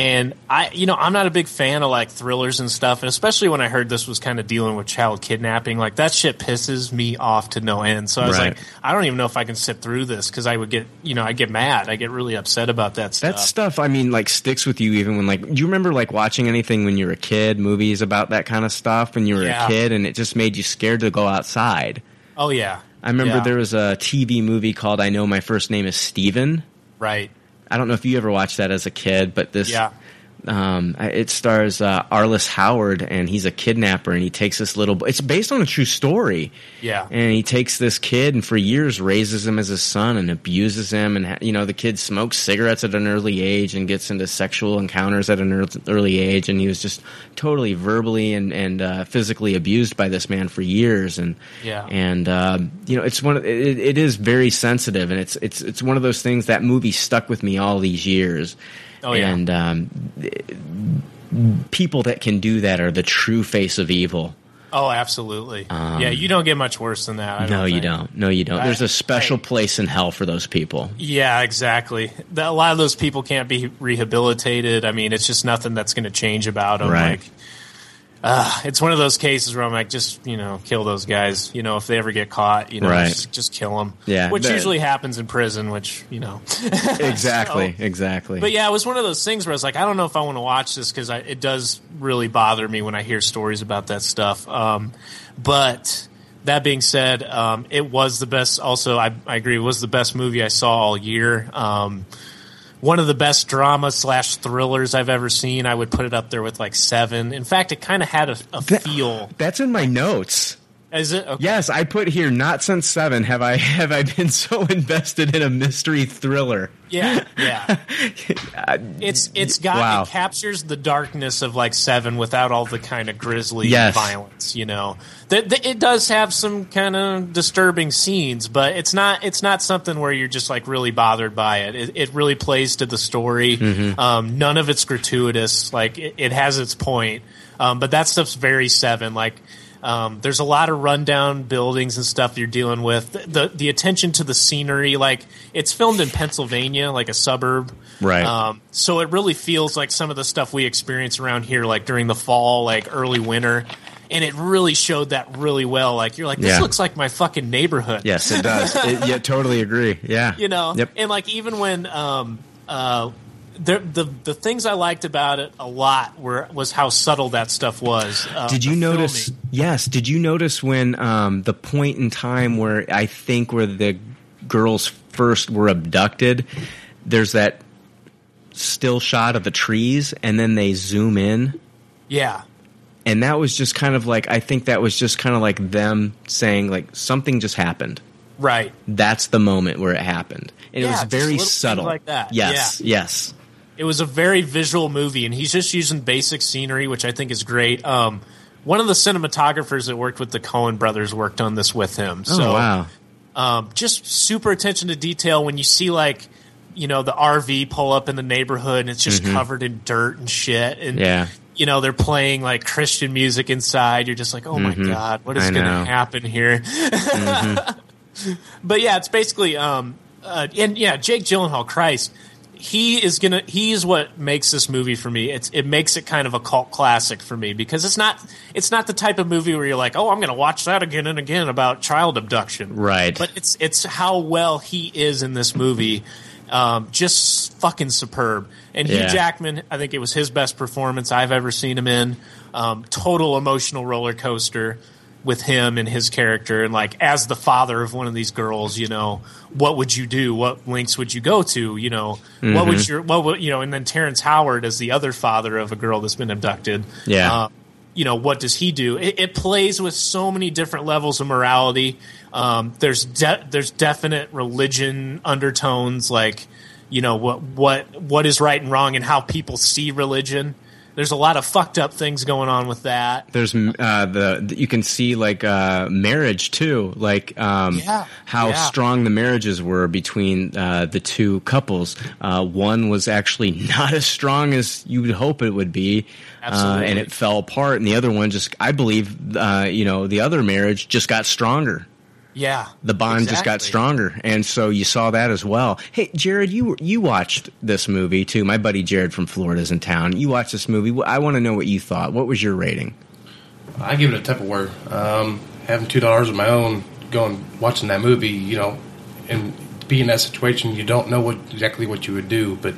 and I, you know, I'm not a big fan of like thrillers and stuff, and especially when I heard this was kind of dealing with child kidnapping, like that shit pisses me off to no end. So I was Right. like, I don't even know if I can sit through this because I would get, you know, I get mad, I get really upset about that stuff. That stuff, I mean, like sticks with you even when like. Do you remember like watching anything when you were a kid? Movies about that kind of stuff when you were Yeah. a kid, and it just made you scared to go outside. oh yeah, I remember Yeah. there was a TV movie called "I Know My First Name Is Steven. right. I don't know if you ever watched that as a kid, but this Yeah. Um, it stars uh, Arliss Howard, and he's a kidnapper, and he takes this little. It's based on a true story. Yeah. and he takes this kid, and for years raises him as his son, and abuses him, and you know the kid smokes cigarettes at an early age, and gets into sexual encounters at an early age, and he was just totally verbally and and uh, physically abused by this man for years, and Yeah. and uh, you know it's one of, it, it is very sensitive, and it's it's it's one of those things that movie stuck with me all these years. Oh, yeah. and um, people that can do that are the true face of evil. Oh, absolutely. Um, yeah, you don't get much worse than that. I no, don't you think. don't. No, you don't. I- There's a special place in hell for those people. Yeah, exactly. That, a lot of those people can't be rehabilitated. I mean, it's just nothing that's going to change about them. Right. Like, uh, it's one of those cases where I'm like, just you know, kill those guys. You know, if they ever get caught, you know, Right. just, just kill them. Yeah, which that- usually happens in prison. Which you know, Exactly. exactly. But yeah, it was one of those things where I was like, I don't know if I want to watch this because it does really bother me when I hear stories about that stuff. Um, but that being said, um, it was the best. Also, I, I agree, it was the best movie I saw all year. Um, one of the best drama slash thrillers I've ever seen. I would put it up there with like seven. In fact, it kind of had a, a feel. That's in my notes. Is it? Okay. Yes, I put here. Not since seven have I have I been so invested in a mystery thriller. Yeah, yeah. it's it's got Wow. it captures the darkness of like Seven without all the kind of grisly Yes. violence. You know, Th- th- it does have some kind of disturbing scenes, but it's not it's not something where you're just like really bothered by it. It, it really plays to the story. Mhm. Um, none of it's gratuitous. Like it, it has its point, um, but that stuff's very Seven. Like. Um, there's a lot of rundown buildings and stuff you're dealing with. The, the the attention to the scenery, like it's filmed in Pennsylvania, like a suburb, Right. Um, so it really feels like some of the stuff we experience around here, like during the fall, like early winter, and it really showed that really well. Like you're like, this Yeah. looks like my fucking neighborhood. Yes, it does. it, yeah, totally agree. Yeah. you know Yep. and like even when um uh the, the the things I liked about it a lot were was how subtle that stuff was. Uh, Did you notice? filming. Yes. Did you notice when um, the point in time where I think where the girls first were abducted? There's that still shot of the trees, and then they zoom in, Yeah, and that was just kind of like I think that was just kind of like them saying like something just happened. right. That's the moment where it happened, and Yeah, it was very subtle. like that. Yes. Yeah. Yes. It was a very visual movie, and he's just using basic scenery, which I think is great. Um, one of the cinematographers that worked with the Coen brothers worked on this with him. Oh So, wow. um, just super attention to detail when you see like you know the RV pull up in the neighborhood and it's just Mhm. covered in dirt and shit and Yeah. you know they're playing like Christian music inside you're just like oh my Mhm. god what is going to happen here but yeah it's basically um uh, and yeah Jake Gyllenhaal Christ he is gonna he is what makes this movie for me. It's it makes it kind of a cult classic for me because it's not it's not the type of movie where you're like oh i'm gonna watch that again and again about child abduction. Right. but it's it's how well he is in this movie um, just fucking superb. And Hugh Jackman I think it was his best performance I've ever seen him in. Um, total emotional roller coaster with him and his character and like as the father of one of these girls you know what would you do? What links would you go to? You know what would Mhm. your what would you know and then Terrence Howard as the other father of a girl that's been abducted. Yeah. uh, you know what does he do? It, it plays with so many different levels of morality. Um, there's de- there's definite religion undertones like you know what what what is right and wrong and how people see religion there's a lot of fucked up things going on with that There's uh, the you can see like uh, marriage too, like um, Yeah, how yeah. strong the marriages were between uh, the two couples. Uh, one was actually not as strong as you would hope it would be, uh, and it fell apart. And the other one just, I believe, uh, you know, the other marriage just got stronger. Yeah The bond just got stronger, and so you saw that as well. Hey, Jared, you you watched this movie too. My buddy Jared from Florida's in town. You watched this movie. I want to know what you thought. What was your rating? I give it a Tupperware. Um, having two dollars of my own, going watching that movie, you know, and be in that situation, you don't know what exactly what you would do. But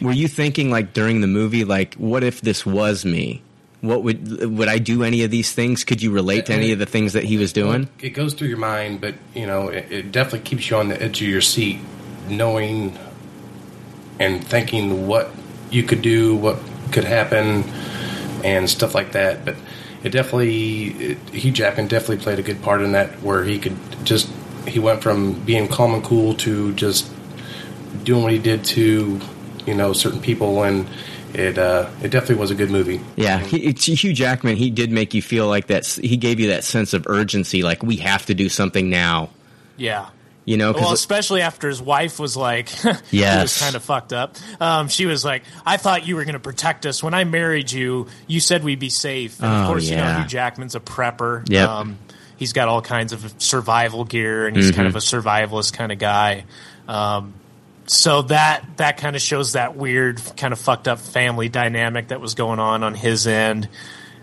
Were you thinking like during the movie, like, what if this was me? What would would I do any of these things? Could you relate to any of the things that he was doing? it goes through your mind, but you know, it, it definitely keeps you on the edge of your seat, knowing and thinking what you could do, what could happen, and stuff like that. But it definitely, it, Hugh Jackman definitely played a good part in that, where he could just he went from being calm and cool to just doing what he did to you know certain people, and it uh, it definitely was a good movie. Yeah, he, it's, Hugh Jackman. He did make you feel like that. He gave you that sense of urgency, like we have to do something now. yeah You know, well, especially after his wife was like, he was kind of fucked up. Um, she was like, "I thought you were going to protect us when I married you. You said we'd be safe." And Oh, of course, you know. Hugh Jackman's a prepper. Yep. Um, he's got all kinds of survival gear, and he's kind Mhm. of a survivalist kind of guy. Um, so that that kind of shows that weird, kind of fucked up family dynamic that was going on on his end.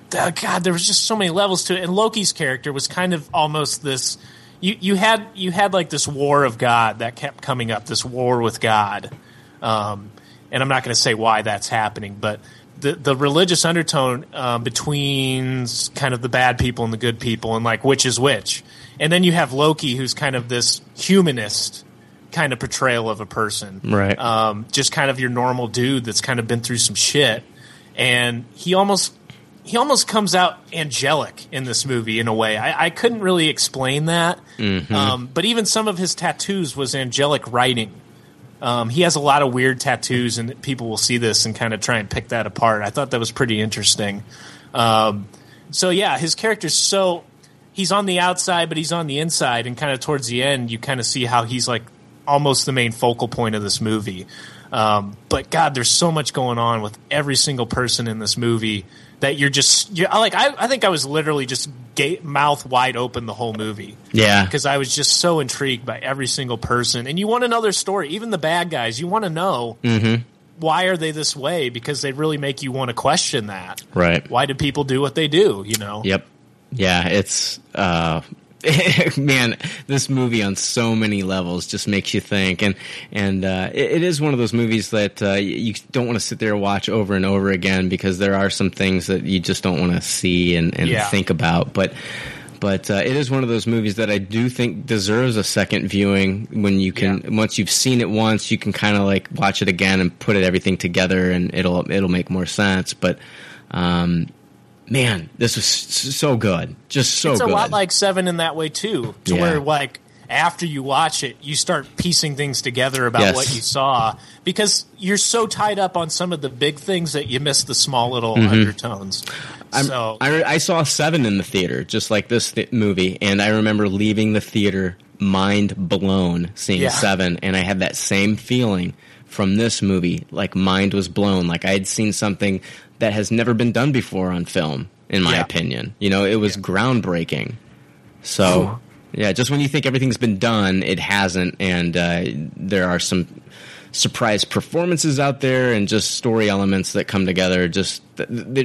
God, there was just so many levels to it, and Loki's character was kind of almost this. You you had you had like this war of God that kept coming up, this war with God, um, and I'm not going to say why that's happening, but the the religious undertone uh, between kind of the bad people and the good people, and like which is which. And then you have Loki, who's kind of this humanist kind of portrayal of a person, Right. Um, just kind of your normal dude that's kind of been through some shit, and he almost he almost comes out angelic in this movie in a way. I, I couldn't really explain that, Mhm. um, but even some of his tattoos was angelic writing. Um, he has a lot of weird tattoos, and people will see this and kind of try and pick that apart. I thought that was pretty interesting. Um, so yeah, his character's so he's on the outside, but he's on the inside, and kind of towards the end, you kind of see how he's like almost the main focal point of this movie. Um, but God, there's so much going on with every single person in this movie that you're just you're, like I, I think I was literally just ga- mouth wide open the whole movie Yeah. because I was just so intrigued by every single person. And you want another story, even the bad guys. You want to know Mm-hmm. why are they this way because they really make you want to question that. Right. Why do people do what they do? You know. Yep. Yeah, it's uh man, this movie on so many levels just makes you think, and and uh, it, it is one of those movies that uh, you don't want to sit there and watch over and over again because there are some things that you just don't want to see and, and Yeah. think about, but. But uh, it is one of those movies that I do think deserves a second viewing. When you can, once you've seen it once, you can kind of like watch it again and put it everything together, and it'll it'll make more sense. But um, man, this was so good, just so it's a good. lot like Seven in that way too, to Yeah. where like after you watch it, you start piecing things together about Yes. what you saw because you're so tied up on some of the big things that you miss the small little Mhm. undertones. I'm- so I, I saw Seven in the theater, just like this th- movie, and I remember leaving the theater mind blown seeing Yeah. Seven, and I had that same feeling from this movie, like mind was blown, like I had seen something that has never been done before on film, in my Yeah. opinion. You know, it was groundbreaking. So, yeah, just when you think everything's been done, it hasn't, and uh, there are some surprise performances out there and just story elements that come together just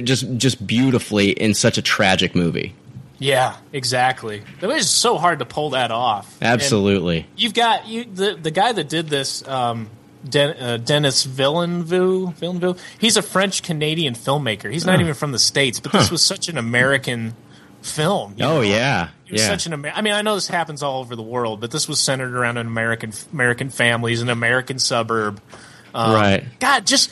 just just beautifully in such a tragic movie. yeah, exactly. It was so hard to pull that off. And Absolutely. You've got you the the guy that did this, um, Den, uh, Denis Villeneuve. Villeneuve. He's a French Canadian filmmaker. He's not Huh. even from the states, but this was such an American film. Oh know? yeah. It was Yeah. such an Amer- I mean, I know this happens all over the world, but this was centered around an American American families, an American suburb. Um, Right. God, just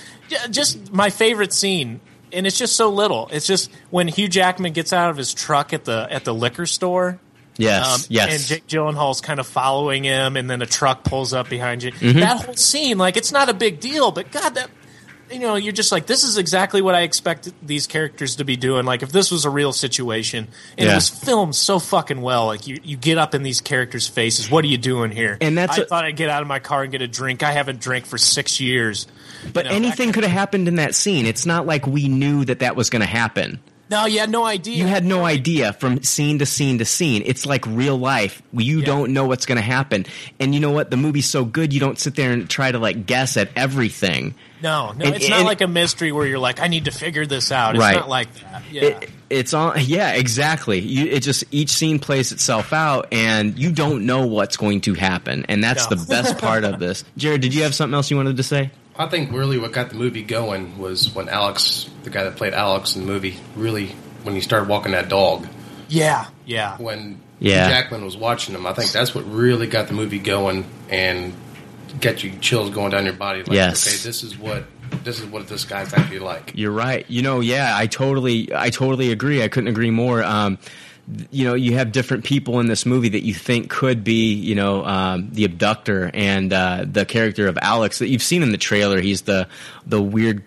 just my favorite scene, and it's just so little. It's just when Hugh Jackman gets out of his truck at the at the liquor store. Yes, Um, yes. And Jake Gyllenhaal's kind of following him, and then a truck pulls up behind you. Mhm. That whole scene, like, it's not a big deal, but God, that you know, you're just like, this is exactly what I expect these characters to be doing. Like, if this was a real situation, and it Yeah. was filmed so fucking well, like you, you get up in these characters' faces. What are you doing here? And that's I thought I'd get out of my car and get a drink. I haven't drank for six years. But anything could have happened in that scene. It's not like we knew that that was going to happen. No, you had no idea. You had no idea from scene to scene to scene. It's like real life. You don't know what's going to happen. And you know what? The movie's so good, you don't sit there and try to like guess at everything. No, no, And- it's not and- like a mystery where you're like, I need to figure this out. It's Right. not like that. Yeah. It, it's on. Yeah, exactly. You, it just each scene plays itself out, and you don't know what's going to happen, and that's No. the best part of this. Jared, did you have something else you wanted to say? I think really what got the movie going was when Alex, the guy that played Alex in the movie, really when he started walking that dog. yeah, yeah. When Yeah. Jackman was watching him, I think that's what really got the movie going and get you chills going down your body. Like, Yes. okay, this is what this is what this guy's actually like. You're right. You know, yeah, I totally, I totally agree. I couldn't agree more. Um, th- you know, you have different people in this movie that you think could be, you know, um, the abductor and uh, the character of Alex that you've seen in the trailer. He's the the weird.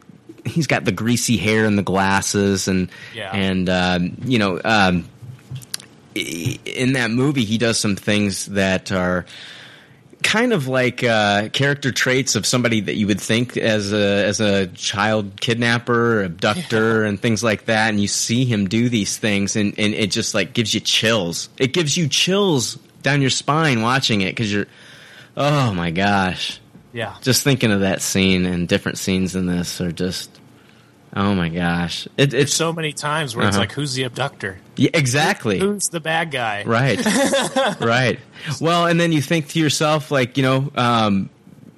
He's got the greasy hair and the glasses, and Yeah. and um, you know, um, in that movie, he does some things that are kind of like uh, character traits of somebody that you would think as a as a child kidnapper, abductor, and things like that. And you see him do these things, and, and it just like gives you chills. It gives you chills down your spine watching it because you're, oh my gosh, Yeah. just thinking of that scene and different scenes in this are just, oh my gosh, it, it's so many times where it's Uh-huh. like, who's the abductor? yeah, exactly. Who's the bad guy? Right. right. Well, and then you think to yourself, like, you know, um,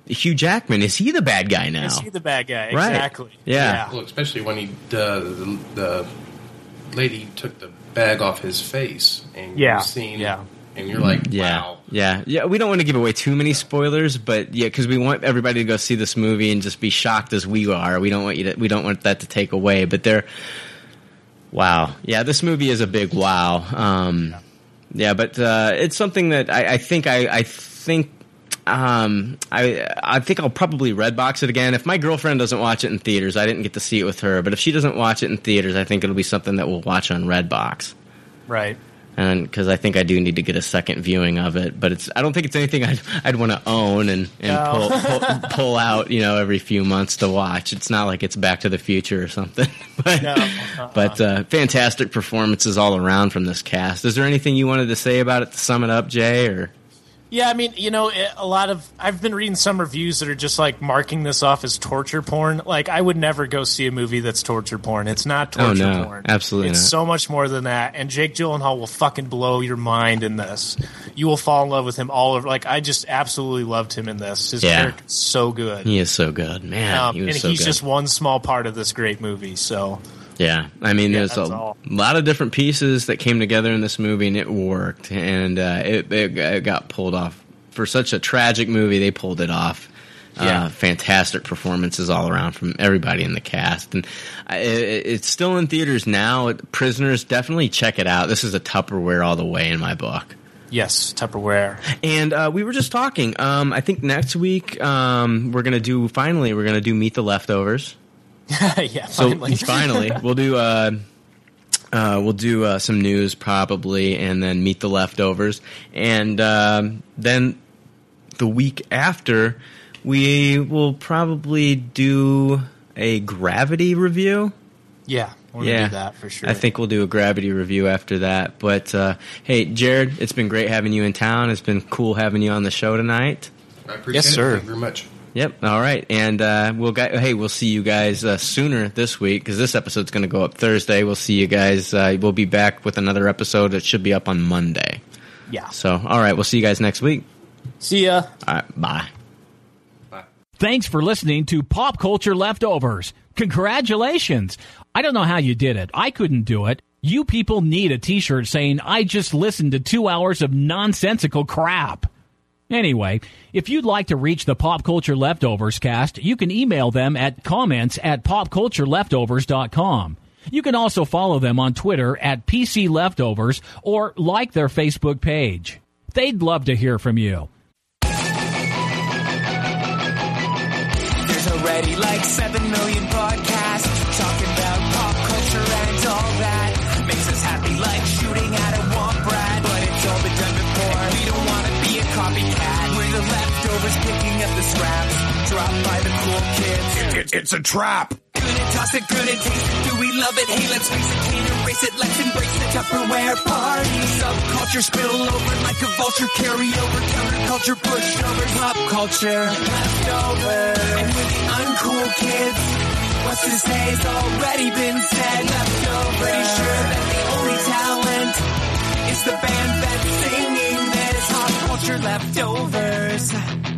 Hugh Jackman is he the bad guy now? Is he the bad guy? Right. Exactly. Yeah. Well, especially when he the, the the lady took the bag off his face and Yeah, you've seen yeah. And you're like, Yeah, wow. yeah, yeah. We don't want to give away too many spoilers, but yeah, because we want everybody to go see this movie and just be shocked as we are. We don't want you to. We don't want that to take away. But they're wow, yeah. This movie is a big wow. Um, yeah, but uh, it's something that I, I think I, I think. Um, I I think I'll probably redbox it again. If my girlfriend doesn't watch it in theaters, I didn't get to see it with her. But if she doesn't watch it in theaters, I think it'll be something that we'll watch on Redbox Right. And because I think I do need to get a second viewing of it, but it's I don't think it's anything I'd I'd want to own and and No. pull, pull pull out you know every few months to watch. It's not like it's Back to the Future or something. but No, uh-uh. but uh, fantastic performances all around from this cast. Is there anything you wanted to say about it to sum it up, Jay? Or Yeah, I mean, you know, it- a lot of I've been reading some reviews that are just like marking this off as torture porn. Like, I would never go see a movie that's torture porn. It's not Oh, torture no. porn. Absolutely it's not. so much more than that. And Jake Gyllenhaal will fucking blow your mind in this. You will fall in love with him all over. Like, I just absolutely loved him in this. His Yeah. character's so good. he is so good, man. Um, he was and so he's good. just one small part of this great movie. So Yeah, I mean, Yeah, there's a all. lot of different pieces that came together in this movie, and it worked, and uh, it, it, it got pulled off for such a tragic movie. They pulled it off. Yeah. Uh, fantastic performances all around from everybody in the cast, and I- it, it's still in theaters now. Prisoners, definitely check it out. This is a Tupperware all the way in my book. yes, Tupperware. And uh, we were just talking. Um, I think next week um, we're gonna do. Finally, we're gonna do Meet the Leftovers. yeah, So finally. finally, we'll do uh, uh, we'll do uh, some news probably, and then meet the leftovers, and um, then the week after we will probably do a gravity review. yeah, we're yeah, do that for sure. I think we'll do a gravity review after that. But uh, hey, Jared, it's been great having you in town. It's been cool having you on the show tonight. I appreciate Yes, it. sir. Thank you very much. Yep. All right, and uh, we'll gu- hey, we'll see you guys uh, sooner this week because this episode's going to go up Thursday. We'll see you guys. Uh, we'll be back with another episode. It should be up on Monday. yeah. So, all right, we'll see you guys next week. See ya. All right, bye. Thanks for listening to Pop Culture Leftovers. Congratulations. I don't know how you did it. I couldn't do it. You people need a t shirt saying, I just listened to two hours of nonsensical crap. Anyway, if you'd like to reach the Pop Culture Leftovers cast, you can email them at comments at popcultureleftovers.com. You can also follow them on Twitter at PC Leftovers or like their Facebook page. They'd love to hear from you. There's already like 7 million leftovers picking up the scraps. Dropped by the cool kids. it's a trap. Good at toss it, good at taste it. Do we love it? Hey, let's face it, can't erase it. Let's embrace the Tupperware party. Subculture spill over like a vulture. Carry over counterculture, pushovers, pop culture, leftovers. And with the uncool kids, what's to say's already been said. Leftovers. Pretty sure that the only talent is the band that's singing this culture leftovers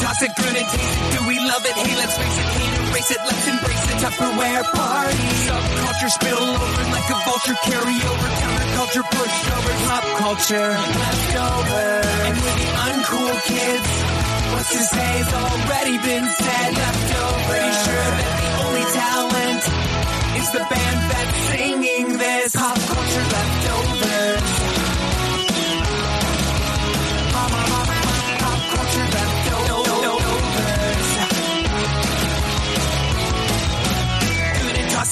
Toss it, good at taste it. Do we love it? Hey, let's face it, can't erase it. Let's embrace the Tupperware party. Subculture spill over like a vulture. Carry over counterculture, pushovers, pop culture, leftovers. And with the uncool kids, what's to say's already been said. Leftovers. Pretty sure that the only talent is the band that's singing this pop culture leftovers.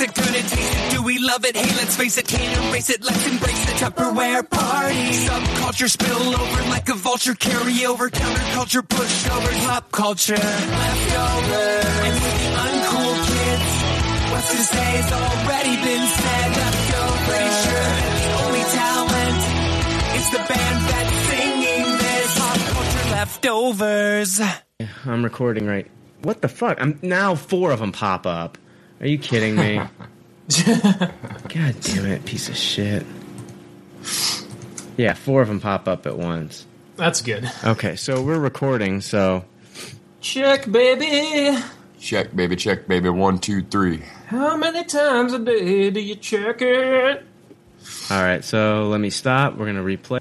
It, good at taste it. Do we love it? Hey, let's face it, can't erase it. Let's embrace the Tupperware party. Subculture spill over like a vulture. Carry over counterculture, pushovers, pop culture, leftovers. And with the uncool kids, what's to say's already been said. Leftovers. Pretty sure the only talent is the band that's singing this pop culture leftovers. I'm recording right. What the fuck? I'm now four of them pop up. Are you kidding me? God damn it, piece of shit. Yeah, four of them pop up at once. That's good. Okay, so we're recording, so Check, baby. Check, baby, check, baby. One, two, three. How many times a day do you check it? all right. So let me stop. We're gonna replay.